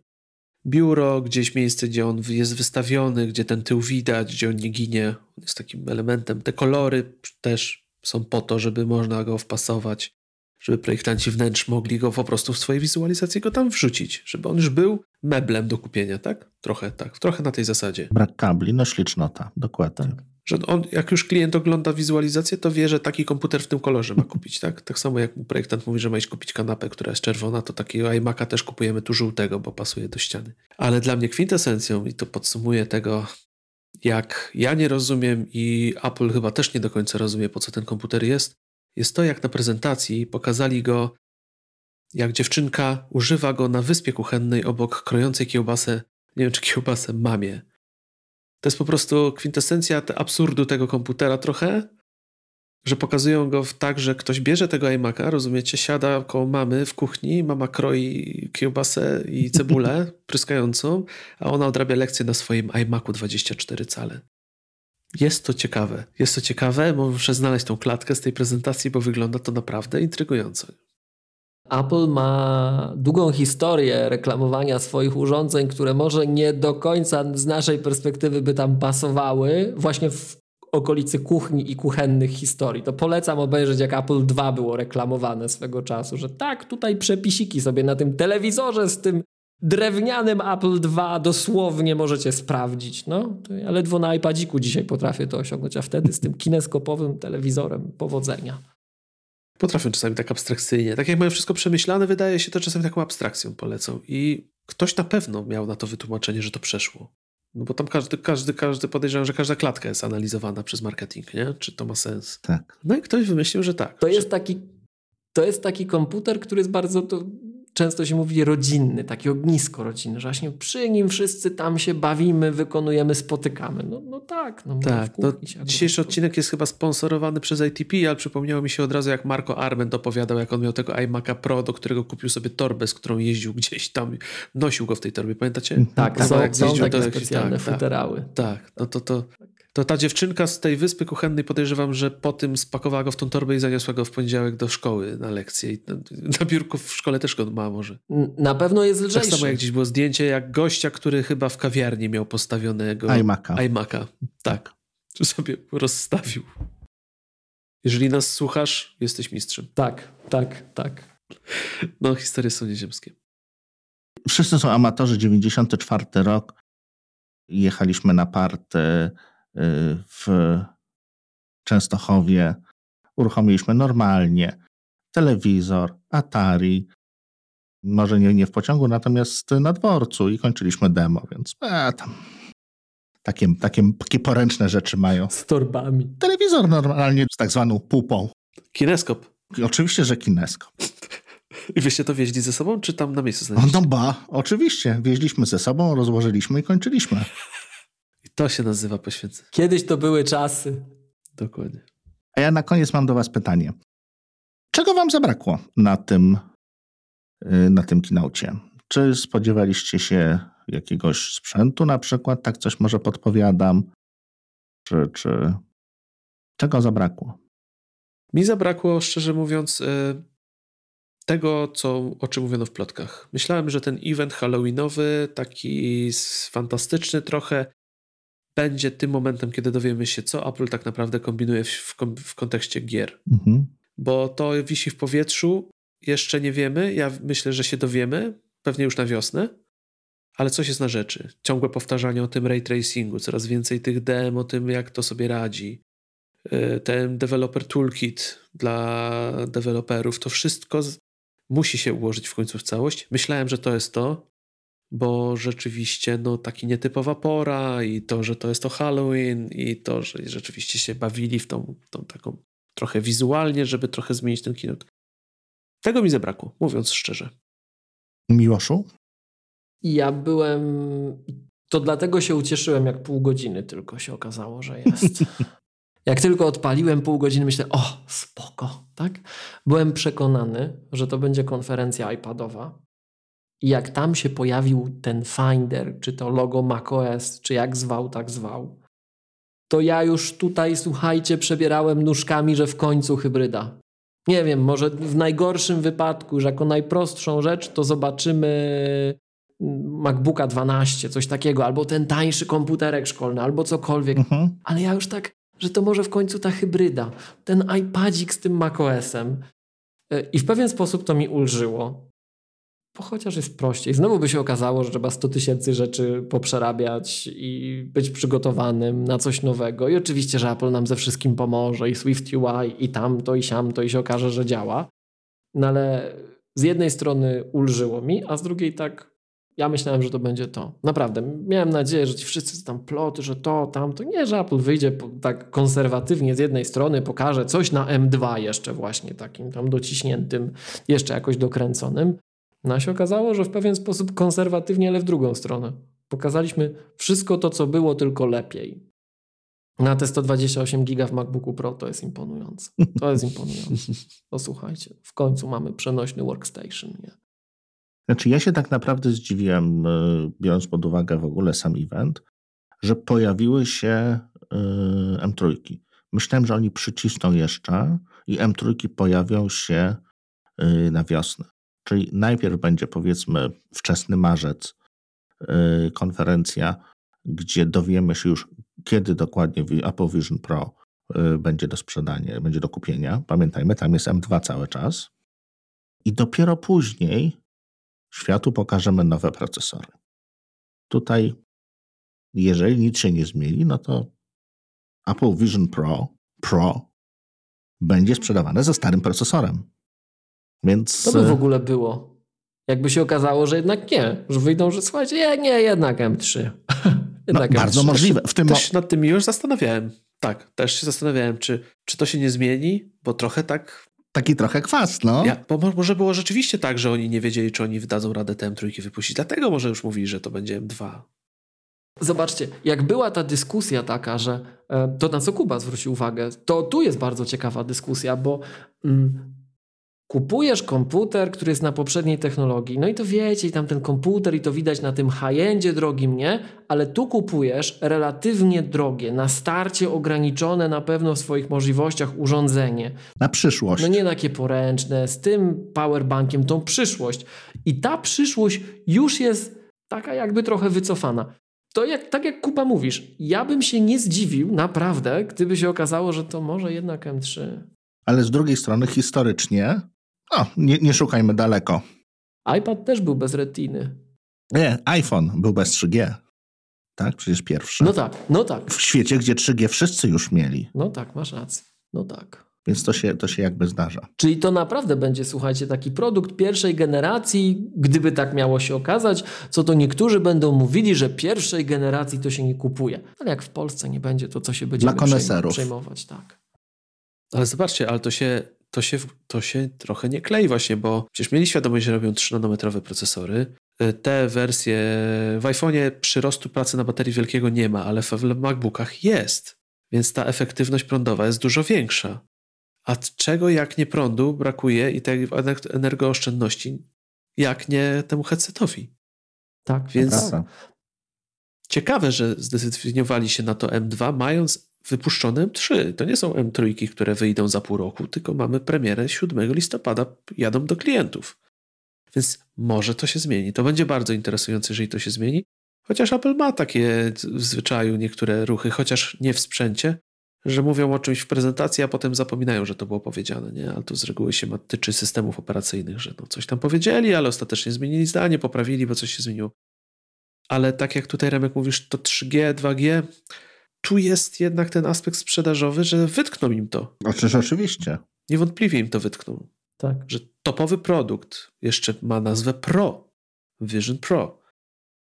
biuro, gdzieś miejsce, gdzie on jest wystawiony, gdzie ten tył widać, gdzie on nie ginie. On jest takim elementem. Te kolory też są po to, żeby można go wpasować, żeby projektanci wnętrz mogli go po prostu w swojej wizualizacji go tam wrzucić, żeby on już był meblem do kupienia, tak? Trochę tak, trochę na tej zasadzie. Brak kabli, no ślicznota, dokładnie. Tak. Że on, jak już klient ogląda wizualizację, to wie, że taki komputer w tym kolorze ma kupić, tak? Tak samo jak projektant mówi, że ma iść kupić kanapę, która jest czerwona, to takiego iMac'a też kupujemy tu żółtego, bo pasuje do ściany. Ale dla mnie kwintesencją, i to podsumuję tego, jak ja nie rozumiem i Apple chyba też nie do końca rozumie, po co ten komputer jest, jest to, jak na prezentacji pokazali go, jak dziewczynka używa go na wyspie kuchennej obok krojącej kiełbasę, nie wiem czy kiełbasę mamie. To jest po prostu kwintesencja absurdu tego komputera trochę, że pokazują go tak, że ktoś bierze tego iMac'a, rozumiecie, siada koło mamy w kuchni, mama kroi kiełbasę i cebulę <laughs> pryskającą, a ona odrabia lekcję na swoim iMac'u 24 cale. Jest to ciekawe. Jest to ciekawe, muszę znaleźć tą klatkę z tej prezentacji, bo wygląda to naprawdę intrygująco. Apple ma długą historię reklamowania swoich urządzeń, które może nie do końca z naszej perspektywy by tam pasowały, właśnie w okolicy kuchni i kuchennych historii. To polecam obejrzeć, jak Apple II było reklamowane swego czasu, że tak, tutaj przepisiki sobie na tym telewizorze z tym drewnianym Apple II dosłownie możecie sprawdzić. No, ja ledwo na iPadziku dzisiaj potrafię to osiągnąć, a wtedy z tym kineskopowym telewizorem powodzenia. Potrafią czasami tak abstrakcyjnie. Tak jak mają wszystko przemyślane, wydaje się to czasami taką abstrakcją polecą. I ktoś na pewno miał na to wytłumaczenie, że to przeszło. No bo tam każdy, każdy, każdy podejrzewam, że każda klatka jest analizowana przez marketing, nie? Czy to ma sens? Tak. No i ktoś wymyślił, że tak. To jest taki, to jest taki komputer, który jest bardzo to często się mówi rodzinny, taki ognisko rodzinne, że właśnie przy nim wszyscy tam się bawimy, wykonujemy, spotykamy. No, no tak. No, tak no, dzisiejszy odcinek jest chyba sponsorowany przez ITP, ale przypomniało mi się od razu, jak Marco Arment opowiadał, jak on miał tego iMac'a Pro, do którego kupił sobie torbę, z którą jeździł gdzieś tam, nosił go w tej torbie, pamiętacie? Tak, tak są, są takie specjalne tak, futerały. Tak, tak, no to, to, to ta dziewczynka z tej wyspy kuchennej podejrzewam, że po tym spakowała go w tą torbę i zaniosła go w poniedziałek do szkoły na lekcję. I na biurku w szkole też go ma może. Na pewno jest lżejszy. Tak samo jak gdzieś było zdjęcie, jak gościa, który chyba w kawiarni miał postawionego iMac'a. iMac'a. Tak. Czy sobie rozstawił. Jeżeli nas słuchasz, jesteś mistrzem. Tak, tak, tak. No, historie są nieziemskie. Wszyscy są amatorzy. 94 rok. Jechaliśmy na partę w Częstochowie. Uruchomiliśmy normalnie telewizor, Atari, może nie, nie w pociągu, natomiast na dworcu i kończyliśmy demo, więc e, tam takie, takie, takie poręczne rzeczy mają. Z torbami. Telewizor normalnie z tak zwaną pupą Kineskop. Oczywiście, że kineskop. <laughs> I wyście to wieźli ze sobą, czy tam na miejscu O, znaleźliście? no ba, oczywiście. Wieźliśmy ze sobą, rozłożyliśmy i kończyliśmy. To się nazywa poświęcenie. Kiedyś to były czasy. Dokładnie. A ja na koniec mam do was pytanie. Czego wam zabrakło na tym, y, na tym kinaucie? Czy spodziewaliście się jakiegoś sprzętu na przykład? Tak coś może podpowiadam. Czy, czy... Czego zabrakło? Mi zabrakło, szczerze mówiąc, y, tego, co, o czym mówiono w plotkach. Myślałem, że ten event halloweenowy, taki fantastyczny trochę, będzie tym momentem, kiedy dowiemy się, co Apple tak naprawdę kombinuje w, w, kontekście gier. Mhm. Bo to wisi w powietrzu, jeszcze nie wiemy. Ja myślę, że się dowiemy, pewnie już na wiosnę, ale coś jest na rzeczy. Ciągłe powtarzanie o tym ray tracingu, coraz więcej tych dem o tym, jak to sobie radzi. Y, Ten developer toolkit dla deweloperów, to wszystko musi się ułożyć w końcu w całość. Myślałem, że to jest to, bo rzeczywiście no taki nietypowa pora i to, że to jest to Halloween i to, że rzeczywiście się bawili w tą, tą taką trochę wizualnie, żeby trochę zmienić ten keynote. Tego mi zabrakło, mówiąc szczerze. Miłoszu? Ja byłem. To dlatego się ucieszyłem, jak pół godziny tylko się okazało, że jest. <laughs> jak tylko odpaliłem pół godziny, myślę, o, spoko, tak? Byłem przekonany, że to będzie konferencja iPadowa. I jak tam się pojawił ten Finder, czy to logo macOS, czy jak zwał, tak zwał, to ja już tutaj, słuchajcie, przebierałem nóżkami, że w końcu hybryda. Nie wiem, może w najgorszym wypadku, że jako najprostszą rzecz, to zobaczymy MacBooka 12, coś takiego, albo ten tańszy komputerek szkolny, albo cokolwiek. Mhm. Ale ja już tak, że to może w końcu ta hybryda, ten iPadzik z tym macOS-em. Y, I w pewien sposób to mi ulżyło. Bo chociaż jest prościej. Znowu by się okazało, że trzeba 100 tysięcy rzeczy poprzerabiać i być przygotowanym na coś nowego. I oczywiście, że Apple nam ze wszystkim pomoże i Swift UI i tamto i siamto i się okaże, że działa. No ale z jednej strony ulżyło mi, a z drugiej tak ja myślałem, że to będzie to. Naprawdę. Miałem nadzieję, że ci wszyscy tam ploty, że to, tamto. Nie, że Apple wyjdzie tak konserwatywnie z jednej strony, pokaże coś na M2 jeszcze właśnie takim tam dociśniętym, jeszcze jakoś dokręconym. No a się okazało, że w pewien sposób konserwatywnie, ale w drugą stronę. Pokazaliśmy wszystko to, co było, tylko lepiej. Na te 128 giga w MacBooku Pro to jest imponujące. To jest imponujące. <laughs> To słuchajcie, w końcu mamy przenośny workstation. Nie? Znaczy, ja się tak naprawdę zdziwiłem, y, biorąc pod uwagę w ogóle sam event, że pojawiły się y, M3. Myślałem, że oni przycisną jeszcze i M3 pojawią się y, na wiosnę. Czyli najpierw będzie powiedzmy wczesny marzec y, konferencja, gdzie dowiemy się już, kiedy dokładnie Apple Vision Pro y, będzie do sprzedania, będzie do kupienia. Pamiętajmy, tam jest M2 cały czas. I dopiero później światu pokażemy nowe procesory. Tutaj, jeżeli nic się nie zmieni, no to Apple Vision Pro, Pro będzie sprzedawane ze starym procesorem. Więc To by w e, ogóle było. Jakby się okazało, że jednak nie. Że wyjdą, że słuchajcie, nie, nie jednak M3. <laughs> no, jednak bardzo M3. możliwe. W tym Też się nad tym już zastanawiałem. Tak, też się zastanawiałem, czy, czy to się nie zmieni, bo trochę tak. taki trochę kwas, no. Ja, bo mo- może było rzeczywiście tak, że oni nie wiedzieli, czy oni wydadzą radę tę trójki wypuścić. Dlatego może już mówili, że to będzie M2. Zobaczcie, jak była ta dyskusja taka, że e, to na co Kuba zwrócił uwagę, to tu jest bardzo ciekawa dyskusja, bo mm, kupujesz komputer, który jest na poprzedniej technologii, no i to wiecie, i tam ten komputer, i to widać na tym high-endzie drogim, nie? Ale tu kupujesz relatywnie drogie, na starcie ograniczone na pewno w swoich możliwościach urządzenie. Na przyszłość. No nie takie poręczne, z tym powerbankiem, tą przyszłość. I ta przyszłość już jest taka jakby trochę wycofana. To jak, tak jak Kuba mówisz, ja bym się nie zdziwił, naprawdę, gdyby się okazało, że to może jednak M3. Ale z drugiej strony historycznie, o, nie, nie szukajmy daleko. iPad też był bez retiny. Nie, iPhone był bez 3G. Tak, przecież pierwszy. No tak, no tak, W świecie, gdzie 3G wszyscy już mieli, no tak, masz rację. No tak. więc to się, to się jakby zdarza. Czyli to naprawdę będzie, słuchajcie, taki produkt pierwszej generacji, gdyby tak miało się okazać, co to niektórzy będą mówili, że pierwszej generacji to się nie kupuje. Ale jak w Polsce nie będzie, to co się koneserów. przejmować, tak. Ale zobaczcie, ale to się, to się, to się trochę nie klei właśnie, bo przecież mieli świadomość, że robią 3-nanometrowe procesory. Y, te wersje w iPhone'ie przyrostu pracy na baterii wielkiego nie ma, ale w MacBookach jest. Więc ta efektywność prądowa jest dużo większa. A czego jak nie prądu brakuje i tej energooszczędności, jak nie temu headsetowi? Tak, więc ciekawe, że zdecydowali się na to M2, mając wypuszczone M3. To nie są M3, które wyjdą za pół roku, tylko mamy premierę 7 listopada, jadą do klientów. Więc może to się zmieni. To będzie bardzo interesujące, jeżeli to się zmieni. Chociaż Apple ma takie w zwyczaju niektóre ruchy, chociaż nie w sprzęcie, że mówią o czymś w prezentacji, a potem zapominają, że to było powiedziane, nie? Ale to z reguły się tyczy systemów operacyjnych, że no coś tam powiedzieli, ale ostatecznie zmienili zdanie, poprawili, bo coś się zmieniło. Ale tak jak tutaj Remek mówisz, to 3G, 2G, tu jest jednak ten aspekt sprzedażowy, że wytkną im to. Oczywiście, oczywiście. Niewątpliwie im to wytkną. Tak. Że topowy produkt jeszcze ma nazwę Pro, Vision Pro.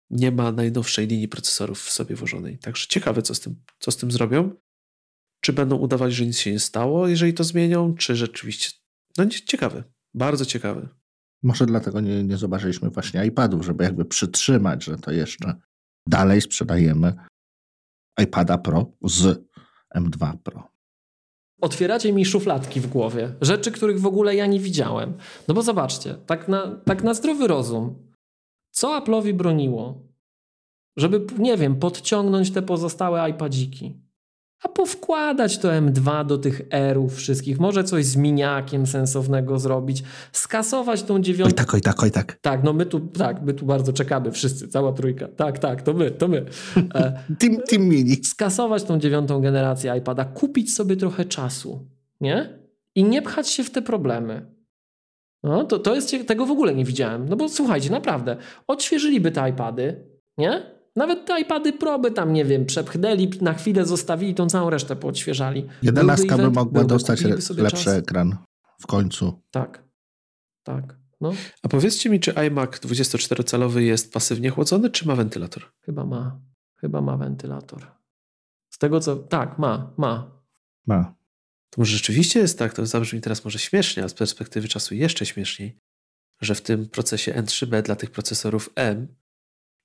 Nie ma najnowszej linii procesorów w sobie włożonej. Także ciekawe, co z tym, co z tym zrobią. Czy będą udawać, że nic się nie stało, jeżeli to zmienią, czy rzeczywiście. No ciekawe, bardzo ciekawe. Może dlatego nie, nie zobaczyliśmy właśnie iPadów, żeby jakby przytrzymać, że to jeszcze dalej sprzedajemy iPada Pro z M2 Pro. Otwieracie mi szufladki w głowie, rzeczy, których w ogóle ja nie widziałem. No bo zobaczcie, tak na, tak na zdrowy rozum, co Apple'owi broniło, żeby, nie wiem, podciągnąć te pozostałe iPadziki? A powkładać to M2 do tych erów wszystkich, może coś z miniakiem sensownego zrobić, skasować tą dziewiątą... Oj tak, oj tak, oj tak. Tak, no my tu, tak, my tu bardzo czekamy, wszyscy, cała trójka. Tak, tak, to my, to my. E, <laughs> team, team Mini. Skasować tą dziewiątą generację iPada, kupić sobie trochę czasu, nie? I nie pchać się w te problemy. No, to, to jest, tego w ogóle nie widziałem. No bo słuchajcie, naprawdę, odświeżyliby te iPady, nie? Nawet te iPady Pro by tam, nie wiem, przepchnęli, na chwilę zostawili, tą całą resztę poodświeżali. Jedenastka by mogła dostać lepszy czas. ekran w końcu. Tak, tak. No. A powiedzcie mi, czy iMac 24-calowy jest pasywnie chłodzony, czy ma wentylator? Chyba ma. Chyba ma wentylator. Z tego co... Tak, ma, ma. Ma. To może rzeczywiście jest tak, to zabrzmi teraz może śmiesznie, a z perspektywy czasu jeszcze śmieszniej, że w tym procesie N3B dla tych procesorów M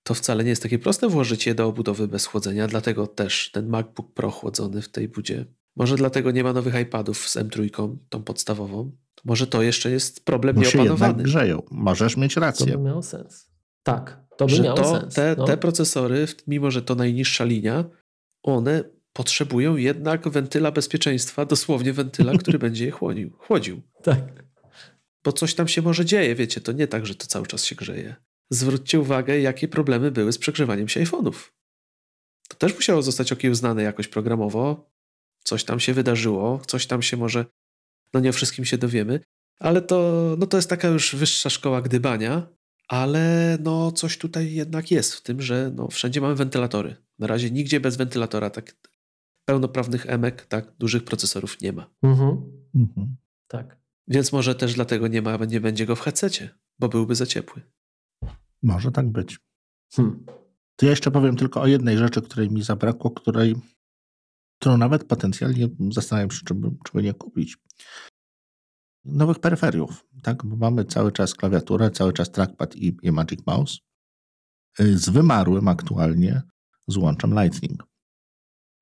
to wcale nie jest takie proste włożyć je do obudowy bez chłodzenia, dlatego też ten MacBook Pro chłodzony w tej budzie. Może dlatego nie ma nowych iPadów z M3, tą podstawową. Może to jeszcze jest problem Bo nieopanowany. Się grzeją. Możesz mieć rację. To by miało sens. Tak, to by że miało to, sens. Te, no. te procesory, mimo że to najniższa linia, one potrzebują jednak wentyla bezpieczeństwa, dosłownie wentyla, który <laughs> będzie je chłonił, chłodził. Tak. Bo coś tam się może dzieje, wiecie, to nie tak, że to cały czas się grzeje zwróćcie uwagę, jakie problemy były z przegrzewaniem się iPhone'ów. To też musiało zostać okiełznane jakoś programowo. Coś tam się wydarzyło, coś tam się może, no nie o wszystkim się dowiemy, ale to, no to jest taka już wyższa szkoła gdybania, ale no coś tutaj jednak jest w tym, że no wszędzie mamy wentylatory. Na razie nigdzie bez wentylatora tak pełnoprawnych emek, tak dużych procesorów nie ma. Mhm. Mhm. Tak. Więc może też dlatego nie ma, nie będzie go w headsetie, bo byłby za ciepły. Może tak być. Hmm. To ja jeszcze powiem tylko o jednej rzeczy, której mi zabrakło, której, którą nawet potencjalnie zastanawiam się, czy by, czy by nie kupić. Nowych peryferiów, tak? Bo mamy cały czas klawiaturę, cały czas trackpad i, i Magic Mouse y, z wymarłym aktualnie złączem Lightning.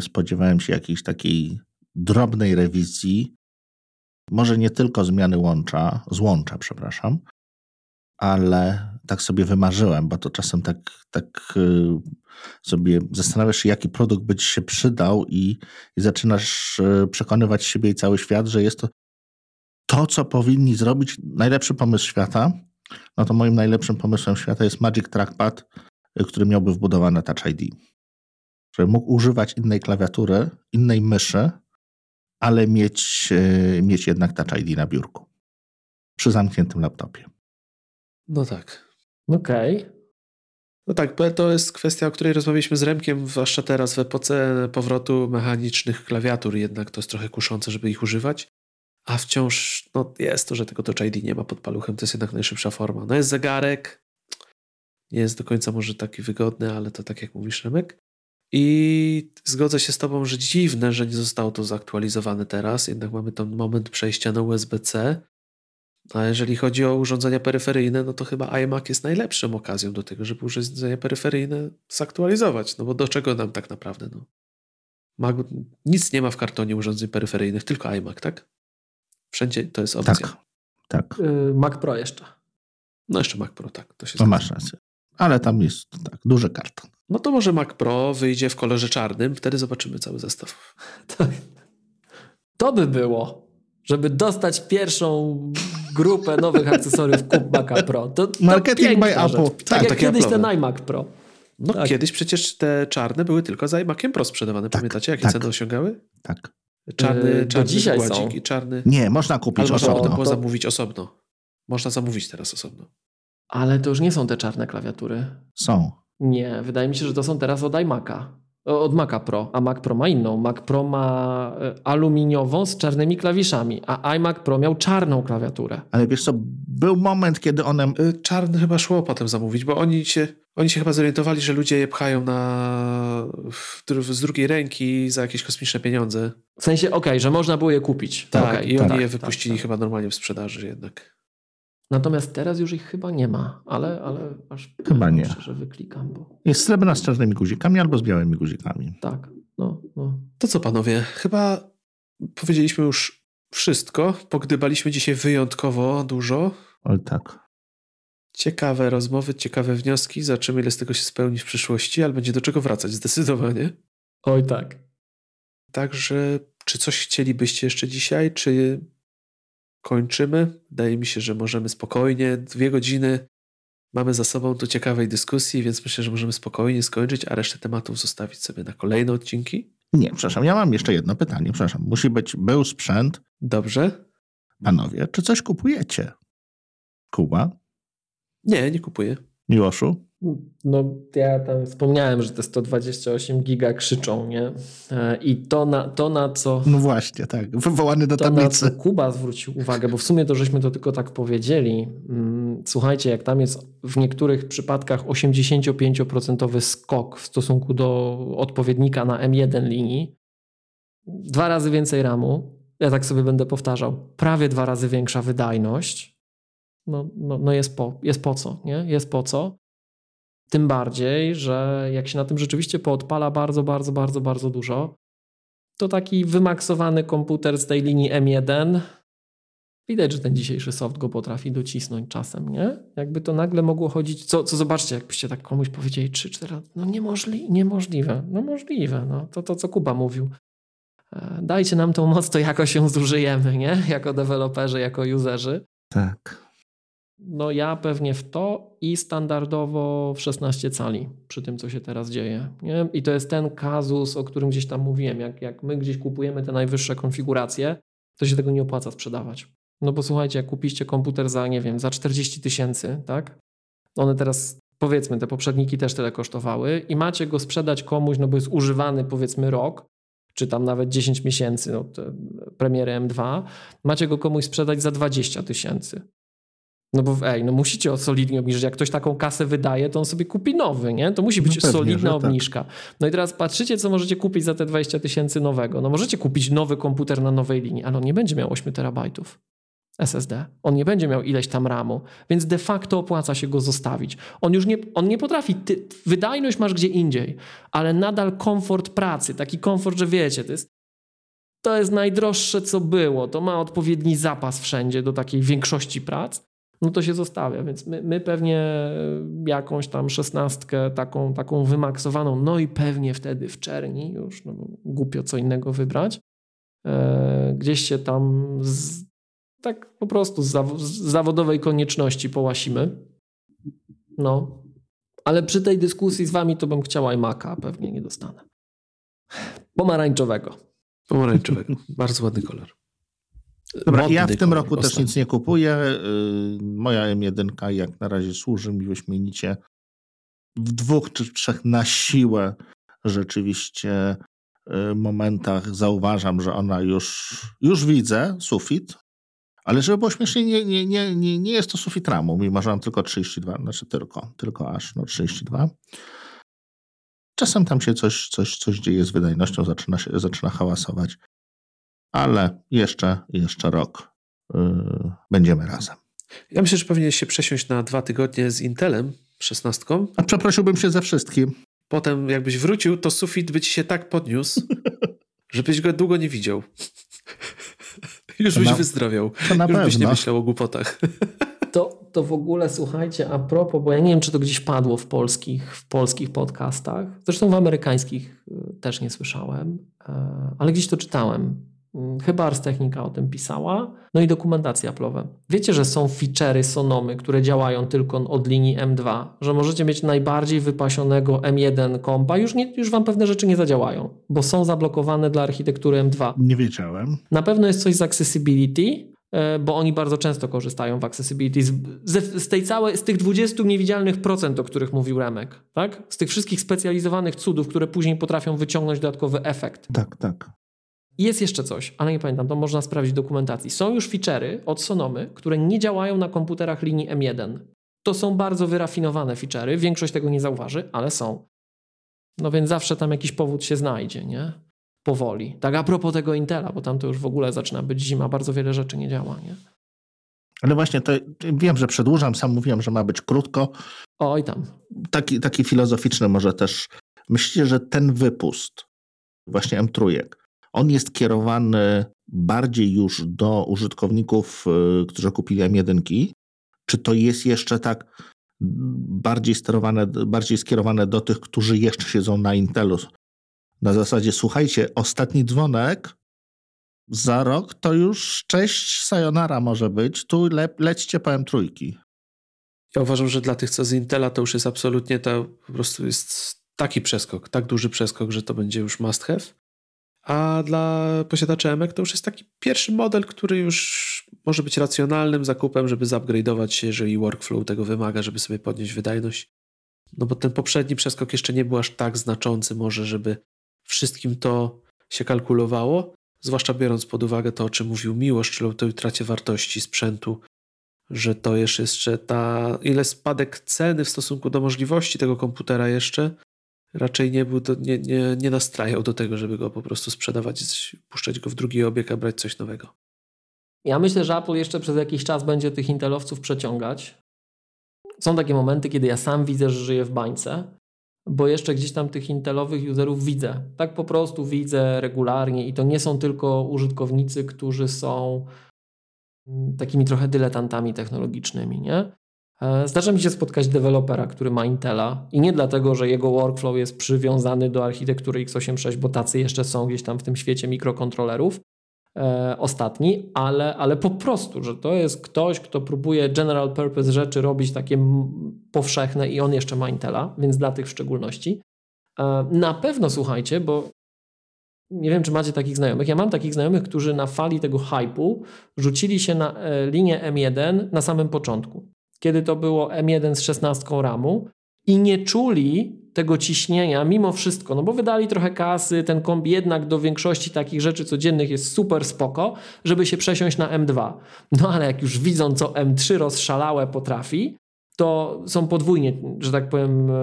Spodziewałem się jakiejś takiej drobnej rewizji, może nie tylko zmiany łącza, złącza, przepraszam, ale tak sobie wymarzyłem, bo to czasem tak, tak y, sobie zastanawiasz się, jaki produkt by ci się przydał i, i zaczynasz y, przekonywać siebie i cały świat, że jest to to, co powinni zrobić. Najlepszy pomysł świata, no to moim najlepszym pomysłem świata jest Magic Trackpad, y, który miałby wbudowane Touch ID. Żeby mógł używać innej klawiatury, innej myszy, ale mieć, mieć jednak Touch ID na biurku przy zamkniętym laptopie. No tak. Okej. Okay. No tak, to jest kwestia, o której rozmawialiśmy z Remkiem, zwłaszcza teraz w epoce powrotu mechanicznych klawiatur, jednak to jest trochę kuszące, żeby ich używać. A wciąż no, jest to, że tego Touch ID nie ma pod paluchem, to jest jednak najszybsza forma. No jest zegarek, nie jest do końca może taki wygodny, ale to tak jak mówisz Remek. I zgodzę się z Tobą, że dziwne, że nie zostało to zaktualizowane teraz. Jednak mamy ten moment przejścia na USB-C. A jeżeli chodzi o urządzenia peryferyjne, no to chyba iMac jest najlepszą okazją do tego, żeby urządzenia peryferyjne zaktualizować. No bo do czego nam tak naprawdę? No? Mac, nic nie ma w kartonie urządzeń peryferyjnych, tylko iMac, tak? Wszędzie to jest opcja. Tak, tak. Yy, Mac Pro jeszcze. No jeszcze Mac Pro, tak. To się no masz rację. Ale tam jest tak, duży karton. No to może Mac Pro wyjdzie w kolorze czarnym, wtedy zobaczymy cały zestaw. To, <laughs> to by było, żeby dostać pierwszą grupę nowych akcesoriów kup Maca Pro. To, to Marketing by Apple. Tak, tak jak kiedyś ten iMac Pro. No tak. kiedyś przecież te czarne były tylko za iMaciem Pro sprzedawane. Tak, Pamiętacie, jakie tak. ceny osiągały? Tak. Czarny, yy, czarny dzisiaj są. i czarny. Nie, można kupić Ale osobno. można było zamówić osobno. Można zamówić teraz osobno. Ale to już nie są te czarne klawiatury. Są. Nie, wydaje mi się, że to są teraz od iMac'a. Od Maca Pro, a Mac Pro ma inną. Mac Pro ma e, aluminiową z czarnymi klawiszami, a iMac Pro miał czarną klawiaturę. Ale wiesz co, był moment, kiedy one... Y, czarny chyba szło potem zamówić, bo oni się, oni się chyba zorientowali, że ludzie je pchają na, z drugiej ręki za jakieś kosmiczne pieniądze. W sensie, okej, okay, że można było je kupić. Tak, okay, i oni tak, je wypuścili tak, chyba normalnie w sprzedaży jednak. Natomiast teraz już ich chyba nie ma, ale, ale aż chyba nie. że wyklikam. Bo... Jest srebrna z czarnymi guzikami albo z białymi guzikami. Tak, no, no. To co panowie, chyba powiedzieliśmy już wszystko. Pogdybaliśmy dzisiaj wyjątkowo dużo. Oj tak. Ciekawe rozmowy, ciekawe wnioski. Zobaczymy, ile z tego się spełni w przyszłości, ale będzie do czego wracać zdecydowanie. Oj tak. Także, czy coś chcielibyście jeszcze dzisiaj, czy kończymy. Wydaje mi się, że możemy spokojnie, dwie godziny mamy za sobą tu ciekawej dyskusji, więc myślę, że możemy spokojnie skończyć, a resztę tematów zostawić sobie na kolejne odcinki. Nie, przepraszam, ja mam jeszcze jedno pytanie. Przepraszam, musi być, był sprzęt. Dobrze. Panowie, czy coś kupujecie? Kuba? Nie, nie kupuję. Miłoszu? No, ja tam wspomniałem, że te 128 giga krzyczą, nie? E, I to na, to na co. No właśnie, tak. Wywołany do to tablicy. Na co Kuba zwrócił uwagę, bo w sumie to żeśmy to tylko tak powiedzieli. Mm, słuchajcie, jak tam jest w niektórych przypadkach 85% skok w stosunku do odpowiednika na M1 linii, dwa razy więcej RAMu, ja tak sobie będę powtarzał, prawie dwa razy większa wydajność. No, no, no jest, po, jest po co, nie? Jest po co. Tym bardziej, że jak się na tym rzeczywiście poodpala bardzo, bardzo, bardzo, bardzo dużo, to taki wymaksowany komputer z tej linii M1, widać, że ten dzisiejszy soft go potrafi docisnąć czasem, nie? Jakby to nagle mogło chodzić, co, co zobaczcie, jakbyście tak komuś powiedzieli 3-4 lat, no niemożli, niemożliwe, no możliwe, no to to, co Kuba mówił. E, dajcie nam tą moc, to jakoś ją zużyjemy, nie? Jako deweloperzy, jako userzy. Tak. No ja pewnie w to i standardowo w 16 cali przy tym, co się teraz dzieje. Nie? I to jest ten kazus, o którym gdzieś tam mówiłem. Jak, jak my gdzieś kupujemy te najwyższe konfiguracje, to się tego nie opłaca sprzedawać. No bo słuchajcie, jak kupiście komputer za, nie wiem, za 40 tysięcy, tak? One teraz, powiedzmy, te poprzedniki też tyle kosztowały i macie go sprzedać komuś, no bo jest używany powiedzmy rok, czy tam nawet 10 miesięcy, no premiery M2, macie go komuś sprzedać za 20 tysięcy. No bo ej, no musicie o solidnie obniżyć. Jak ktoś taką kasę wydaje, to on sobie kupi nowy, nie? To musi być no pewnie, solidna tak. obniżka. Tak. No i teraz patrzycie, co możecie kupić za te 20 tysięcy nowego. No możecie kupić nowy komputer na nowej linii, ale on nie będzie miał 8 terabajtów. SSD. On nie będzie miał ileś tam RAMu, więc de facto opłaca się go zostawić. On już nie, on nie potrafi, ty, wydajność masz gdzie indziej, ale nadal komfort pracy, taki komfort, że wiecie, to jest, to jest najdroższe, co było. To ma odpowiedni zapas wszędzie do takiej większości prac no to się zostawia. Więc my, my pewnie jakąś tam szesnastkę taką, taką wymaksowaną, no i pewnie wtedy w czerni już, no głupio co innego wybrać, e, gdzieś się tam z, tak po prostu z, zaw z zawodowej konieczności połasimy. No, ale przy tej dyskusji z wami to bym chciała iMac'a, pewnie nie dostanę. Pomarańczowego. Pomarańczowego. Bardzo ładny kolor. Dobra, ja w tym roku też nic nie kupuję. Y, moja M1 jak na razie służy mi wyśmienicie. W dwóch czy trzech na siłę rzeczywiście y, momentach zauważam, że ona już, już widzę sufit, ale żeby było śmiesznie, nie, nie, nie, nie, nie jest to sufit ramu, mimo że mam tylko 32, znaczy tylko, tylko aż no 32. Czasem tam się coś, coś, coś dzieje z wydajnością, zaczyna, się, zaczyna hałasować, ale jeszcze, jeszcze rok yy, będziemy razem. Ja myślę, że powinien się przesiąść na dwa tygodnie z Intelem 16. A przeprosiłbym się ze wszystkim. Potem jakbyś wrócił, to sufit by ci się tak podniósł, <laughs> żebyś go długo nie widział. <laughs> Już to byś na, wyzdrowiał. To na Już pewno. byś nie myślał o głupotach. <laughs> To, to w ogóle słuchajcie, a propos, bo ja nie wiem, czy to gdzieś padło w polskich, w polskich podcastach. Zresztą w amerykańskich y, też nie słyszałem, e, ale gdzieś to czytałem. Mm, chyba Ars Technica o tym pisała. No i dokumentacja Apple'owe. Wiecie, że są feature'y Sonomy, które działają tylko od linii M2, że możecie mieć najbardziej wypasionego M1 kompa, już, nie, już wam pewne rzeczy nie zadziałają, bo są zablokowane dla architektury M2. Nie wiedziałem. Na pewno jest coś z accessibility, e, bo oni bardzo często korzystają w accessibility. Z, z, tej całej, z tych 20 niewidzialnych procent, o których mówił Remek, tak? Z tych wszystkich specjalizowanych cudów, które później potrafią wyciągnąć dodatkowy efekt. Tak, tak. Jest jeszcze coś, ale nie pamiętam, to można sprawdzić w dokumentacji. Są już feature'y od Sonomy, które nie działają na komputerach linii M1. To są bardzo wyrafinowane feature'y, większość tego nie zauważy, ale są. No więc zawsze tam jakiś powód się znajdzie, nie? Powoli. Tak a propos tego Intela, bo tam to już w ogóle zaczyna być zima, bardzo wiele rzeczy nie działa, nie? Ale właśnie to wiem, że przedłużam, sam mówiłem, że ma być krótko. Oj tam. Taki, taki filozoficzny może też. Myślicie, że ten wypust, właśnie M3, on jest kierowany bardziej już do użytkowników, y, którzy kupili M1, czy to jest jeszcze tak bardziej sterowane, bardziej skierowane do tych, którzy jeszcze siedzą na Intelu? Na zasadzie, słuchajcie, ostatni dzwonek za rok to już cześć, sayonara może być, tu le, lećcie po M3. Ja uważam, że dla tych, co z Intela, to już jest absolutnie, to po prostu jest taki przeskok, tak duży przeskok, że to będzie już must have. A dla posiadaczy EMEK to już jest taki pierwszy model, który już może być racjonalnym zakupem, żeby zupgrade'ować się, jeżeli workflow tego wymaga, żeby sobie podnieść wydajność. No bo ten poprzedni przeskok jeszcze nie był aż tak znaczący może, żeby wszystkim to się kalkulowało, zwłaszcza biorąc pod uwagę to, o czym mówił Miłosz, czyli o tej utracie wartości sprzętu, że to jeszcze, ta, ile spadek ceny w stosunku do możliwości tego komputera jeszcze, raczej nie, był to, nie, nie, nie nastrajał do tego, żeby go po prostu sprzedawać, puszczać go w drugi obieg, a brać coś nowego. Ja myślę, że Apple jeszcze przez jakiś czas będzie tych Intelowców przeciągać. Są takie momenty, kiedy ja sam widzę, że żyję w bańce, bo jeszcze gdzieś tam tych Intelowych userów widzę. Tak po prostu widzę regularnie i to nie są tylko użytkownicy, którzy są mm, takimi trochę dyletantami technologicznymi, nie? E, zdarza mi się spotkać dewelopera, który ma Intela i nie dlatego, że jego workflow jest przywiązany do architektury x86, bo tacy jeszcze są gdzieś tam w tym świecie mikrokontrolerów e, ostatni, ale, ale po prostu, że to jest ktoś, kto próbuje general purpose rzeczy robić takie powszechne i on jeszcze ma Intela, więc dla tych w szczególności. E, na pewno słuchajcie, bo nie wiem, czy macie takich znajomych. Ja mam takich znajomych, którzy na fali tego hypu rzucili się na e, linię M1 na samym początku kiedy to było M1 z 16 RAMu i nie czuli tego ciśnienia mimo wszystko, no bo wydali trochę kasy, ten kombi jednak do większości takich rzeczy codziennych jest super spoko, żeby się przesiąść na M2. No ale jak już widzą, co M3 rozszalałe potrafi, to są podwójnie, że tak powiem, e,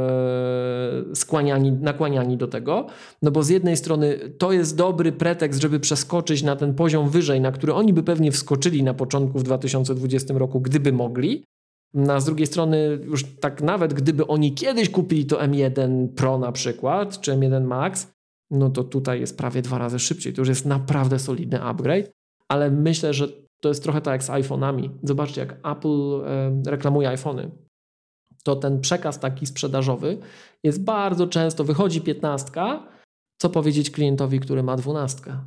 skłaniani, nakłaniani do tego. No bo z jednej strony to jest dobry pretekst, żeby przeskoczyć na ten poziom wyżej, na który oni by pewnie wskoczyli na początku w 2020 roku, gdyby mogli. A z drugiej strony, już tak nawet gdyby oni kiedyś kupili to M1 Pro na przykład, czy M1 Max, no to tutaj jest prawie dwa razy szybciej. To już jest naprawdę solidny upgrade, ale myślę, że to jest trochę tak jak z iPhone'ami. Zobaczcie, jak Apple reklamuje iPhony. To ten przekaz taki sprzedażowy jest bardzo często, wychodzi piętnastka, co powiedzieć klientowi, który ma dwunastkę?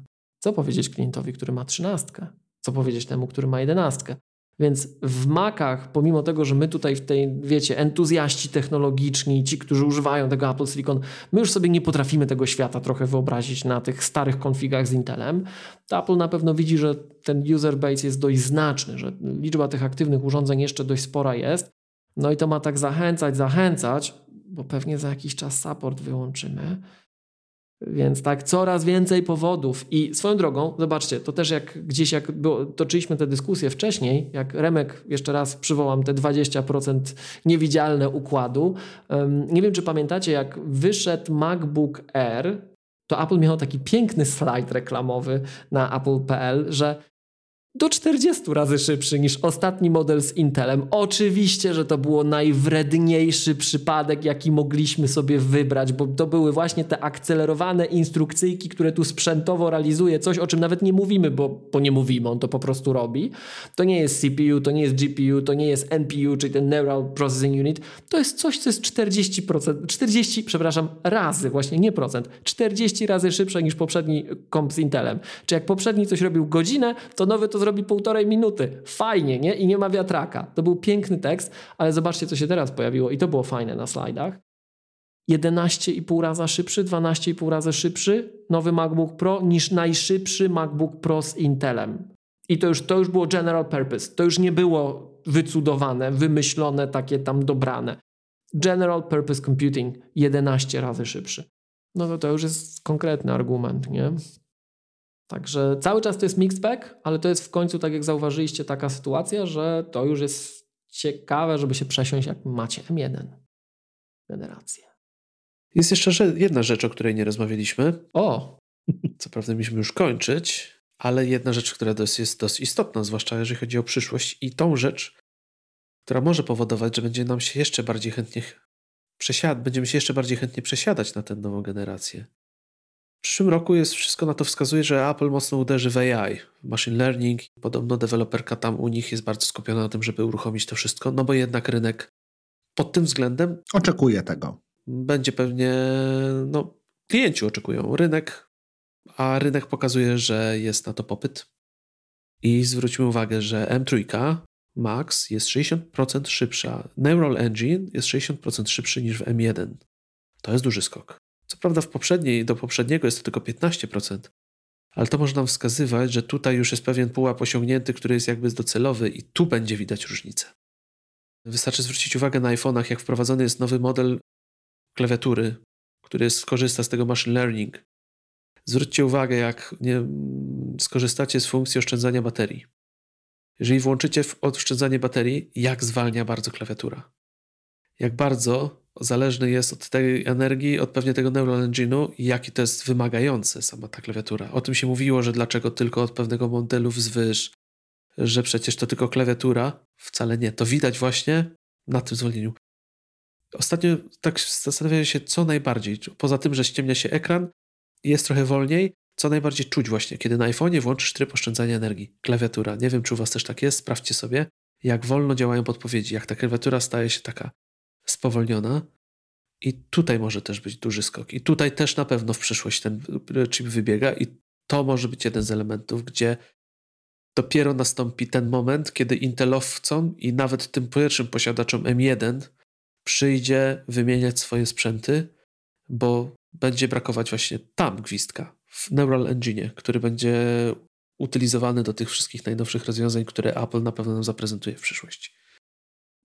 Co powiedzieć klientowi, który ma trzynastkę? Co powiedzieć temu, który ma jedenastkę? Więc w Macach, pomimo tego, że my tutaj w tej, wiecie, entuzjaści technologiczni, ci, którzy używają tego Apple Silicon, my już sobie nie potrafimy tego świata trochę wyobrazić na tych starych konfigach z Intelem, to Apple na pewno widzi, że ten user base jest dość znaczny, że liczba tych aktywnych urządzeń jeszcze dość spora jest. No i to ma tak zachęcać, zachęcać, bo pewnie za jakiś czas support wyłączymy, Więc tak, coraz więcej powodów. I swoją drogą, zobaczcie, to też jak gdzieś, jak było, toczyliśmy tę dyskusję wcześniej, jak Remek, jeszcze raz przywołam te 20% niewidzialne układu. Nie wiem, czy pamiętacie, jak wyszedł MacBook Air, to Apple miał taki piękny slajd reklamowy na apple.pl, że do 40 razy szybszy niż ostatni model z Intelem. Oczywiście, że to było najwredniejszy przypadek, jaki mogliśmy sobie wybrać, bo to były właśnie te akcelerowane instrukcyjki, które tu sprzętowo realizuje coś, o czym nawet nie mówimy, bo, bo nie mówimy, on to po prostu robi. To nie jest CPU, to nie jest GPU, to nie jest NPU, czyli ten Neural Processing Unit. To jest coś, co jest 40%, 40, przepraszam, razy, właśnie nie procent, 40 razy szybsze niż poprzedni komp z Intelem. Czy jak poprzedni coś robił godzinę, to nowy to zrobi półtorej minuty. Fajnie, nie? I nie ma wiatraka. To był piękny tekst, ale zobaczcie, co się teraz pojawiło i to było fajne na slajdach. 11,5 razy szybszy, 12,5 razy szybszy nowy MacBook Pro niż najszybszy MacBook Pro z Intelem. I to już, to już było general purpose. To już nie było wycudowane, wymyślone, takie tam dobrane. General purpose computing 11 razy szybszy. No to to już jest konkretny argument, nie? Także cały czas to jest mixed bag, ale to jest w końcu, tak jak zauważyliście, taka sytuacja, że to już jest ciekawe, żeby się przesiąść, jak macie M1 generację. Jest jeszcze jedna rzecz, o której nie rozmawialiśmy. O! Co prawda mieliśmy już kończyć, ale jedna rzecz, która jest dość istotna, zwłaszcza jeżeli chodzi o przyszłość i tą rzecz, która może powodować, że będzie nam się jeszcze bardziej chętnie przesiad będziemy się jeszcze bardziej chętnie przesiadać na tę nową generację. W przyszłym roku jest wszystko na to wskazuje, że Apple mocno uderzy w AI, w machine learning. Podobno deweloperka tam u nich jest bardzo skupiona na tym, żeby uruchomić to wszystko, no bo jednak rynek pod tym względem. Oczekuje tego. Będzie pewnie, no, klienci oczekują rynek, a rynek pokazuje, że jest na to popyt. I zwróćmy uwagę, że M3 Max jest 60% szybsza. Neural Engine jest 60% szybszy niż w M1. To jest duży skok. Co prawda w poprzedniej, do poprzedniego jest to tylko 15%, ale to może nam wskazywać, że tutaj już jest pewien pułap osiągnięty, który jest jakby docelowy i tu będzie widać różnicę. Wystarczy zwrócić uwagę na iPhone'ach, jak wprowadzony jest nowy model klawiatury, który skorzysta z tego machine learning. Zwróćcie uwagę, jak nie, skorzystacie z funkcji oszczędzania baterii. Jeżeli włączycie oszczędzanie baterii, jak zwalnia bardzo klawiatura. Jak bardzo zależny jest od tej energii, od pewnie tego neural engine'u jaki to jest wymagające sama ta klawiatura. O tym się mówiło, że dlaczego tylko od pewnego modelu wzwyż, że przecież to tylko klawiatura. Wcale nie. To widać właśnie na tym zwolnieniu. Ostatnio tak zastanawiałem się, co najbardziej, poza tym, że ściemnia się ekran jest trochę wolniej, co najbardziej czuć właśnie, kiedy na iPhone'ie włączysz tryb oszczędzania energii. Klawiatura. Nie wiem, czy u Was też tak jest, sprawdźcie sobie, jak wolno działają podpowiedzi, jak ta klawiatura staje się taka spowolniona. I tutaj może też być duży skok. I tutaj też na pewno w przyszłość ten chip wybiega, i to może być jeden z elementów, gdzie dopiero nastąpi ten moment, kiedy Intelowcom i nawet tym pierwszym posiadaczom M1 przyjdzie wymieniać swoje sprzęty, bo będzie brakować właśnie tam gwizdka w Neural Engine, który będzie utylizowany do tych wszystkich najnowszych rozwiązań, które Apple na pewno nam zaprezentuje w przyszłości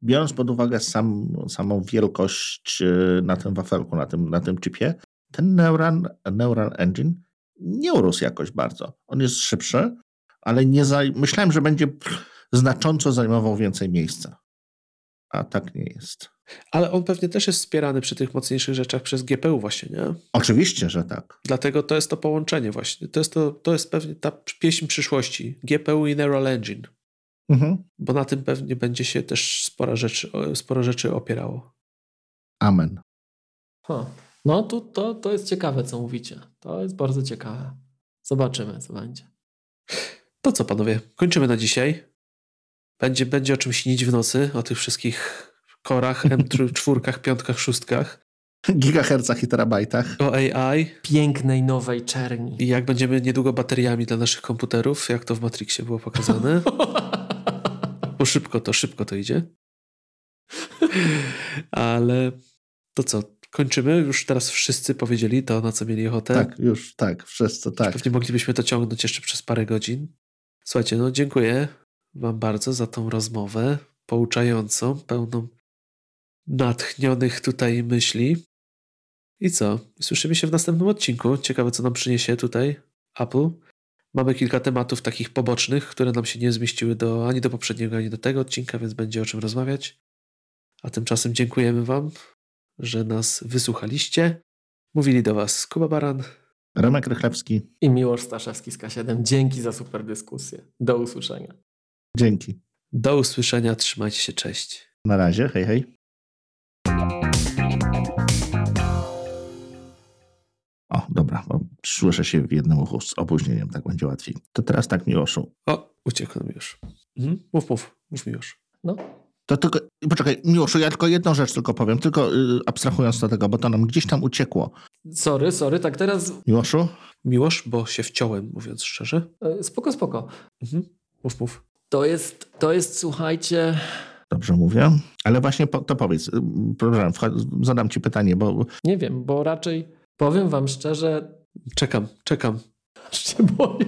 biorąc pod uwagę sam, samą wielkość e, na tym wafelku, na tym, na tym chipie, ten Neural, Neural Engine nie urósł jakoś bardzo. On jest szybszy, ale nie za, myślałem, że będzie znacząco zajmował więcej miejsca. A tak nie jest. Ale on pewnie też jest wspierany przy tych mocniejszych rzeczach przez GPU właśnie, nie? Oczywiście, że tak. Dlatego to jest to połączenie właśnie. To jest, to, to jest pewnie ta pieśń przyszłości. GPU i Neural Engine. Mhm. Bo na tym pewnie będzie się też sporo rzeczy, sporo rzeczy opierało. Amen. Huh. No to, to, to jest ciekawe, co mówicie. To jest bardzo ciekawe. Zobaczymy, co będzie. To co, panowie? Kończymy na dzisiaj. Będzie, będzie o czym śnić w nocy, o tych wszystkich korach, M4, <laughs> piątkach, szóstkach. Gigahercach i terabajtach. O AI. Pięknej nowej czerni. I jak będziemy niedługo bateriami dla naszych komputerów, jak to w Matrixie było pokazane. <laughs> Szybko to, szybko to idzie. <laughs> Ale to co, kończymy? Już teraz wszyscy powiedzieli to, na co mieli ochotę. Tak, już, tak, wszyscy, tak. Pewnie moglibyśmy to ciągnąć jeszcze przez parę godzin. Słuchajcie, no dziękuję wam bardzo za tą rozmowę pouczającą, pełną natchnionych tutaj myśli. I co? Słyszymy się w następnym odcinku. Ciekawe, co nam przyniesie tutaj Apple. Mamy kilka tematów takich pobocznych, które nam się nie zmieściły do, ani do poprzedniego, ani do tego odcinka, więc będzie o czym rozmawiać. A tymczasem dziękujemy Wam, że nas wysłuchaliście. Mówili do Was Kuba Baran. Remek Rychlewski. I Miłosz Staszewski z K7. Dzięki za super dyskusję. Do usłyszenia. Dzięki. Do usłyszenia. Trzymajcie się. Cześć. Na razie. Hej, hej. O, dobra, bo słyszę się w jednym uchu z opóźnieniem, tak będzie łatwiej. To teraz tak, Miłoszu. O, uciekł już. Mhm. Mów, mów, mów mi już. No. To tylko, poczekaj, Miłoszu, ja tylko jedną rzecz tylko powiem, tylko y, abstrahując do tego, bo to nam gdzieś tam uciekło. Sorry, sorry, tak teraz Miłoszu? Miłosz, bo się wciąłem, mówiąc szczerze. e, spoko, spoko. Mhm. Mów, mów. To jest, to jest, słuchajcie, Dobrze mówię? Ale właśnie po, to powiedz, y, przepraszam, wchod- zadam ci pytanie, bo nie wiem, bo raczej powiem wam szczerze, Czekam, czekam. aż się boję.